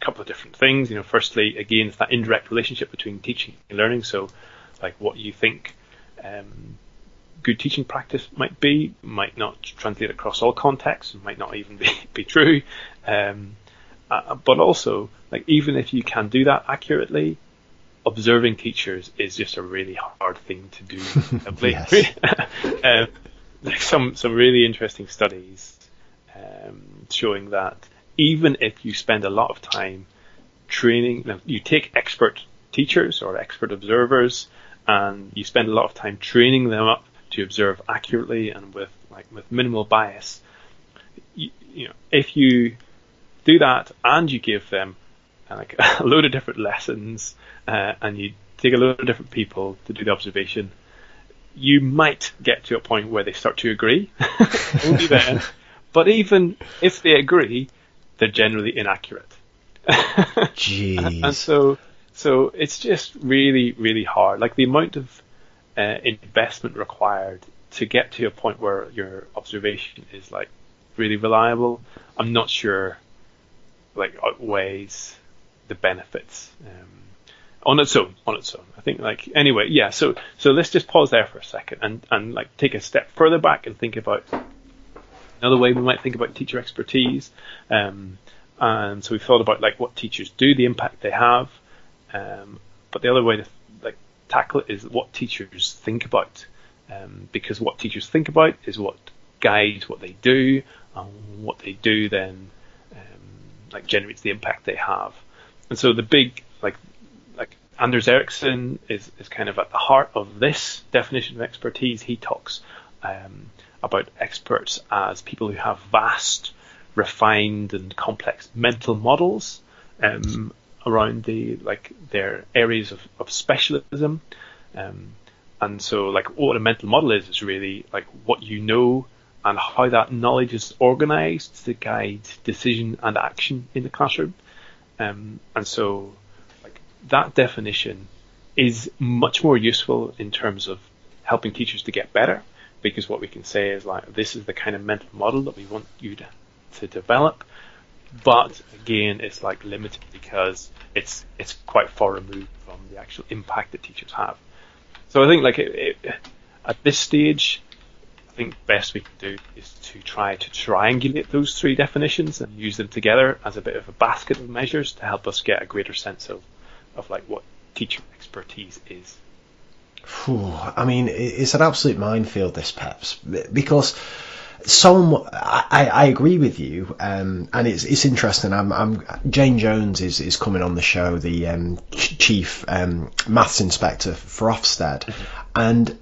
a couple of different things. You know, firstly, again, it's that indirect relationship between teaching and learning. So, like what you think um, good teaching practice might be might not translate across all contexts, might not even be, be true. Um, uh, but also, like even if you can do that accurately, observing teachers is just a really hard thing to do. um, some some really interesting studies um, showing that even if you spend a lot of time training, you take expert teachers or expert observers, and you spend a lot of time training them up to observe accurately and with like with minimal bias. You, you know, if you do that and you give them like a load of different lessons uh, and you take a load of different people to do the observation, you might get to a point where they start to agree. Only then. But even if they agree, they're generally inaccurate. Jeez. and so so it's just really, really hard. Like the amount of uh, investment required to get to a point where your observation is like really reliable, I'm not sure like outweighs the benefits um, on its own. On its own, I think like anyway, yeah. So so let's just pause there for a second and and like take a step further back and think about another way we might think about teacher expertise. Um, and so we've thought about like what teachers do, the impact they have. Um, but the other way to like tackle it is what teachers think about, um, because what teachers think about is what guides what they do, and what they do then um, like generates the impact they have. And so the big like like Anders Ericsson is is kind of at the heart of this definition of expertise. He talks um, about experts as people who have vast, refined, and complex mental models um, around the like their areas of, of specialism. Um, and so, like, what a mental model is is really like what you know and how that knowledge is organized to guide decision and action in the classroom. Um, and so, that definition is much more useful in terms of helping teachers to get better because what we can say is like this is the kind of mental model that we want you to, to develop. But again it's like limited because it's it's quite far removed from the actual impact that teachers have. So I think like it, it, at this stage I think best we can do is to try to triangulate those three definitions and use them together as a bit of a basket of measures to help us get a greater sense of, of like what teacher expertise is. I mean, it's an absolute minefield, this Peps, because so I, I agree with you, um, and it's it's interesting. I'm, I'm Jane Jones is, is coming on the show, the um, chief um, maths inspector for Ofsted, mm-hmm. and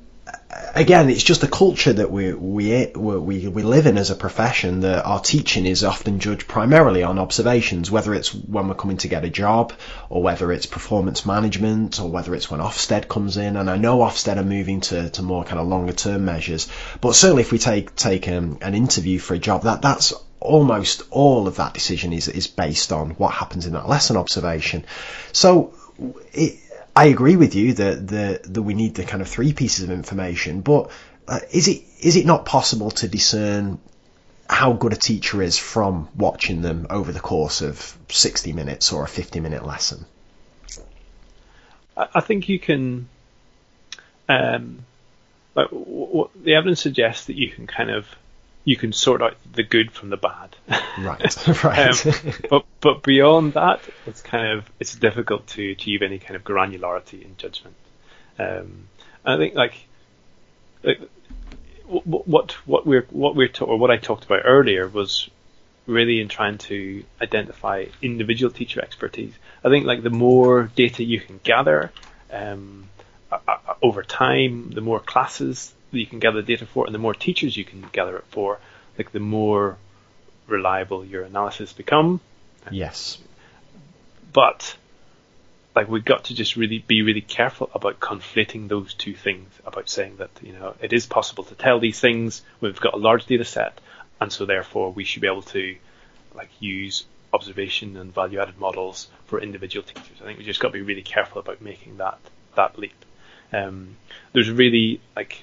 again, it's just a culture that we, we we we live in as a profession. That our teaching is often judged primarily on observations, whether it's when we're coming to get a job, or whether it's performance management, or whether it's when Ofsted comes in. And I know Ofsted are moving to, to more kind of longer term measures, but certainly if we take take um, an interview for a job, that that's almost all of that decision is is based on what happens in that lesson observation. So it, I agree with you that the that we need the kind of three pieces of information, but uh, is it is it not possible to discern how good a teacher is from watching them over the course of 60 minutes or a 50 minute lesson? I think you can. Um, like, what the evidence suggests that you can kind of you can sort out the good from the bad. Right, right. um, but but beyond that, it's kind of it's difficult to achieve any kind of granularity in judgment. Um, I think like, like what what we're what we're ta- or what I talked about earlier was really in trying to identify individual teacher expertise. I think like the more data you can gather um, over time, the more classes you can gather data for, and the more teachers you can gather it for, like the more reliable your analysis become. Yes. But like we've got to just really be really careful about conflating those two things about saying that you know it is possible to tell these things we've got a large data set and so therefore we should be able to like use observation and value added models for individual teachers i think we just got to be really careful about making that that leap um, there's really like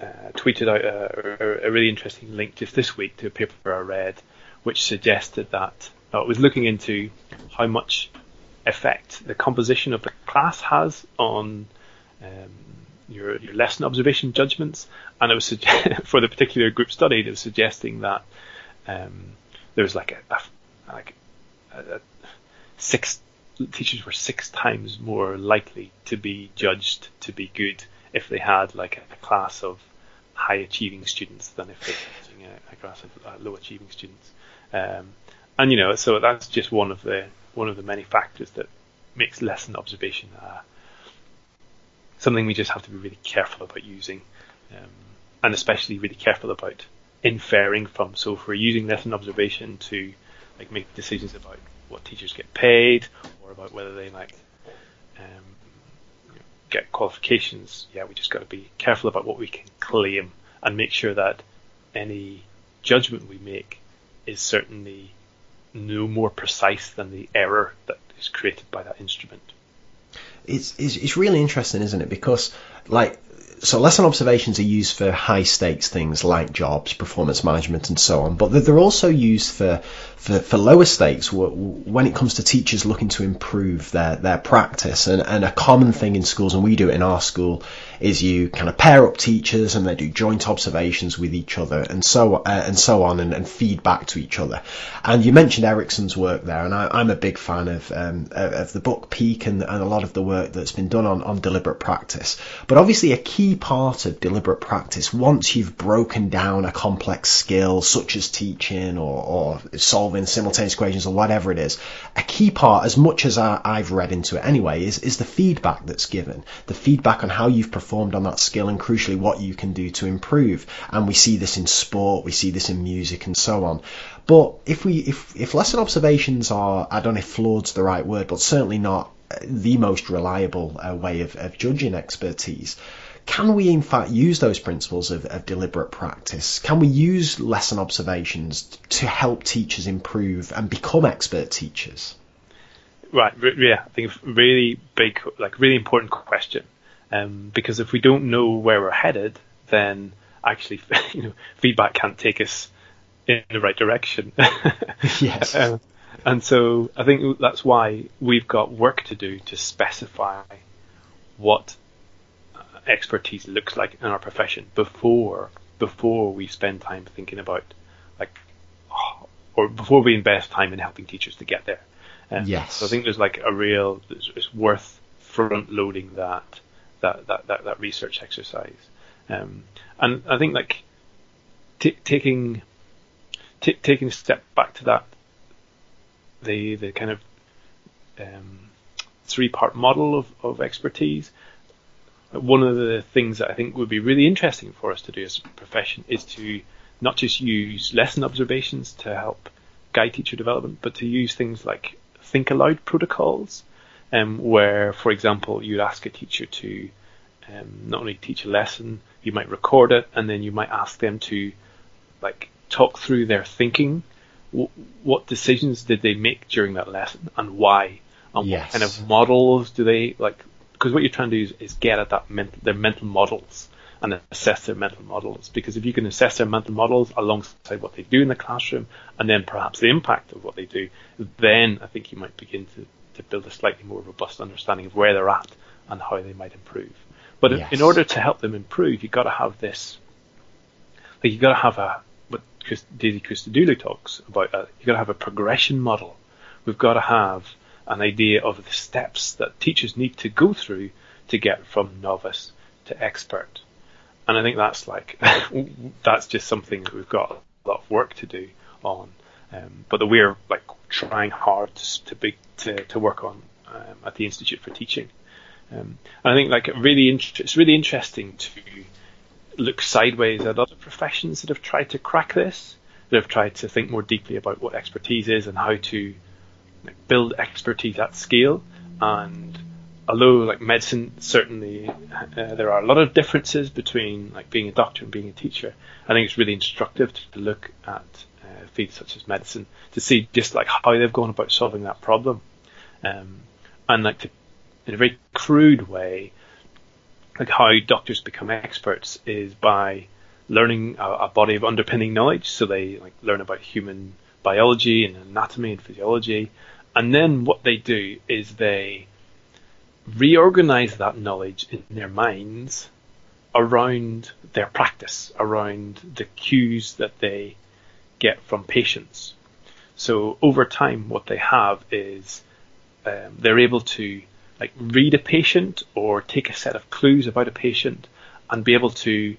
uh, tweeted out a, a, really interesting link just this week to a paper I read, which suggested that uh, it was looking into how much effect the composition of the class has on um, your, your lesson observation judgments, and it was suge- for the particular group studied, it was suggesting that um, there was like a, a like a, six teachers were six times more likely to be judged to be good if they had like a, a class of high achieving students than if they're teaching a, a class of uh, low achieving students. Um, and you know, so that's just one of the one of the many factors that makes lesson observation uh, something we just have to be really careful about using, um, and especially really careful about inferring from. So if we're using lesson observation to like make decisions about what teachers get paid or about whether they like um, get qualifications, yeah, we just got to be careful about what we can claim and make sure that any judgment we make is certainly no more precise than the error that is created by that instrument. it's, it's it's really interesting, isn't it? Because like so lesson observations are used for high stakes things like jobs, performance management, and so on. But they're also used for for, for lower stakes when it comes to teachers looking to improve their their practice. And, and a common thing in schools, and we do it in our school, is you kind of pair up teachers and they do joint observations with each other, and so uh, and so on, and, and feedback to each other. And you mentioned Ericsson's work there, and I, am a big fan of um, of the book Peak and, and a lot of the work that's been done on on deliberate practice. But obviously, a key part of deliberate practice, once you've broken down a complex skill such as teaching or, or solving simultaneous equations or whatever it is, a key part, as much as I, have read into it anyway, is, is the feedback that's given. The feedback on how you've performed on that skill and crucially what you can do to improve. And we see this in sport, we see this in music and so on. But if we if if lesson observations are I don't know if flawed's the right word, but certainly not the most reliable uh, way of, of judging expertise can we in fact use those principles of, of, deliberate practice? Can we use lesson observations to help teachers improve and become expert teachers? Right, yeah, I think it's really big, like really important question. Um, because if we don't know where we're headed, then actually, you know, feedback can't take us in the right direction. yes. Um, and so I think that's why we've got work to do to specify what expertise looks like in our profession before before we spend time thinking about like or before we invest time in helping teachers to get there. Um, yes. So I think there's like a real it's, it's worth front loading that that that that, that research exercise. Um, and I think like t- taking t- taking a step back to that the the kind of um, three part model of, of expertise one of the things that I think would be really interesting for us to do as a profession is to not just use lesson observations to help guide teacher development, but to use things like think aloud protocols, um, where, for example, you'd ask a teacher to um, not only teach a lesson, you might record it, and then you might ask them to like talk through their thinking. W- what decisions did they make during that lesson, and why? And yes. what kind of models do they like? Because what you're trying to do is, is get at that mental, their mental models and assess their mental models. Because if you can assess their mental models alongside what they do in the classroom and then perhaps the impact of what they do, then I think you might begin to, to build a slightly more robust understanding of where they're at and how they might improve. But yes. in order to help them improve, you've got to have this, like you've got to have a, what Daisy Christodoulou talks about, uh, you've got to have a progression model. We've got to have an idea of the steps that teachers need to go through to get from novice to expert. And I think that's like that's just something that we've got a lot of work to do on, um, but that we're like trying hard to be to, to work on um, at the Institute for Teaching. Um, and I think like really int- it's really interesting to look sideways at other professions that have tried to crack this, that have tried to think more deeply about what expertise is and how to like, build expertise at scale. And although like medicine, certainly uh, there are a lot of differences between like being a doctor and being a teacher. I think it's really instructive to look at uh, fields such as medicine to see just like how they've gone about solving that problem. Um, and like to, in a very crude way, like how doctors become experts is by learning a, a, body of underpinning knowledge. So they like learn about human biology and anatomy and physiology, and then what they do is they reorganize that knowledge in their minds around their practice, around the cues that they get from patients. So over time, what they have is um, they're able to like read a patient or take a set of clues about a patient and be able to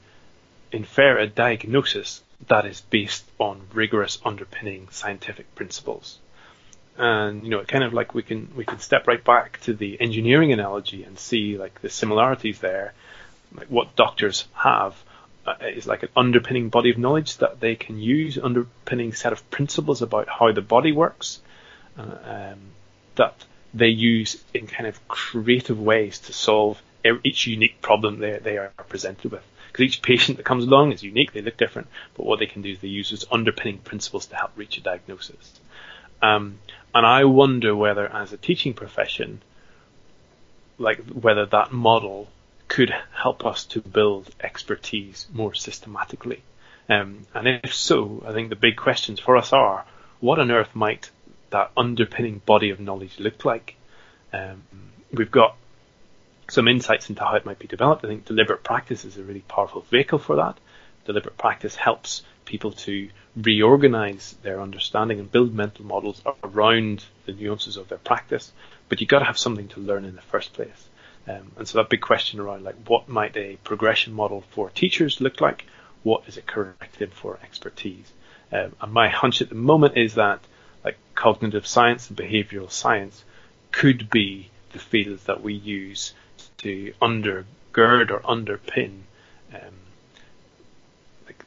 infer a diagnosis that is based on rigorous underpinning scientific principles and you know it kind of like we can we can step right back to the engineering analogy and see like the similarities there. Like what doctors have uh, is like an underpinning body of knowledge that they can use underpinning set of principles about how the body works uh, um, that they use in kind of creative ways to solve each unique problem they, they are presented with. Because each patient that comes along is unique they look different but what they can do is they use those underpinning principles to help reach a diagnosis um, and I wonder whether, as a teaching profession, like whether that model could help us to build expertise more systematically. Um, and if so, I think the big questions for us are, what on earth might that underpinning body of knowledge look like? Um, we've got some insights into how it might be developed. I think deliberate practice is a really powerful vehicle for that. Deliberate practice helps people to reorganize their understanding and build mental models around the nuances of their practice. But you've got to have something to learn in the first place. Um, and so that big question around like what might a progression model for teachers look like? What is it corrected for expertise? Um, and my hunch at the moment is that like cognitive science and behavioral science could be the fields that we use to undergird or underpin um,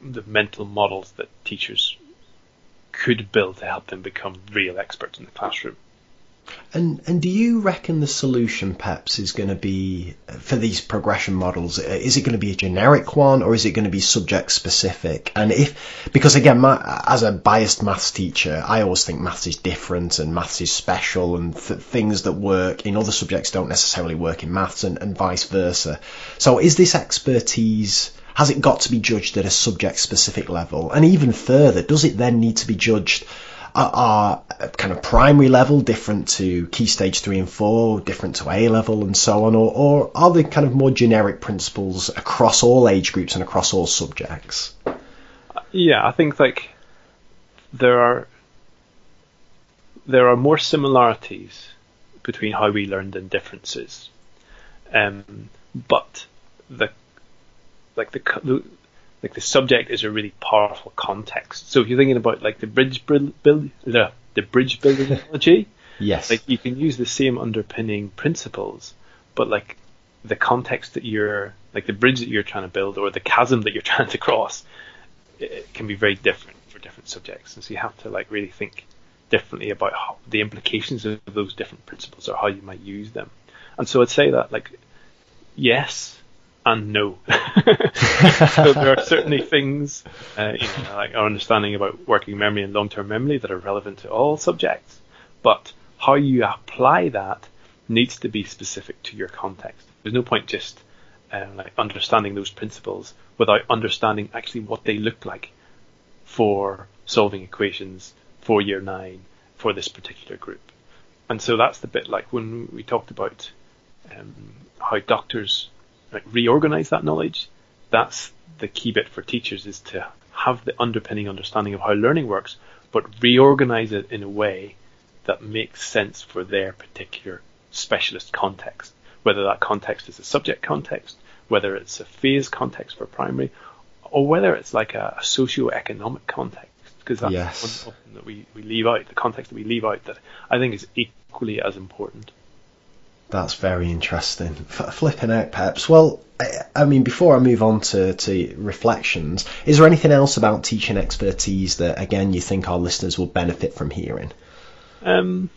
the mental models that teachers could build to help them become real experts in the classroom. And and do you reckon the solution, perhaps, is going to be for these progression models? Uh, is it going to be a generic one, or is it going to be subject specific? And if because again, my, as a biased maths teacher, I always think maths is different and maths is special, and th- things that work in other subjects don't necessarily work in maths, and, and vice versa. So, is this expertise? Has it got to be judged at a subject specific level? And even further, does it then need to be judged? are, kind of primary level different to key stage three and four, different to A level and so on, or, or are there kind of more generic principles across all age groups and across all subjects? Yeah, I think like there are there are more similarities between how we learn than differences, um, but the like the, the like the subject is a really powerful context. So if you're thinking about like the bridge build, build the, the bridge building analogy, yes, like you can use the same underpinning principles, but like the context that you're like the bridge that you're trying to build or the chasm that you're trying to cross, it can be very different for different subjects, and so you have to like really think differently about how, the implications of those different principles or how you might use them. And so I'd say that like yes, and no. so there are certainly things, uh, you know, like our understanding about working memory and long-term memory that are relevant to all subjects, but how you apply that needs to be specific to your context. There's no point just um, like understanding those principles without understanding actually what they look like for solving equations for year nine for this particular group. And so that's the bit like when we talked about um, how doctors like reorganize that knowledge. That's the key bit for teachers is to have the underpinning understanding of how learning works, but reorganize it in a way that makes sense for their particular specialist context. Whether that context is a subject context, whether it's a phase context for primary, or whether it's like a, a socio-economic context, because that's yes. one that we, we leave out, the context that we leave out that I think is equally as important. That's very interesting. Flipping out, perhaps. Well, I, I, mean, before I move on to, to reflections, is there anything else about teaching expertise that, again, you think our listeners will benefit from hearing? Um,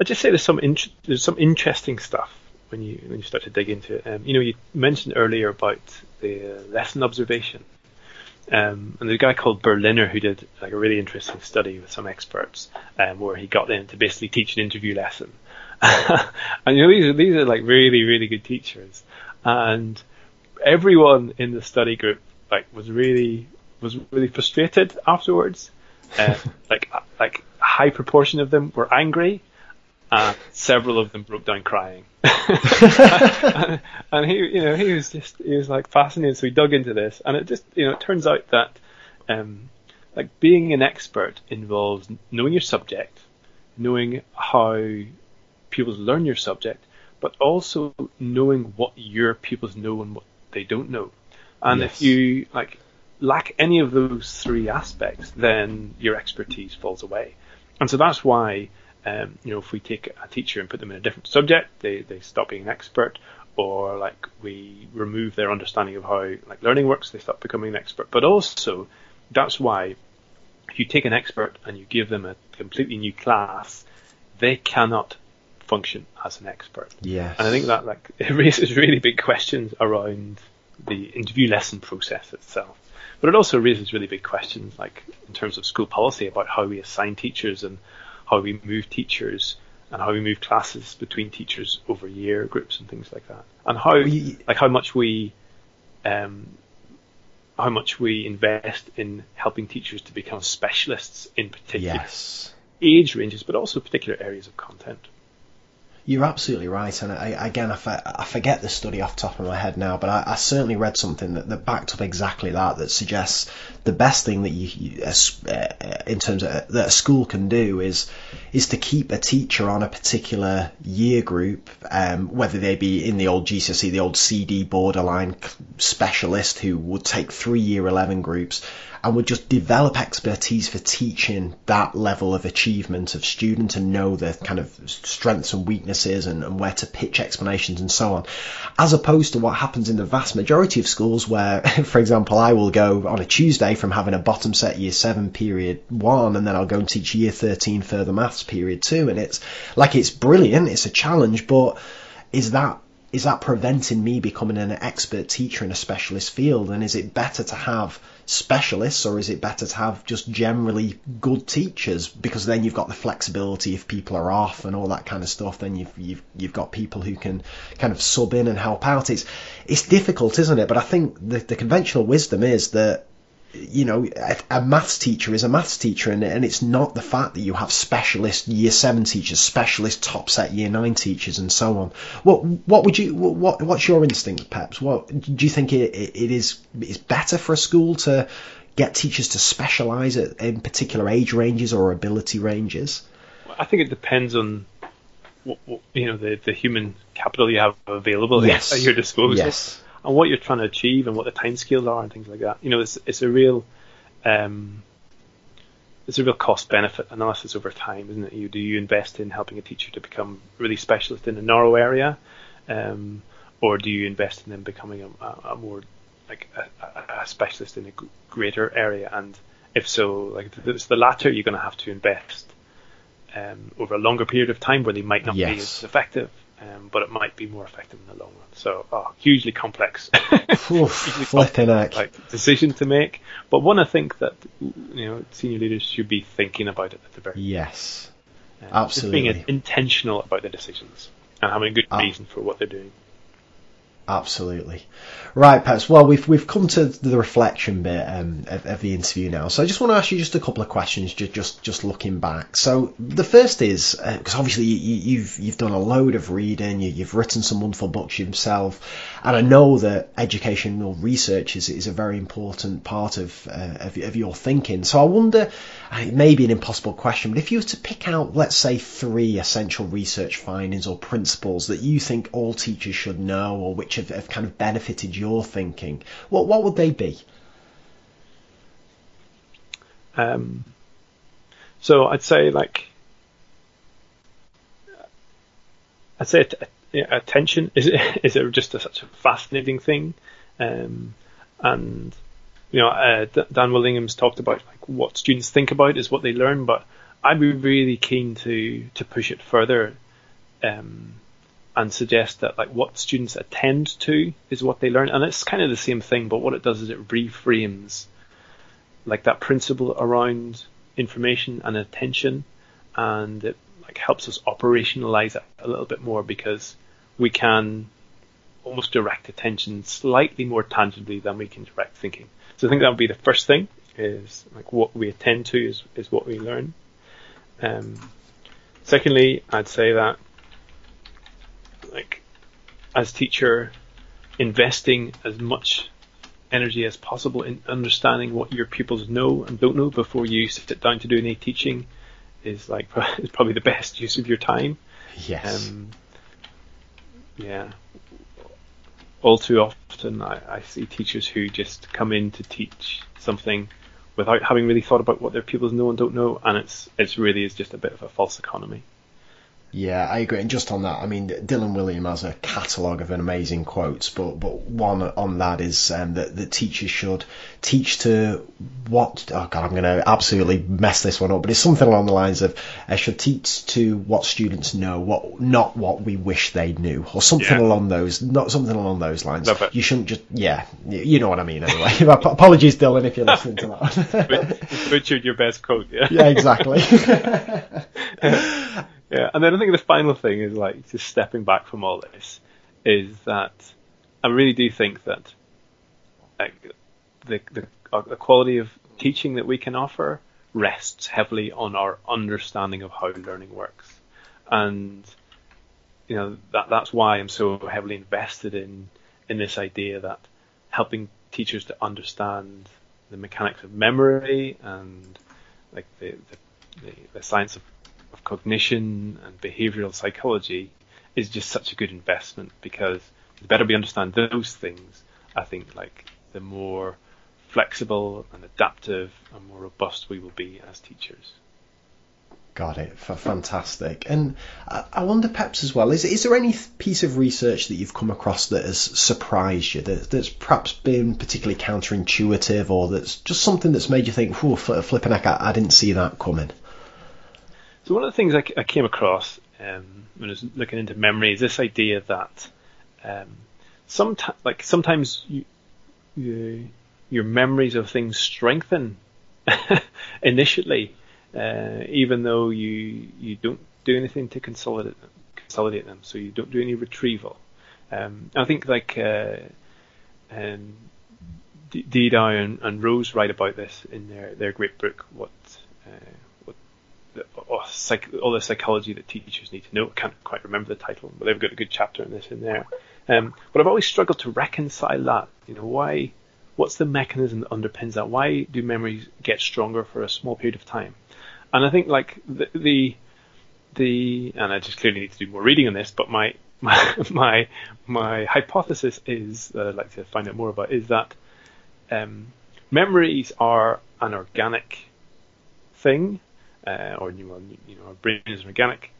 I'd just say there's some there's some interesting stuff when you when you start to dig into it. Um, you know, you mentioned earlier about the lesson observation. Um, and there's a guy called Berliner who did like a really interesting study with some experts, um, where he got them to basically teach an interview lesson. and you know these are these are like really really good teachers, and everyone in the study group like was really was really frustrated afterwards. Uh, like like a high proportion of them were angry, and several of them broke down crying. and, and, he you know he was just he was like fascinated, so he dug into this, and it just you know it turns out that um, like being an expert involves knowing your subject, knowing how pupils learn your subject, but also knowing what your pupils know and what they don't know. And yes. if you like lack any of those three aspects, then your expertise falls away. And so that's why, um, you know, if we take a teacher and put them in a different subject, they, they stop being an expert, or like we remove their understanding of how like learning works, they stop becoming an expert. But also, that's why if you take an expert and you give them a completely new class, they cannot function as an expert. Yes. And I think that like it raises really big questions around the interview lesson process itself. But it also raises really big questions like in terms of school policy about how we assign teachers and how we move teachers and how we move classes between teachers over year groups and things like that, and how you- like how much we um, how much we invest in helping teachers to become specialists in particular Yes. age ranges, but also particular areas of content. You're absolutely right, and I, again, I, for- I forget the study off the top of my head now, but I, I certainly read something that, that backed up exactly that. That suggests the best thing that you, you uh, in terms of that a school can do is is to keep a teacher on a particular year group, um, whether they be in the old GCSE, the old CD borderline specialist who would take three year eleven groups and would just develop expertise for teaching that level of achievement of student and know the kind of strengths and weaknesses and, and where to pitch explanations and so on. As opposed to what happens in the vast majority of schools where, for example, I will go on a Tuesday from having a bottom set year seven period one and then I'll go and teach year 13 further maths period two. And it's like, it's brilliant. It's a challenge, but is that is that preventing me becoming an expert teacher in a specialist field? And is it better to have specialists or is it better to have just generally good teachers? Because then you've got the flexibility if people are off and all that kind of stuff. Then you've you've you've got people who can kind of sub in and help out. It's it's difficult, isn't it? But I think the the conventional wisdom is that you know, a, a maths teacher is a maths teacher, and, and it's not the fact that you have specialist year seven teachers, specialist top set year nine teachers, and so on. What what would you what what's your instinct, Peps? What do you think it, it, it is is better for a school to get teachers to specialise in particular age ranges or ability ranges? I think it depends on what, what, you know the, the human capital you have available Yes. at your disposal. Yes. And what you're trying to achieve and what the timescales are and things like that. You know, it's it's a real um, it's a real cost benefit analysis over time, isn't it? You do you invest in helping a teacher to become really specialist in a narrow area, um, or do you invest in them becoming a, a, a more like a, a- specialist in a greater area? And if so, like if it's the latter, you're going to have to invest um, over a longer period of time where they might not be as effective, um, but it might be more effective in the long run. So, oh, hugely complex, Oof, flipping like decision to make. But one I think that you know senior leaders should be thinking about it at the very Yes. uh, just being intentional about the decisions and having a good Ah. reason for what they're doing. Absolutely. Right, Peps. Well, we've we've come to the reflection bit um, of, of the interview now. So I just want to ask you just a couple of questions, just just, just looking back. So the first is because obviously you, you- you've you've done a load of reading, you, you've written some wonderful books yourself, and I know that educational research is is a very important part of uh, of, of your thinking. So I wonder, uh, it may be an impossible question, but if you were to pick out, let's say, three essential research findings or principles that you think all teachers should know, or which have, have kind of benefited your thinking, what what would they be? Um, so I'd say like I'd say att- attention is is a, just a, such a fascinating thing, um, and you know uh, Dan Willingham's talked about like what students think about is what they learn, but I'd be really keen to to push it further. Um, and suggest that like what students attend to is what they learn, and it's kind of the same thing. But what it does is it reframes like that principle around information and attention, and it like helps us operationalize it a little bit more because we can almost direct attention slightly more tangibly than we can direct thinking. So I think that would be the first thing is like what we attend to is is what we learn. Um, secondly, I'd say that like as teacher investing as much energy as possible in understanding what your pupils know and don't know before you sit down to do any teaching is like is probably the best use of your time. Yes. Um, yeah. All too often, I, I see teachers who just come in to teach something without having really thought about what their pupils know and don't know, and it's it's really is just a bit of a false economy. Yeah, I agree. And just on that, I mean, Dylan Wiliam has a catalogue of amazing quotes, but but one on that is um, that the teachers should teach to what? Oh God, I'm going to absolutely mess this one up. But it's something along the lines of uh, should teach to what students know, what not what we wish they knew, or something Yeah. along those, not something along those lines. You shouldn't just, yeah, you know what I mean. Anyway, apologies, Dylan, if you're listening to that. But- Butchered your best quote, yeah. yeah, exactly. Yeah, and then I think the final thing is like just stepping back from all this is that I really do think that like the the, uh, the quality of teaching that we can offer rests heavily on our understanding of how learning works, and you know that that's why I'm so heavily invested in in this idea that helping teachers to understand the mechanics of memory and like the the, the, the science of, of cognition and behavioral psychology is just such a good investment because the better we understand those things, I think like the more flexible and adaptive and more robust we will be as teachers. Got it. Fantastic. And I wonder, perhaps as well, is is there any piece of research that you've come across that has surprised you, that, that's perhaps been particularly counterintuitive, or that's just something that's made you think, "Whoa, flipping heck, I, I didn't see that coming." So one of the things I, I came across um, when I was looking into memory is this idea that um, sometimes, like sometimes you, you, your memories of things strengthen initially, uh, even though you you don't do anything to consolidate them, consolidate them. So you don't do any retrieval. Um, I think like uh, um, Didau and, and, Rose write about this in their, their great book, what uh, oh, psych, all the psychology that teachers need to know. I can't quite remember the title, but they've got a good chapter on this in there. Um, but I've always struggled to reconcile that. You know, why? What's the mechanism that underpins that? Why do memories get stronger for a small period of time? And I think like the the, the and I just clearly need to do more reading on this. But my my my, my hypothesis is that I'd like to find out more about is that um, memories are an organic thing, uh, or you know, you know, our brain is an organic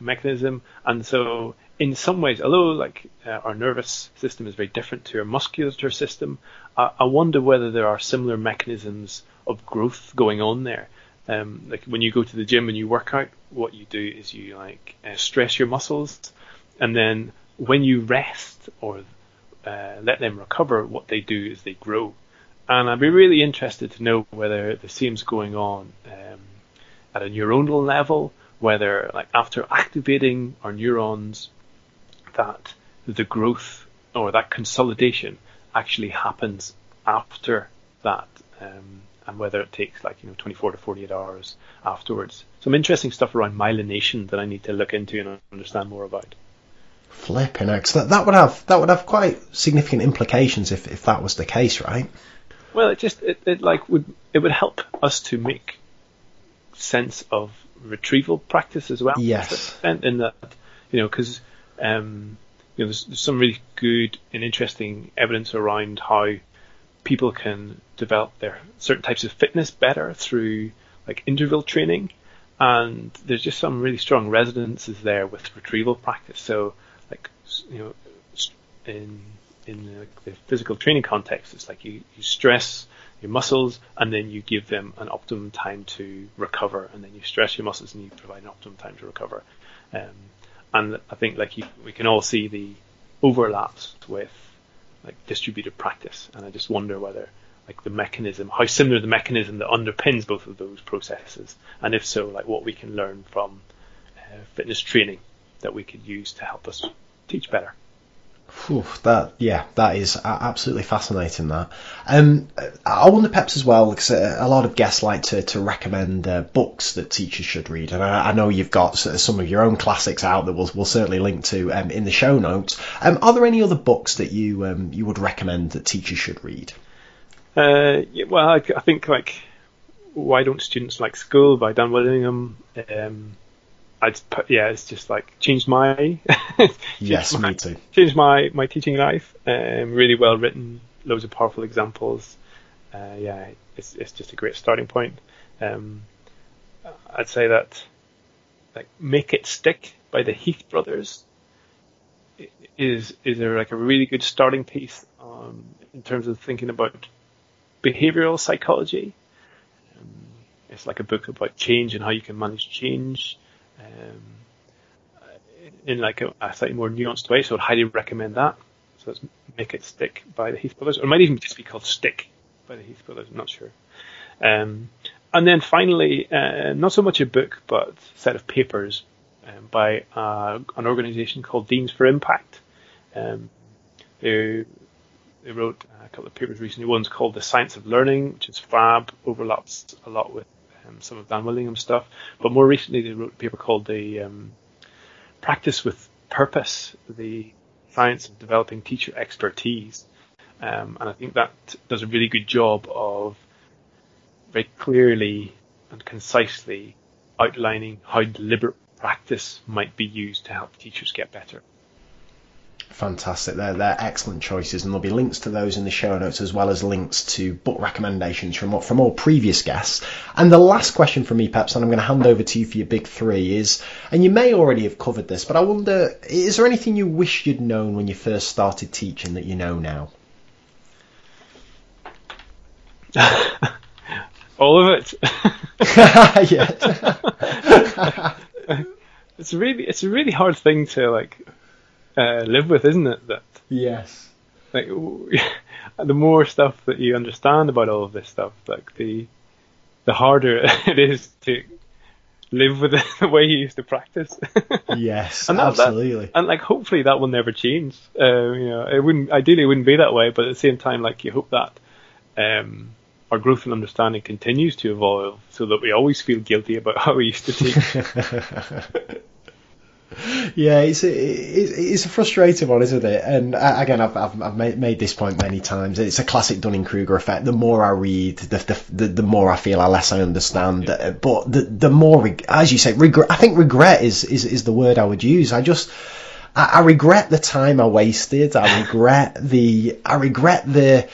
mechanism, and so in some ways, although like uh, our nervous system is very different to our muscular system, I, I, wonder whether there are similar mechanisms of growth going on there. Um, like when you go to the gym and you work out, what you do is you like uh, stress your muscles, and then when you rest or uh, let them recover, what they do is they grow. And I'd be really interested to know whether the same's going on um, at a neuronal level, whether like after activating our neurons that the growth or that consolidation actually happens after that, um, and whether it takes like you know 24 to 48 hours afterwards. Some interesting stuff around myelination that I need to look into and understand more about. Flipping out. So that, that would have that would have quite significant implications if, if that was the case, right? Well, it just it, it like would it would help us to make sense of retrieval practice as well. Yes. In that, you know, because um, you know, there's, there's, some really good and interesting evidence around how people can develop their certain types of fitness better through like interval training, and there's just some really strong resonances there with retrieval practice. So, like you know, in in the physical training context, it's like you, you stress your muscles and then you give them an optimum time to recover, and then you stress your muscles and you provide an optimum time to recover. Um, and I think like you, we can all see the overlaps with like distributed practice, and I just wonder whether like the mechanism, how similar the mechanism that underpins both of those processes, and if so, like what we can learn from uh, fitness training that we could use to help us teach better. Oof, that yeah, that is absolutely fascinating. That um, I wonder, perhaps as well, because a lot of guests like to to recommend uh, books that teachers should read, and I, I, know you've got some of your own classics out that we'll we'll certainly link to um, in the show notes. Um, are there any other books that you um, you would recommend that teachers should read? Uh, yeah, well, I, I, think like Why Don't Students Like School by Dan Willingham. Um, I'd put, yeah, it's just like changed my changed yes, my, me too. Changed my my teaching life. Um, really well written, loads of powerful examples. Uh, yeah, it's it's just a great starting point. Um, I'd say that like Make It Stick by the Heath Brothers is is there like a really good starting piece um, in terms of thinking about behavioral psychology. Um, it's like a book about change and how you can manage change um, in like a, a, slightly more nuanced way. So I'd highly recommend that. So let's make it stick by the Heath Brothers, or it might even just be called Stick by the Heath Brothers. I'm not sure. Um, and then finally, uh, not so much a book, but a set of papers um, by uh, an organisation called Deans for Impact. Um, they, they wrote a couple of papers recently. One's called The Science of Learning, which is fab, overlaps a lot with um, some of Dan Willingham's stuff. But more recently, they wrote a paper called The um, Practice with Purpose, the science of developing teacher expertise. Um, and I think that does a really good job of very clearly and concisely outlining how deliberate practice might be used to help teachers get better. Fantastic. They're, they're excellent choices, and there'll be links to those in the show notes as well as links to book recommendations from from all previous guests. And the last question from me, Peps, and I'm going to hand over to you for your big three is, and you may already have covered this, but I wonder, is there anything you wish you'd known when you first started teaching that you know now? all of it. yeah. it's really it's a really hard thing to like uh, live with, isn't it? That yes. Like the more stuff that you understand about all of this stuff, like the the harder it is to live with the way you used to practice. yes, and that, absolutely. That, and like hopefully that will never change. Uh, you know, it wouldn't ideally it wouldn't be that way, but at the same time, like you hope that um, our growth and understanding continues to evolve, so that we always feel guilty about how we used to teach. Yeah, it's a, it's a frustrating one, isn't it? And uh, again, I've, I've, made, this point many times. It's a classic Dunning Kruger effect. The more I read, the, the, the more I feel, the less I understand. Yeah. But the the more, as you say, regret. I think regret is, is is the word I would use. I just I, I regret the time I wasted. I regret the I regret the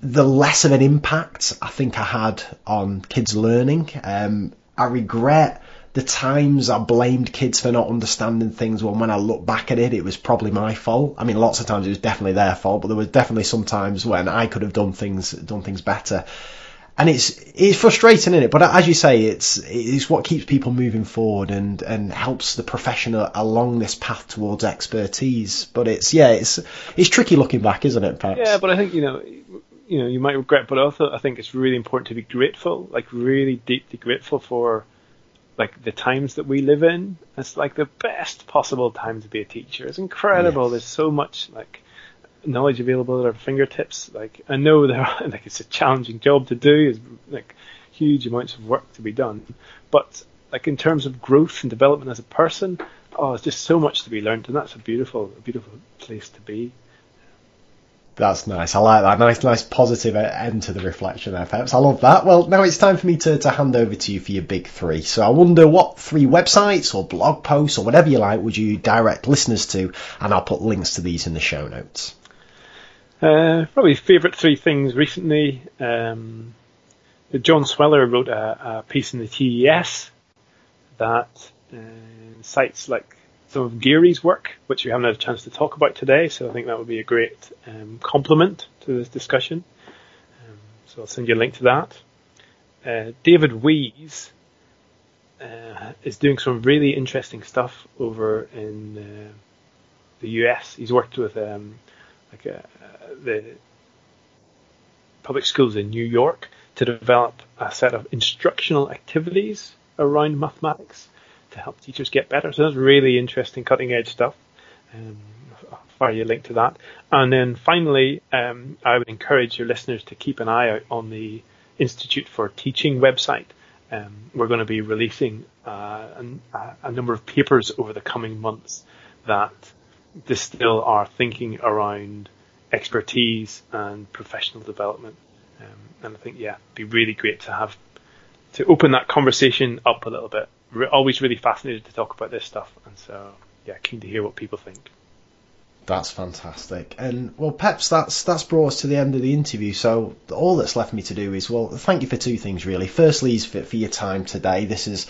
the less of an impact I think I had on kids learning. Um, I regret the times I blamed kids for not understanding things when when I look back at it, it was probably my fault. I mean, lots of times it was definitely their fault, but there was definitely some times when I could have done things, done things better. And it's, it's frustrating, isn't it? But as you say, it's, it's what keeps people moving forward and, and helps the profession along this path towards expertise. But it's, yeah, it's, it's tricky looking back, isn't it, perhaps? Yeah, but I think, you know, you know, you might regret, but also I think it's really important to be grateful, like really deeply grateful for like the times that we live in. It's like the best possible time to be a teacher. It's incredible. Yes. There's so much like knowledge available at our fingertips. Like I know there, like it's a challenging job to do. It's like huge amounts of work to be done, but like in terms of growth and development as a person, oh, it's just so much to be learned, and that's a beautiful, a beautiful place to be. That's nice. I like that. Nice, nice positive end to the reflection there, Peps. I love that. Well, now it's time for me to, to hand over to you for your big three. So I wonder what three websites or blog posts or whatever you like would you direct listeners to, and I'll put links to these in the show notes. Uh, probably favourite three things recently. Um, John Sweller wrote a, a, piece in the TES that uh, cites like some of Geary's work, which we haven't had a chance to talk about today. So I think that would be a great um, complement to this discussion. Um, so I'll send you a link to that. Uh, David Wees uh, is doing some really interesting stuff over in uh, the US. He's worked with um, like a, uh, the public schools in New York to develop a set of instructional activities around mathematics to help teachers get better. So that's really interesting, cutting edge stuff. Um, I'll fire you a link to that. And then finally, um, I would encourage your listeners to keep an eye out on the Institute for Teaching website. Um, we're going to be releasing uh, a, a, number of papers over the coming months that distill our thinking around expertise and professional development. Um, and I think, yeah, it'd be really great to have to open that conversation up a little bit re- always really fascinated to talk about this stuff, and so yeah, keen to hear what people think. That's fantastic. And well, Peps, that's that's brought us to the end of the interview. So all that's left me to do is well, thank you for two things really. Firstly, is for, for your time today. This is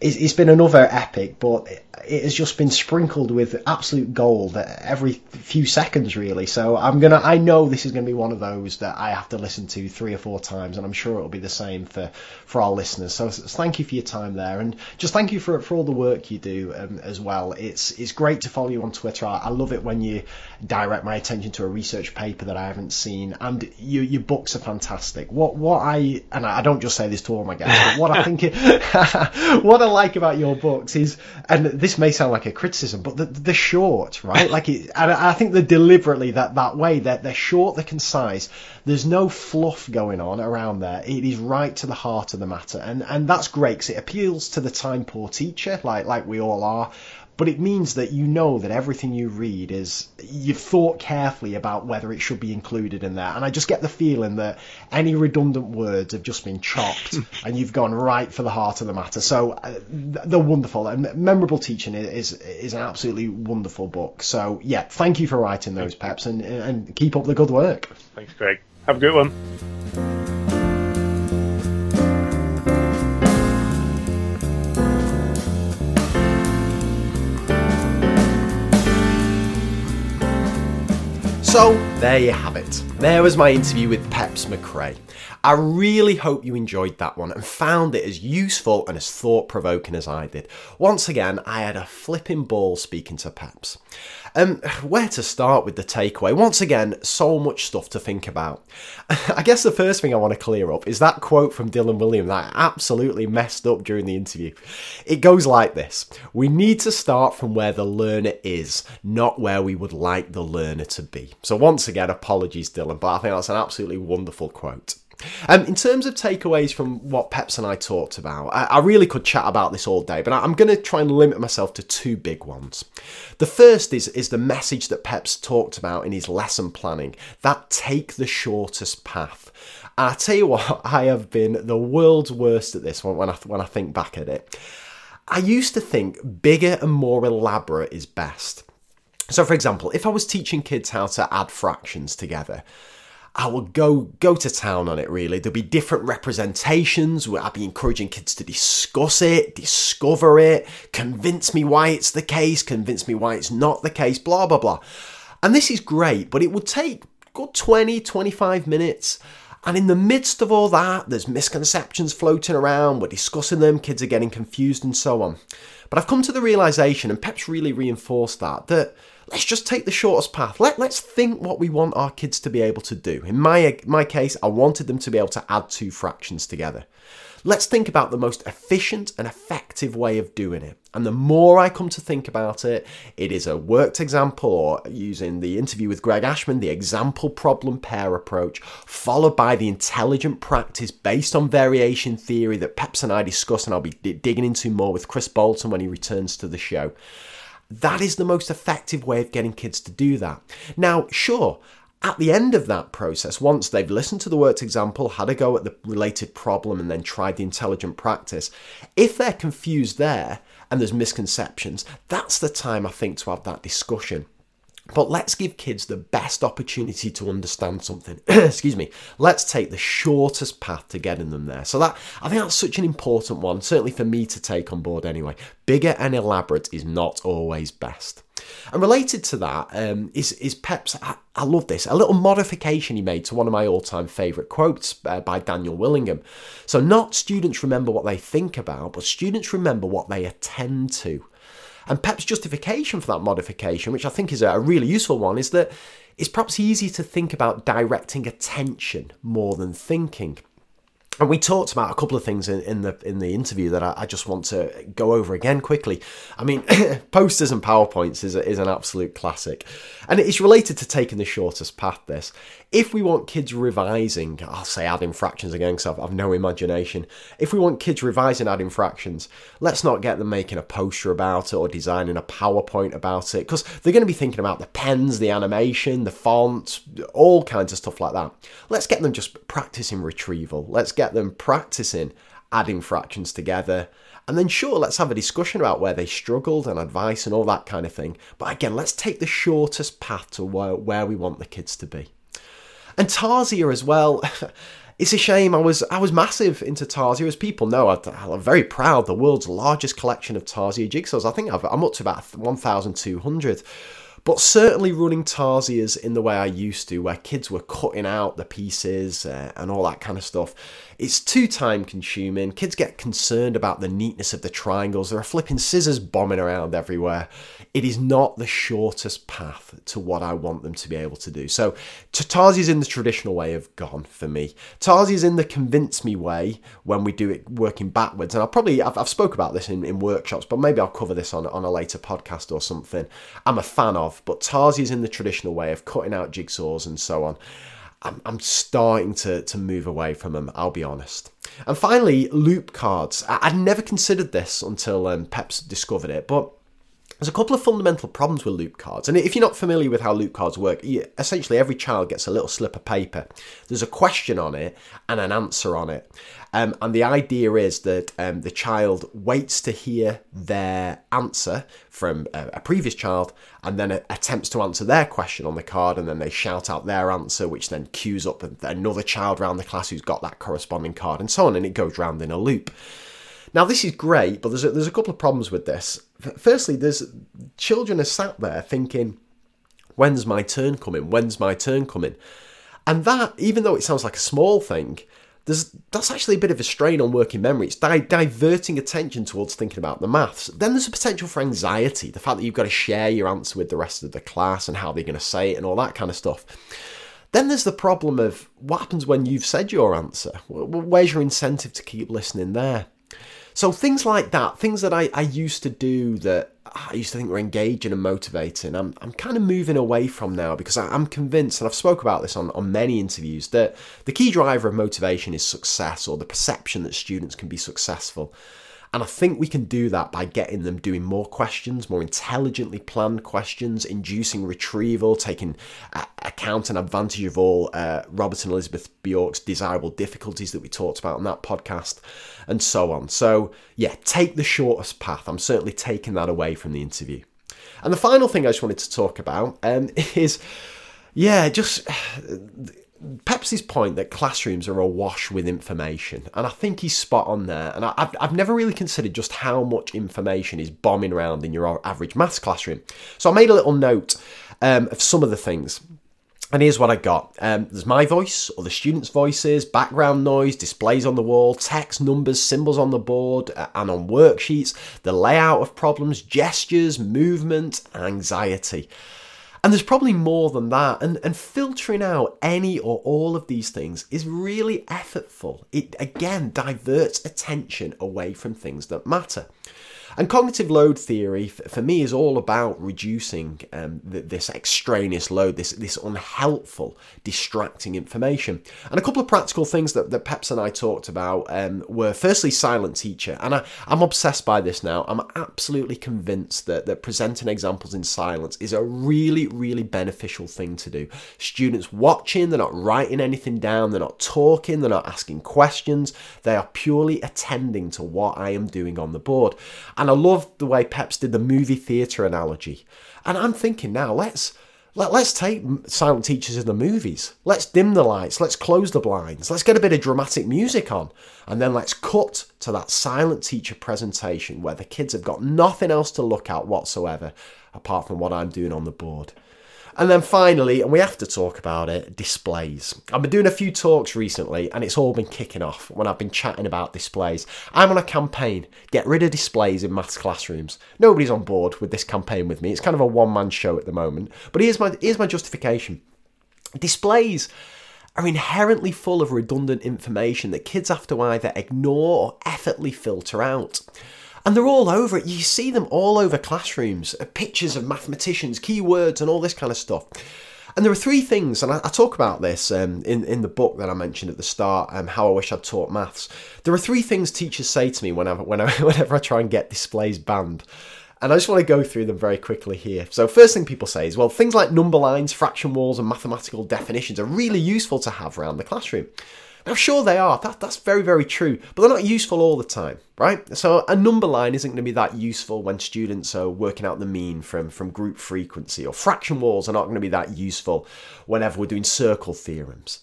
it's been another epic, but it has just been sprinkled with absolute gold every few seconds, really. So I'm gonna, I know this is gonna be one of those that I have to listen to three or four times, and I'm sure it'll be the same for for our listeners. So thank you for your time there, and just thank you for for all the work you do um, as well. It's it's great to follow you on Twitter. I, I, love it when you direct my attention to a research paper that I haven't seen, and you, your books are fantastic. What what I and I don't just say this to all my guests, but what I think it, what like about your books is, and this may sound like a criticism, but the, they're short, right? Like, it, and I think they're deliberately that that way. They're they're short, they're concise. There's no fluff going on around there. It is right to the heart of the matter, and and that's great because it appeals to the time poor teacher, like like we all are but it means that you know that everything you read is you've thought carefully about whether it should be included in there. And I just get the feeling that any redundant words have just been chopped, and you've gone right for the heart of the matter. So uh, they're wonderful and memorable teaching is is an absolutely wonderful book. So yeah, thank you for writing those, Peps, and and keep up the good work. Thanks, Craig. Have a good one. So, there you have it. There was my interview with Peps Mccrea. I really hope you enjoyed that one and found it as useful and as thought provoking as I did. Once again, I had a flipping ball speaking to Peps. Um, where to start with the takeaway? Once again, so much stuff to think about. I guess the first thing I want to clear up is that quote from Dylan Wiliam that I absolutely messed up during the interview. It goes like this We need to start from where the learner is, not where we would like the learner to be. So, once again, apologies, Dylan, but I think that's an absolutely wonderful quote. Um, in terms of takeaways from what Peps and I talked about, I, I really could chat about this all day, but I, I'm going to try and limit myself to two big ones. The first is, is the message that Peps talked about in his lesson planning that take the shortest path. And I tell you what, I have been the world's worst at this one when I, when I think back at it. I used to think bigger and more elaborate is best. So, for example, if I was teaching kids how to add fractions together, I would go go to town on it. Really, there'll be different representations. Where I'd be encouraging kids to discuss it, discover it, convince me why it's the case, convince me why it's not the case. Blah blah blah. And this is great, but it would take good 20, 25 minutes. And in the midst of all that, there's misconceptions floating around. We're discussing them. Kids are getting confused and so on. But I've come to the realization, and Pep's really reinforced that that let's just take the shortest path. Let, let's think what we want our kids to be able to do. In my, my case, I wanted them to be able to add two fractions together. Let's think about the most efficient and effective way of doing it. And the more I come to think about it, it is a worked example or using the interview with Greg Ashman, the example problem pair approach, followed by the intelligent practice based on variation theory that Peps and I discuss and I'll be digging into more with Kris Boulton when he returns to the show. That is the most effective way of getting kids to do that. Now, sure, at the end of that process, once they've listened to the worked example, had a go at the related problem, and then tried the intelligent practice, if they're confused there and there's misconceptions, that's the time I think to have that discussion. But let's give kids the best opportunity to understand something. Excuse me. Let's take the shortest path to getting them there. So that I think that's such an important one, certainly for me to take on board anyway. Bigger and elaborate is not always best. And related to that um, is is Pep's. I, I, love this. A little modification he made to one of my all-time favourite quotes uh, by Daniel Willingham. So not students remember what they think about, but students remember what they attend to. And Pep's justification for that modification, which I think is a really useful one, is that it's perhaps easy to think about directing attention more than thinking and we talked about a couple of things in, in the in the interview that I, I, just want to go over again quickly. I mean, posters and powerpoints is a, is an absolute classic, and it's related to taking the shortest path. This, if we want kids revising, I'll say adding fractions again because I've, I've no imagination. If we want kids revising adding fractions, let's not get them making a poster about it or designing a PowerPoint about it because they're going to be thinking about the pens, the animation, the font, all kinds of stuff like that. Let's get them just practicing retrieval. Let's get them practicing adding fractions together. And then, sure, let's have a discussion about where they struggled and advice and all that kind of thing. But again, let's take the shortest path to where, where we want the kids to be. And Tarsia as well. It's a shame. I was I was massive into Tarsia, as people know. I, am very proud. The world's largest collection of Tarsia jigsaws. I think i am up to about 1,200. But certainly running Tarsias in the way I used to, where kids were cutting out the pieces uh, and all that kind of stuff, it's too time consuming. Kids get concerned about the neatness of the triangles. There are flipping scissors bombing around everywhere. It is not the shortest path to what I want them to be able to do. So, Tarsias in the traditional way of gone for me. Tarsias in the convince me way when we do it working backwards. And I'll probably, I've, I've spoke about this in, in workshops, but maybe I'll cover this on, on a later podcast or something. I'm a fan of, but Tarsias in the traditional way of cutting out jigsaws and so on. I'm, I'm starting to, to move away from them, I'll be honest. And finally, loop cards. I, would never considered this until um, Peps discovered it, but there's a couple of fundamental problems with loop cards. And if you're not familiar with how loop cards work, essentially every child gets a little slip of paper. There's a question on it and an answer on it. Um, and the idea is that um, the child waits to hear their answer from a, a previous child and then attempts to answer their question on the card. And then they shout out their answer, which then cues up another child around the class who's got that corresponding card and so on. And it goes round in a loop. Now, this is great, but there's a, there's a couple of problems with this. Firstly, there's children are sat there thinking, when's my turn coming? When's my turn coming? And that, even though it sounds like a small thing, there's that's actually a bit of a strain on working memory. It's di- diverting attention towards thinking about the maths. Then there's a potential for anxiety, the fact that you've got to share your answer with the rest of the class and how they're going to say it and all that kind of stuff. Then there's the problem of what happens when you've said your answer. Where's your incentive to keep listening there? So things like that, things that I, I used to do that I used to think were engaging and motivating, I'm, I'm kind of moving away from now because I, am convinced, and I've spoke about this on, on many interviews, that the key driver of motivation is success or the perception that students can be successful. And I think we can do that by getting them doing more questions, more intelligently planned questions, inducing retrieval, taking uh, account and advantage of all uh, Robert and Elizabeth Bjork's desirable difficulties that we talked about on that podcast, and so on. So, yeah, take the shortest path. I'm certainly taking that away from the interview. And the final thing I just wanted to talk about um, is, yeah, just Peps's point that classrooms are awash with information, and I think he's spot on there. And I've, I've never really considered just how much information is bombing around in your average maths classroom. So I made a little note um, of some of the things. And here's what I got. Um, there's my voice, or the students' voices, background noise, displays on the wall, text, numbers, symbols on the board, uh, and on worksheets, the layout of problems, gestures, movement, anxiety. And there's probably more than that. And, and filtering out any or all of these things is really effortful. It again diverts attention away from things that matter. And cognitive load theory, for me, is all about reducing um, this extraneous load, this, this unhelpful, distracting information. And a couple of practical things that, that Peps and I talked about um, were firstly, silent teacher. And I, I'm obsessed by this now. I'm absolutely convinced that, that presenting examples in silence is a really, really beneficial thing to do. Students watching, they're not writing anything down, they're not talking, they're not asking questions, they are purely attending to what I am doing on the board. And and I love the way Peps did the movie theatre analogy. And I'm thinking now, let's let, let's take silent teachers in the movies. Let's dim the lights. Let's close the blinds. Let's get a bit of dramatic music on. And then let's cut to that silent teacher presentation where the kids have got nothing else to look at whatsoever apart from what I'm doing on the board. And then finally, and we have to talk about it, displays. I've been doing a few talks recently and it's all been kicking off when I've been chatting about displays. I'm on a campaign, get rid of displays in maths classrooms. Nobody's on board with this campaign with me. It's kind of a one man show at the moment. But here's my, here's my justification displays are inherently full of redundant information that kids have to either ignore or effortlessly filter out. And they're all over it. You see them all over classrooms, uh, pictures of mathematicians, keywords, and all this kind of stuff. And there are three things, and I, I talk about this um, in, in the book that I mentioned at the start, um, How I Wish I'd Taught Maths. There are three things teachers say to me whenever, whenever, whenever I try and get displays banned. And I just want to go through them very quickly here. So, first thing people say is, well, things like number lines, fraction walls, and mathematical definitions are really useful to have around the classroom. Now, sure they are. That, that's very, very true. But they're not useful all the time, right? So a number line isn't going to be that useful when students are working out the mean from, from group frequency, or fraction walls are not going to be that useful whenever we're doing circle theorems.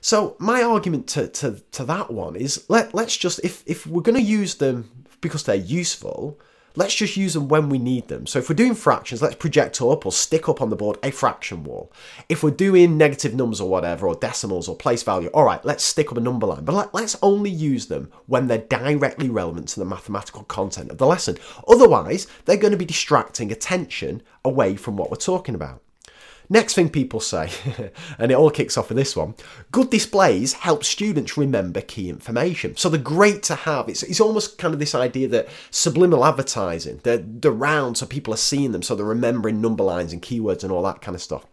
So my argument to, to, to that one is let, let's just, if, if we're going to use them because they're useful, Let's just use them when we need them. So if we're doing fractions, let's project up or stick up on the board a fraction wall. If we're doing negative numbers or whatever, or decimals or place value, all right, let's stick up a number line. But let, us only use them when they're directly relevant to the mathematical content of the lesson. Otherwise, they're going to be distracting attention away from what we're talking about. Next thing people say, and it all kicks off with this one good displays help students remember key information. So they're great to have. It's, it's almost kind of this idea that subliminal advertising, they're, they're round so people are seeing them, so they're remembering number lines and keywords and all that kind of stuff.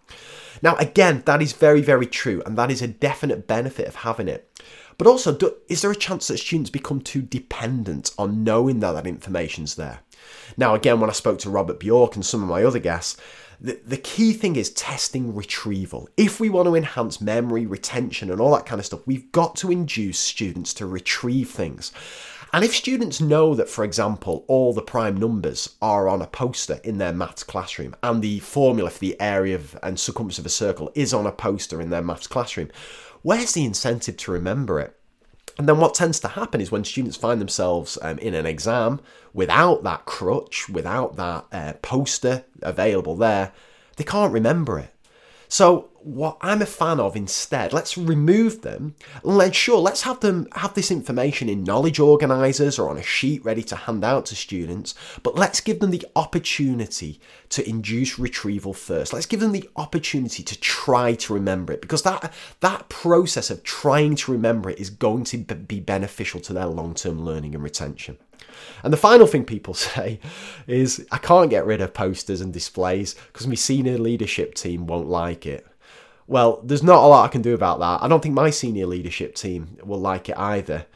Now, again, that is very, very true, and that is a definite benefit of having it. But also, do, is there a chance that students become too dependent on knowing that that information's there? Now, again, when I spoke to Robert Bjork and some of my other guests, the, the key thing is testing retrieval. If we want to enhance memory, retention, and all that kind of stuff, we've got to induce students to retrieve things. And if students know that, for example, all the prime numbers are on a poster in their maths classroom and the formula for the area of, and circumference of a circle is on a poster in their maths classroom, where's the incentive to remember it? And then what tends to happen is when students find themselves um, in an exam without that crutch, without that uh, poster available there, they can't remember it. So what I'm a fan of instead, let's remove them let's sure let's have them have this information in knowledge organizers or on a sheet ready to hand out to students, but let's give them the opportunity to induce retrieval first. Let's give them the opportunity to try to remember it because that that process of trying to remember it is going to be beneficial to their long-term learning and retention. And the final thing people say is I can't get rid of posters and displays because my senior leadership team won't like it. Well, there's not a lot I can do about that. I don't think my senior leadership team will like it either,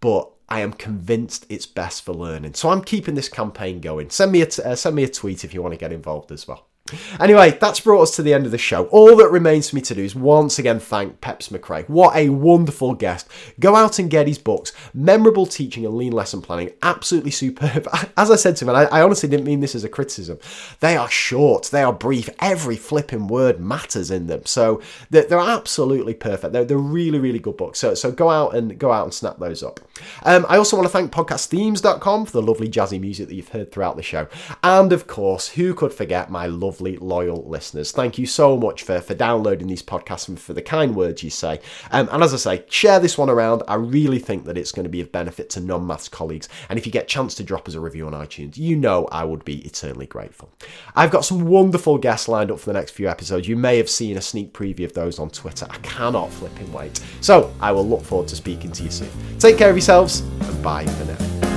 but I am convinced it's best for learning. So I'm keeping this campaign going. Send me a t- uh, send me a tweet if you want to get involved as well. Anyway, that's brought us to the end of the show. All that remains for me to do is once again thank Peps Mccrea. What a wonderful guest. Go out and get his books. Memorable Teaching and Lean Lesson Planning. Absolutely superb. As I said to him, and I, I honestly didn't mean this as a criticism, they are short, they are brief. Every flipping word matters in them. So they're, they're absolutely perfect. They're, they're really, really good books. So, so go out and go out and snap those up. Um, I also want to thank podcastthemes.com for the lovely jazzy music that you've heard throughout the show. And of course, who could forget my love lovely, loyal listeners. Thank you so much for, for downloading these podcasts and for the kind words you say. Um, and as I say, share this one around. I really think that it's going to be of benefit to non maths colleagues. And if you get a chance to drop us a review on iTunes, you know I would be eternally grateful. I've got some wonderful guests lined up for the next few episodes. You may have seen a sneak preview of those on Twitter. I cannot flipping wait. So I will look forward to speaking to you soon. Take care of yourselves and bye for now.